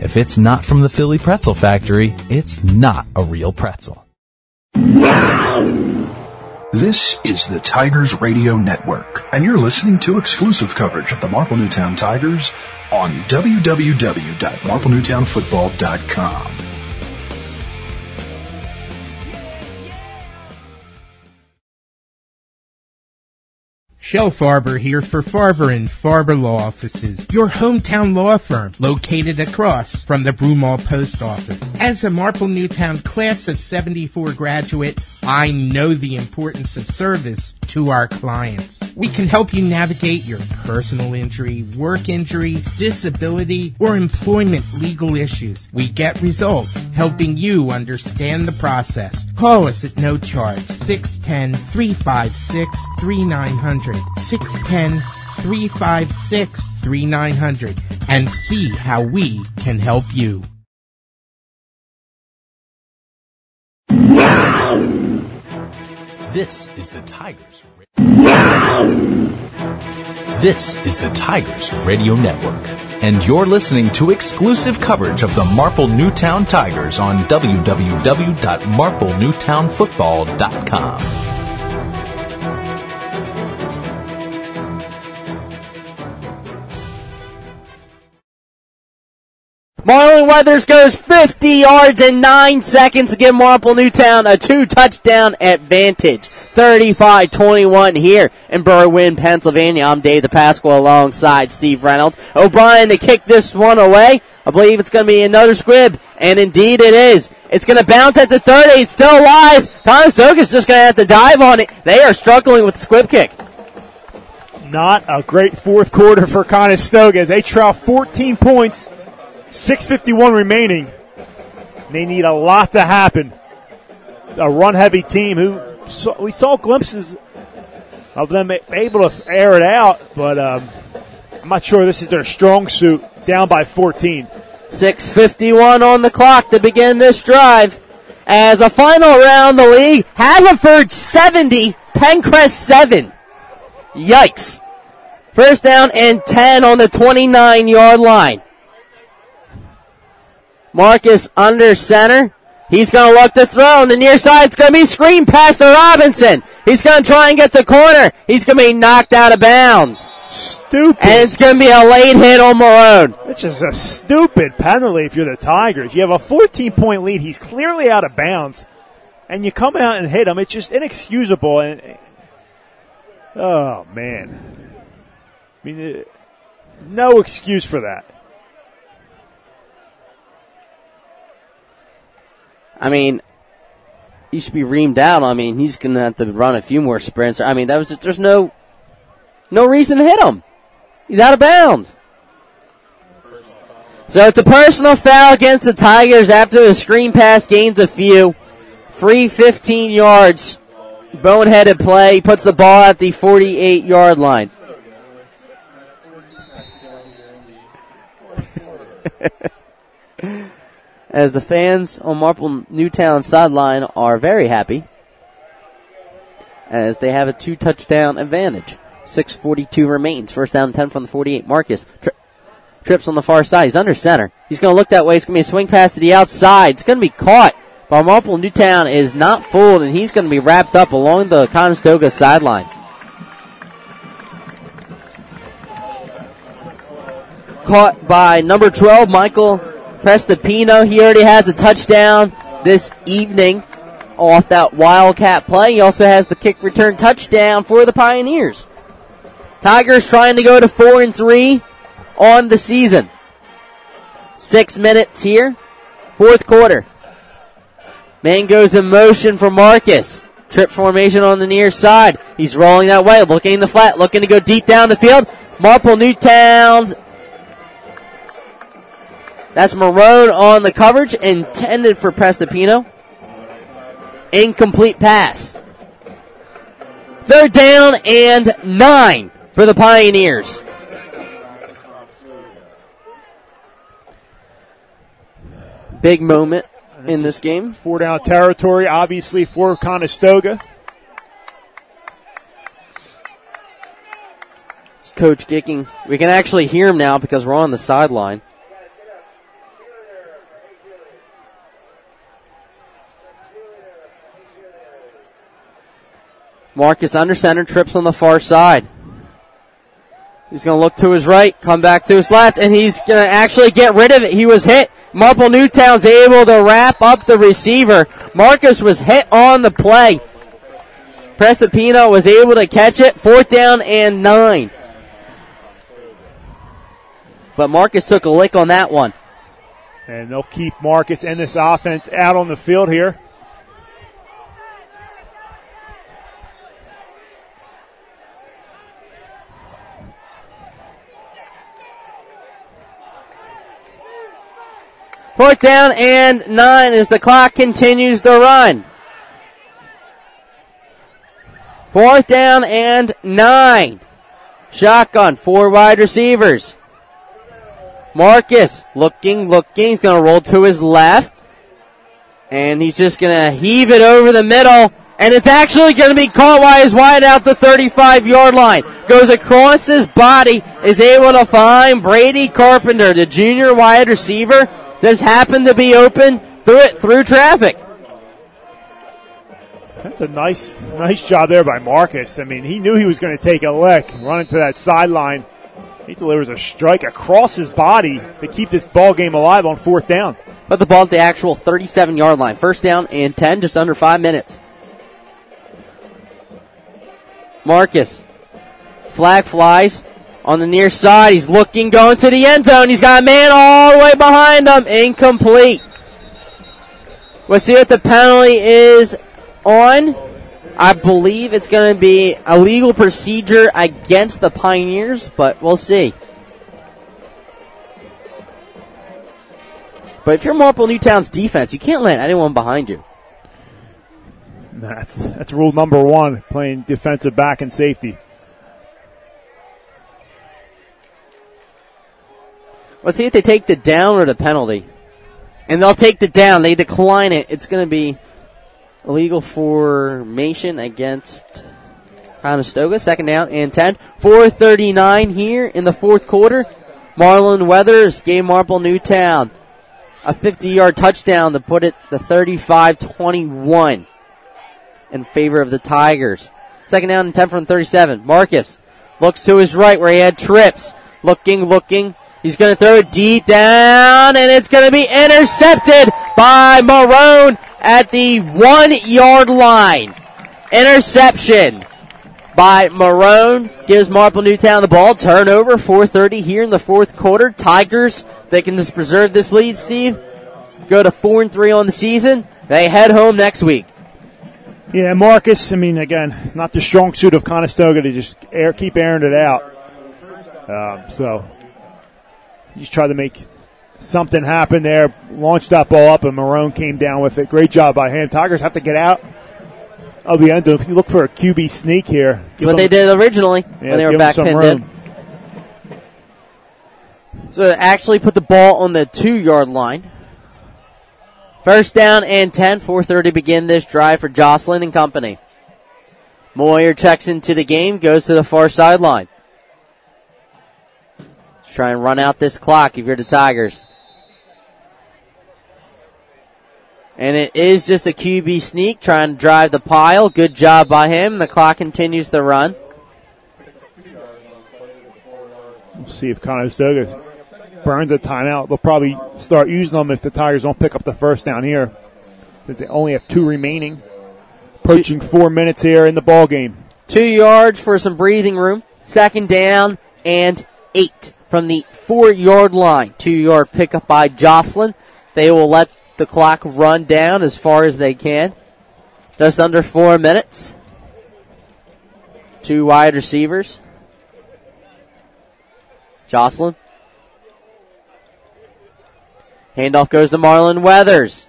if it's not from the Philly Pretzel Factory, it's not a real pretzel. This is the Tigers Radio Network, and you're listening to exclusive coverage of the Marple Newtown Tigers on www.marplenewtownfootball.com. Shel Farber here for Farber and Farber Law Offices, your hometown law firm located across from the Broomall Post Office. As a Marple Newtown class of 74 graduate, I know the importance of service to our clients. We can help you navigate your personal injury, work injury, disability, or employment legal issues. We get results helping you understand the process. Call us at no charge 610 356 3900. 610 356 3900 and see how we can help you. This is the Tigers. This is the Tigers Radio Network, and you're listening to exclusive coverage of the Marple Newtown Tigers on www.marplenewtownfootball.com. Marlon Weathers goes 50 yards in 9 seconds to give Marple Newtown a two touchdown advantage. 35-21 here in Berwyn, Pennsylvania. I'm Dave DiPasqua alongside Steve Reynolds. O'Brien to kick this one away. I believe it's going to be another squib, and indeed it is. It's going to bounce at the 30. It's still alive. Conestoga's just going to have to dive on it. They are struggling with the squib kick. Not a great fourth quarter for Conestoga as they trail 14 points, 6.51 remaining. They need a lot to happen. A run heavy team who we saw glimpses of them able to air it out, but um, I'm not sure this is their strong suit. Down by 14. 6.51 on the clock to begin this drive. As a final round the league, Haverford 70, Penncrest 7. Yikes. First down and 10 on the 29 yard line. Marcus under center. He's going to look to throw on the near side. It's going to be screen pass to Robinson. He's going to try and get the corner. He's going to be knocked out of bounds. Stupid. And it's going to be a late hit on Malone. It's is a stupid penalty if you're the Tigers. You have a 14 point lead. He's clearly out of bounds. And you come out and hit him. It's just inexcusable. And Oh, man. I mean, uh, no excuse for that. I mean, he should be reamed out. I mean, he's going to have to run a few more sprints. I mean, that was just, there's no no reason to hit him. He's out of bounds. So it's a personal foul against the Tigers after the screen pass gains a few. Free 15 yards. Boneheaded play. He Puts the ball at the 48 yard line. As the fans on Marple Newtown sideline are very happy as they have a two touchdown advantage. 6.42 remains. First down 10 from the 48. Marcus tri- trips on the far side. He's under center. He's going to look that way. It's going to be a swing pass to the outside. It's going to be caught. But Marple Newtown is not fooled, and he's going to be wrapped up along the Conestoga sideline. Caught by number 12, Michael Prestipino. He already has a touchdown this evening off that Wildcat play. He also has the kick return touchdown for the Pioneers. Tigers trying to go to four and three on the season. Six minutes here, fourth quarter. Man goes in motion for Marcus. Trip formation on the near side. He's rolling that way, looking in the flat, looking to go deep down the field. Marple Newtowns. That's Marone on the coverage, intended for Prestipino. Incomplete pass. Third down and nine for the Pioneers. Big moment in this game. Four down territory, obviously for Conestoga. It's Coach Gicking. We can actually hear him now because we're on the sideline. Marcus under center, trips on the far side. He's going to look to his right, come back to his left, and he's going to actually get rid of it. He was hit. Marple Newtown's able to wrap up the receiver. Marcus was hit on the play. Prestipino was able to catch it. Fourth down and nine. But Marcus took a lick on that one. And they'll keep Marcus and this offense out on the field here. Fourth down and nine as the clock continues to run. Fourth down and nine. Shotgun, four wide receivers. Marcus looking, looking. He's going to roll to his left. And he's just going to heave it over the middle. And it's actually going to be caught while he's wide out the 35 yard line. Goes across his body, is able to find Brady Carpenter, the junior wide receiver. This happened to be open through it through traffic. That's a nice, nice job there by Marcus. I mean, he knew he was going to take a lick, run into that sideline. He delivers a strike across his body to keep this ball game alive on fourth down. But the ball at the actual 37 yard line. First down and 10, just under five minutes. Marcus. Flag flies on the near side. He's looking, going to the end zone. He's got a man all the way behind him. Incomplete. We'll see what the penalty is on. I believe it's going to be a legal procedure against the Pioneers, but we'll see. But if you're Marple Newtown's defense, you can't let anyone behind you. That's that's rule number one: playing defensive back and safety. Let's see if they take the down or the penalty. And they'll take the down. They decline it. It's going to be illegal formation against Conestoga. Second down and 10. 4.39 here in the fourth quarter. Marlon Weathers gave Marple Newtown a 50 yard touchdown to put it the 35 21 in favor of the Tigers. Second down and 10 from 37. Marcus looks to his right where he had trips. Looking, looking. He's going to throw it deep down and it's going to be intercepted by Marone at the one yard line. Interception by Marone gives Marple Newtown the ball. Turnover, 4:30 here in the fourth quarter. Tigers they can just preserve this lead. Steve go to four and three on the season. They head home next week. Yeah, Marcus. I mean, again, not the strong suit of Conestoga to just air keep airing it out. Um, so just try to make something happen there. Launched that ball up, and Marone came down with it. Great job by him. Tigers have to get out of the end zone. If you look for a QB sneak here, That's what they did originally Yeah, when they were back pinned. So they actually put the ball on the two yard line. First down and 10, 4.30 begin this drive for Jocelyn and company. Moyer checks into the game, goes to the far sideline. Let's try and run out this clock if you're the Tigers. And it is just a QB sneak trying to drive the pile. Good job by him. The clock continues to run. We'll see if Conestoga burns a timeout. They'll probably start using them if the Tigers don't pick up the first down here, since they only have two remaining. Approaching four minutes here in the ball game. Two yards for some breathing room. Second down and eight from the four yard line. Two yard pickup by Jocelyn. They will let the clock run down as far as they can. Just under four minutes. Two wide receivers. Jocelyn. Handoff goes to Marlon Weathers.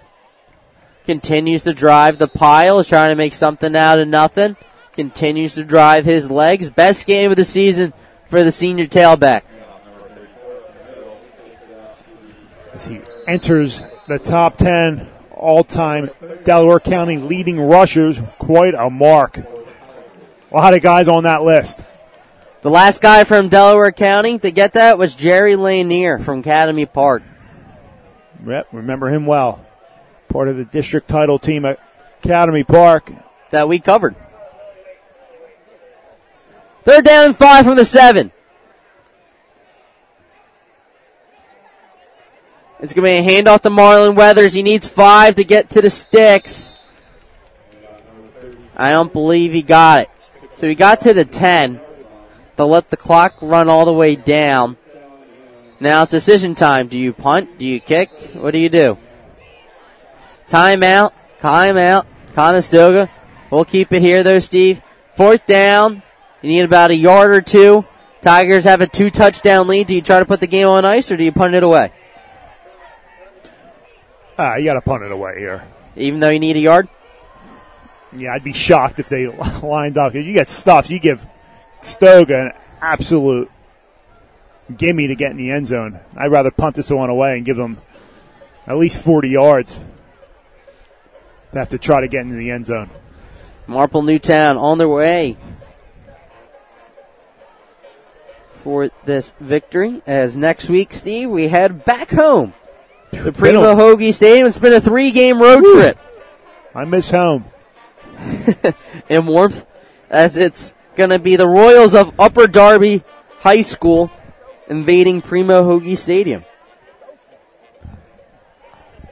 Continues to drive the pile, is trying to make something out of nothing. Continues to drive his legs. Best game of the season for the senior tailback. As he enters the top 10 all time Delaware County leading rushers, quite a mark. A lot of guys on that list. The last guy from Delaware County to get that was Jerry Lanier from Academy Park. Yep, remember him well. Part of the district title team at Academy Park. That we covered. Third down and five from the seven. It's going to be a handoff to Marlon Weathers. He needs five to get to the sticks. I don't believe he got it. So he got to the 10. They'll let the clock run all the way down. Now it's decision time. Do you punt? Do you kick? What do you do? Timeout. Timeout. Conestoga. We'll keep it here though, Steve. Fourth down. You need about a yard or two. Tigers have a two touchdown lead. Do you try to put the game on ice or do you punt it away? Ah, you got to punt it away here. Even though you need a yard? Yeah, I'd be shocked if they lined up. You get stuffed. You give Stoga an absolute gimme to get in the end zone. I'd rather punt this one away and give them at least 40 yards to have to try to get into the end zone. Marple Newtown on their way for this victory. As next week, Steve, we head back home. The Primo Hoagie Stadium. It's been a three game road trip. I miss home. and warmth, as it's going to be the Royals of Upper Darby High School invading Primo Hoagie Stadium.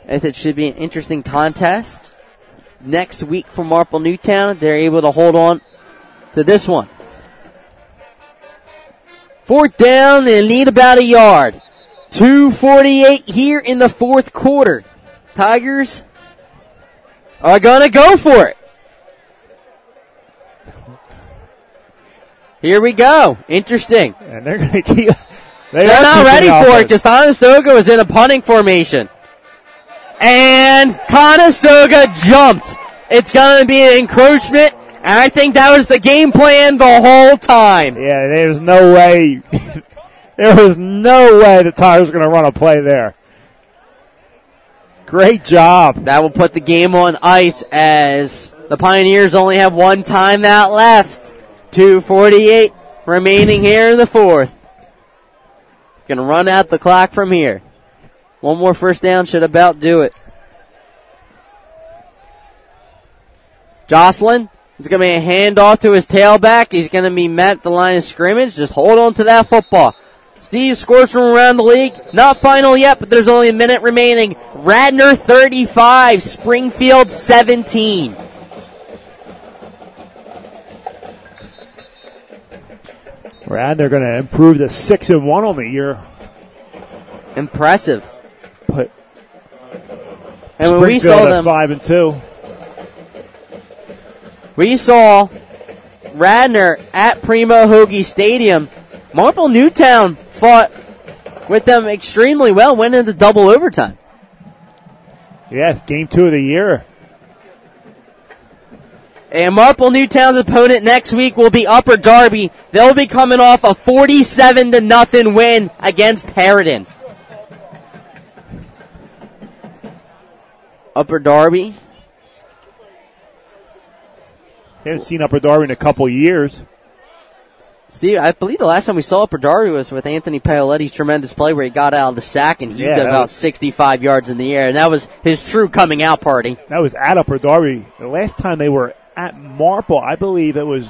As it should be an interesting contest. Next week for Marple Newtown, they're able to hold on to this one. Fourth down, they need about a yard. 248 here in the fourth quarter. Tigers are gonna go for it. Here we go. Interesting. And they're going to keep. They They're not ready the for it because Conestoga was in a punting formation. And Conestoga jumped. It's going to be an encroachment. And I think that was the game plan the whole time. Yeah, there's no way. there was no way the Tigers were going to run a play there. Great job. That will put the game on ice as the Pioneers only have one timeout left. 248 remaining here in the fourth. Gonna run out the clock from here. One more first down should about do it. Jocelyn, it's gonna be a handoff to his tailback. He's gonna be met at the line of scrimmage. Just hold on to that football. Steve scores from around the league. Not final yet, but there's only a minute remaining. Radnor 35, Springfield 17. Rad, they're going to improve the six and one on the year. Impressive. But and when we saw them, five and two. we saw Radnor at Primo Hoagie Stadium. Marple Newtown fought with them extremely well, went into double overtime. Yes, game two of the year. And Marple Newtown's opponent next week will be Upper Darby. They'll be coming off a 47 to nothing win against Harriton. Upper Darby. Haven't seen Upper Darby in a couple years. Steve, I believe the last time we saw Upper Darby was with Anthony Paoletti's tremendous play where he got out of the sack and heaved Yeah, about was- 65 yards in the air. And that was his true coming out party. That was at a Darby. The last time they were at Marple, I believe it was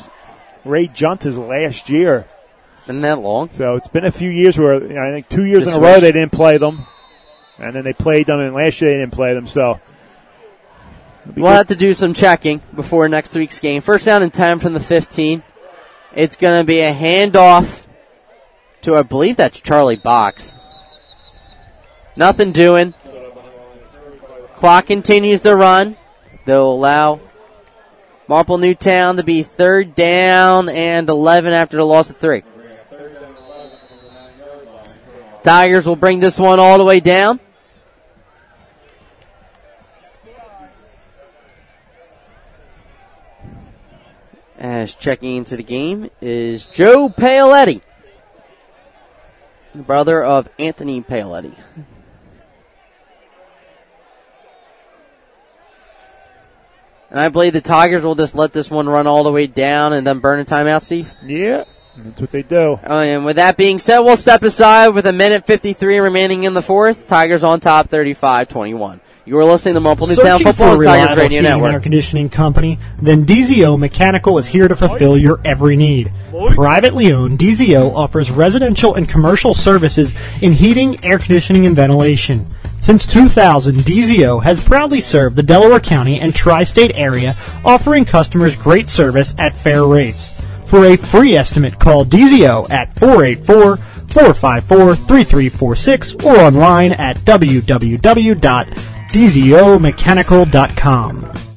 Ray Junta's last year. Been that long? So it's been a few years where you know, I think two years The in a row they didn't play them, and then they played them, and last year they didn't play them. So We'll have to do some checking before next week's game. First down and 10 from the 15. It's going to be a handoff to, I believe that's Charlie Box. Nothing doing. Clock continues to run. They'll allow Marple Newtown to be third down and 11 after the loss of three. Tigers will bring this one all the way down. As checking into the game is Joe Paoletti, the brother of Anthony Paoletti. And I believe the Tigers will just let this one run all the way down and then burn a timeout, Steve. yeah, that's what they do. Oh, and with that being said, we'll step aside with a minute 53 remaining in the fourth. Tigers on top 35-21. You are listening to Marple Newtown Searching Football and Tigers Radio and air conditioning company? Then DZO Mechanical is here to fulfill your every need. Privately owned, DZO offers residential and commercial services in heating, air conditioning, and ventilation. Since 2000, DZO has proudly served the Delaware County and tri-state area, offering customers great service at fair rates. For a free estimate, call DZO at 484 454 3346 or online at www.dzomechanical.com.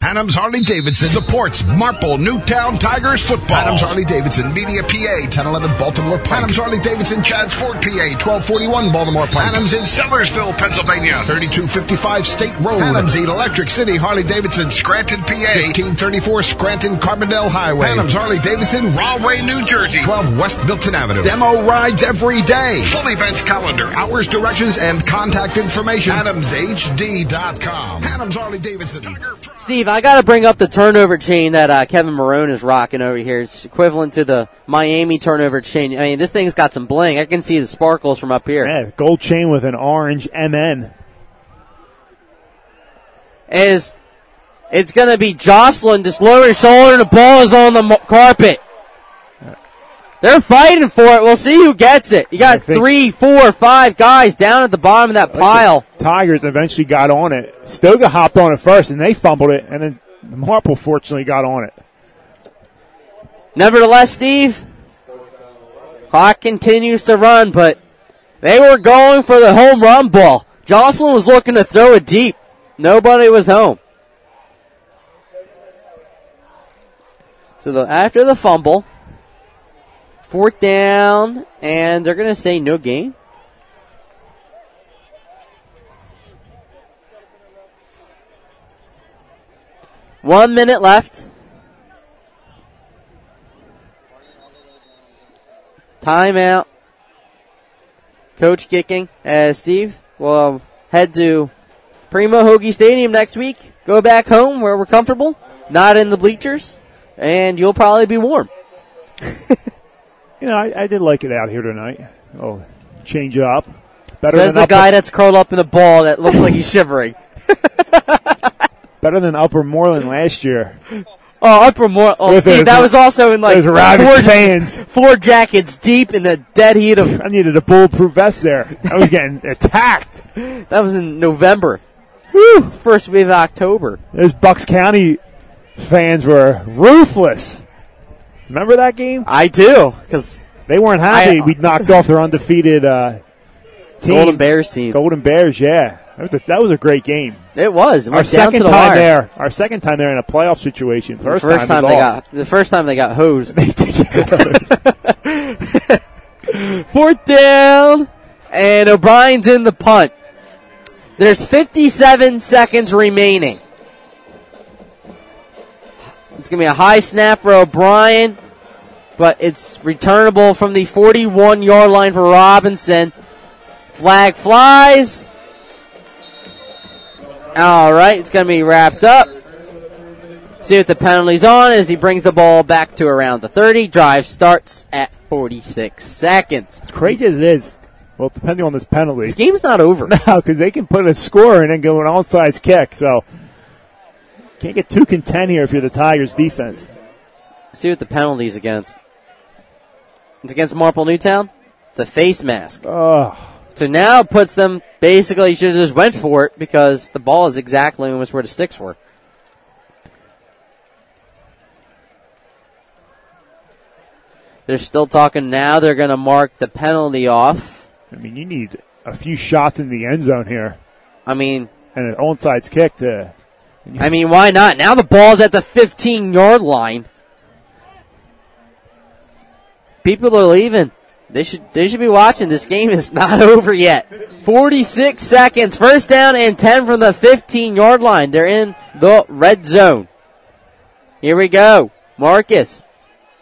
Hannum's Harley Davidson supports Marple Newtown Tigers football. Hannum's Harley Davidson Media PA 1011 Baltimore Pike. Hannum's Harley Davidson Chadds Ford PA 1241 Baltimore Pike. Hannum's in Sellersville, Pennsylvania 3255 State Road. Hannum's in Electric City Harley Davidson Scranton PA 1834 Scranton Carbondale Highway. Hannum's Harley Davidson Rahway New Jersey 12 West Milton Avenue. Demo rides every day. Full events calendar, hours, directions, and contact information. HannumsHD.com. Hannum's Harley Davidson. Steve, I got to bring up the turnover chain that uh, Kevin Marone is rocking over here. It's equivalent to the Miami turnover chain. I mean, this thing's got some bling. I can see the sparkles from up here. Yeah, gold chain with an orange MN. Is it's going to be Jocelyn just lower his shoulder and the ball is on the carpet. They're fighting for it. We'll see who gets it. You got three, four, five guys down at the bottom of that pile. Tigers eventually got on it. Stoga hopped on it first, and they fumbled it, and then Marple fortunately got on it. Nevertheless, Steve, clock continues to run, but they were going for the home run ball. Jocelyn was looking to throw it deep. Nobody was home. So the, after the fumble, fourth down, and they're going to say no gain. One minute left. Timeout. Coach Gicking as Steve will head to Primo Hoagie Stadium next week. Go back home where we're comfortable, not in the bleachers, and you'll probably be warm. You know, I, I did like it out here tonight. Oh, change it up. Better Says than the upper, guy that's curled up in a ball that looks like he's shivering. better than Upper Moreland last year. Oh, Upper Moreland. Oh, With Steve, those- that was also in like four, fans. four jackets deep in the dead heat of. I needed a bulletproof vest there. I was getting attacked. That was in November. Woo! First week of October. Those Bucks County fans were ruthless. Remember that game? I do, because they weren't happy. I- we knocked off their undefeated uh, team. Golden Bears team. Golden Bears, yeah. That was a, that was a great game. It was. It Our second the time wire. there. Our second time there in a playoff situation. First, the first time, we they got the first time they got hosed. Fourth down, and O'Brien's in the punt. There's 57 seconds remaining. It's gonna be a high snap for O'Brien, but it's returnable from the 41 yard line for Robinson. Flag flies. All right, it's going to be wrapped up. See what the penalty's on as he brings the ball back to around the 30. Drive starts at 46 seconds. Crazy as it is, well, depending on this penalty. This game's not over. No, because they can put a score and then go an onside kick. So can't get too content here if you're the Tigers defense. See what the penalty's against. It's against Marple Newtown. The face mask. Oh. So now it puts them basically should have just went for it because the ball is exactly almost where the sticks were. They're still talking now. They're going to mark the penalty off. I mean, you need a few shots in the end zone here. I mean, and an onside kick to. I mean, why not? Now the ball's at the 15 yard line. People are leaving. They should they should be watching. This game is not over yet. 46 seconds. First down and 10 from the 15 yard line. They're in the red zone. Here we go. Marcus.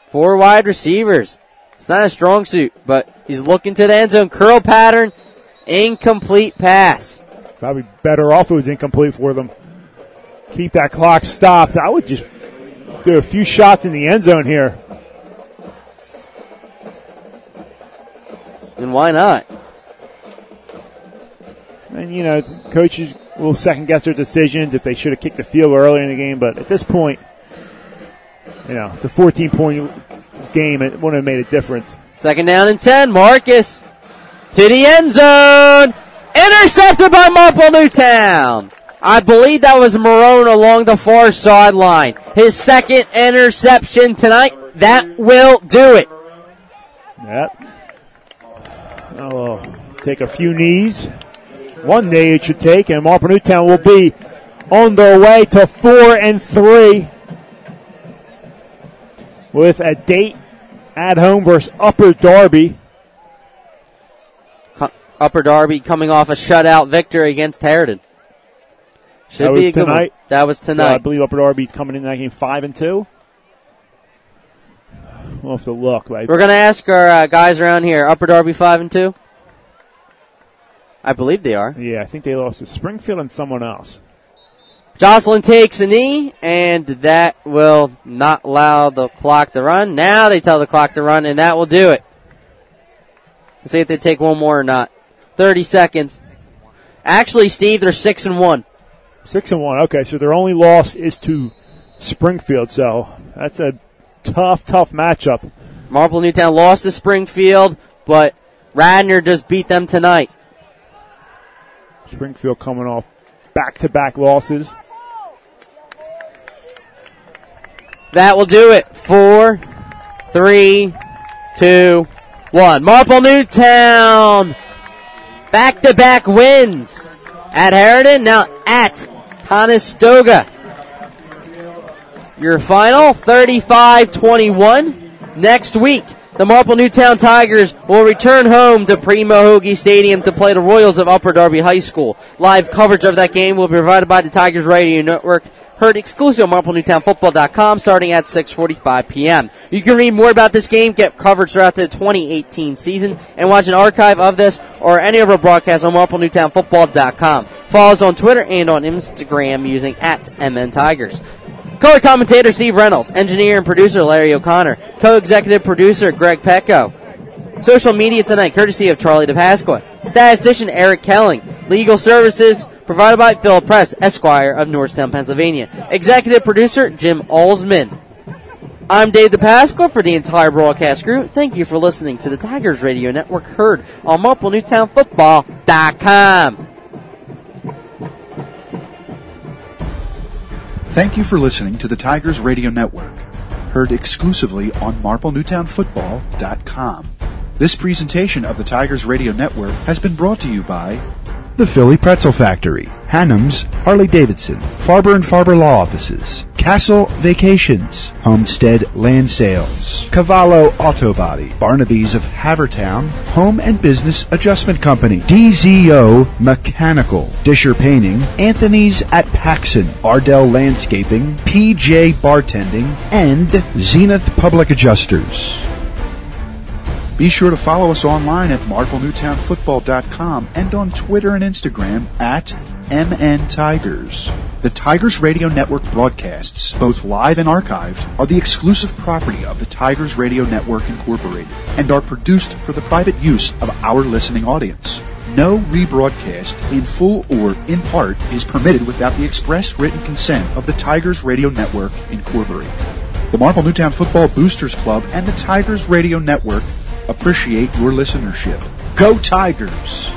Four wide receivers. It's not a strong suit, but he's looking to the end zone. Curl pattern. Incomplete pass. Probably better off it was incomplete for them. Keep that clock stopped. I would just do a few shots in the end zone here. And why not? And you know, coaches will second guess their decisions if they should have kicked the field earlier in the game. But at this point, you know, it's a 14 point game. It wouldn't have made a difference. Second down and 10. Marcus to the end zone. Intercepted by Marple Newtown. I believe that was Marone along the far sideline. His second interception tonight. That will do it. Yep. Oh, take a few knees. One knee it should take, and Marple Newtown will be on their way to four and three with a date at home versus Upper Darby. Upper Darby coming off a shutout victory against Harriton. Should that be was a good tonight. one. That was So I believe Upper Darby's coming in that game five and two. We'll have to look. But We're going to ask our uh, guys around here. Upper Darby 5 and 2? I believe they are. yeah, I think they lost to Springfield and someone else. Jocelyn takes a knee, and that will not allow the clock to run. Now they tell the clock to run, and that will do it. Let's see if they take one more or not. 30 seconds. Actually, Steve, they're 6 and 1. Six and one. Okay, so their only loss is to Springfield. So that's a tough, tough matchup. Marple Newtown lost to Springfield, but Radnor just beat them tonight. Springfield coming off back-to-back losses. That will do it. Four, three, two, one. Marple Newtown. Back to back wins at Harriton, now at Conestoga. Your final 35 21. Next week, the Marple Newtown Tigers will return home to Primo Hoagie Stadium to play the Royals of Upper Darby High School. Live coverage of that game will be provided by the Tigers Radio Network. Heard exclusive on MarpleNewtownFootball.com starting at 6.45 p.m. You can read more about this game, get coverage throughout the 2018 season, and watch an archive of this or any of our broadcasts on MarpleNewtownFootball.com. Follow us on Twitter and on Instagram using at MN Tigers. Color commentator Steve Reynolds, engineer and producer Larry O'Connor, co-executive producer Greg Petco. Social media tonight, courtesy of Charlie DiPasqua. Statistician Eric Kelling. Legal services provided by Phil Press, Esquire of Norristown, Pennsylvania. Executive producer Jim Alsman. I'm Dave DiPasqua for the entire broadcast crew. Thank you for listening to the Tigers Radio Network heard on MarpleNewtownFootball.com. Thank you for listening to the Tigers Radio Network, heard exclusively on MarpleNewtownFootball.com. This presentation of the Tigers Radio Network has been brought to you by The Philly Pretzel Factory, Hannum's Harley Davidson, Farber and Farber Law Offices, Castle Vacations, Homestead Land Sales, Cavallo Auto Body, Barnaby's of Havertown, Home and Business Adjustment Company, DZO Mechanical, Disher Painting, Anthony's at Paxson, Ardell Landscaping, PJ Bartending, and Zenith Public Adjusters. Be sure to follow us online at MarpleNewtownFootball.com and on Twitter and Instagram at MN Tigers. The Tigers Radio Network broadcasts, both live and archived, are the exclusive property of the Tigers Radio Network Incorporated and are produced for the private use of our listening audience. No rebroadcast, in full or in part, is permitted without the express written consent of the Tigers Radio Network Incorporated. The Marple Newtown Football Boosters Club and the Tigers Radio Network appreciate your listenership. Go Tigers!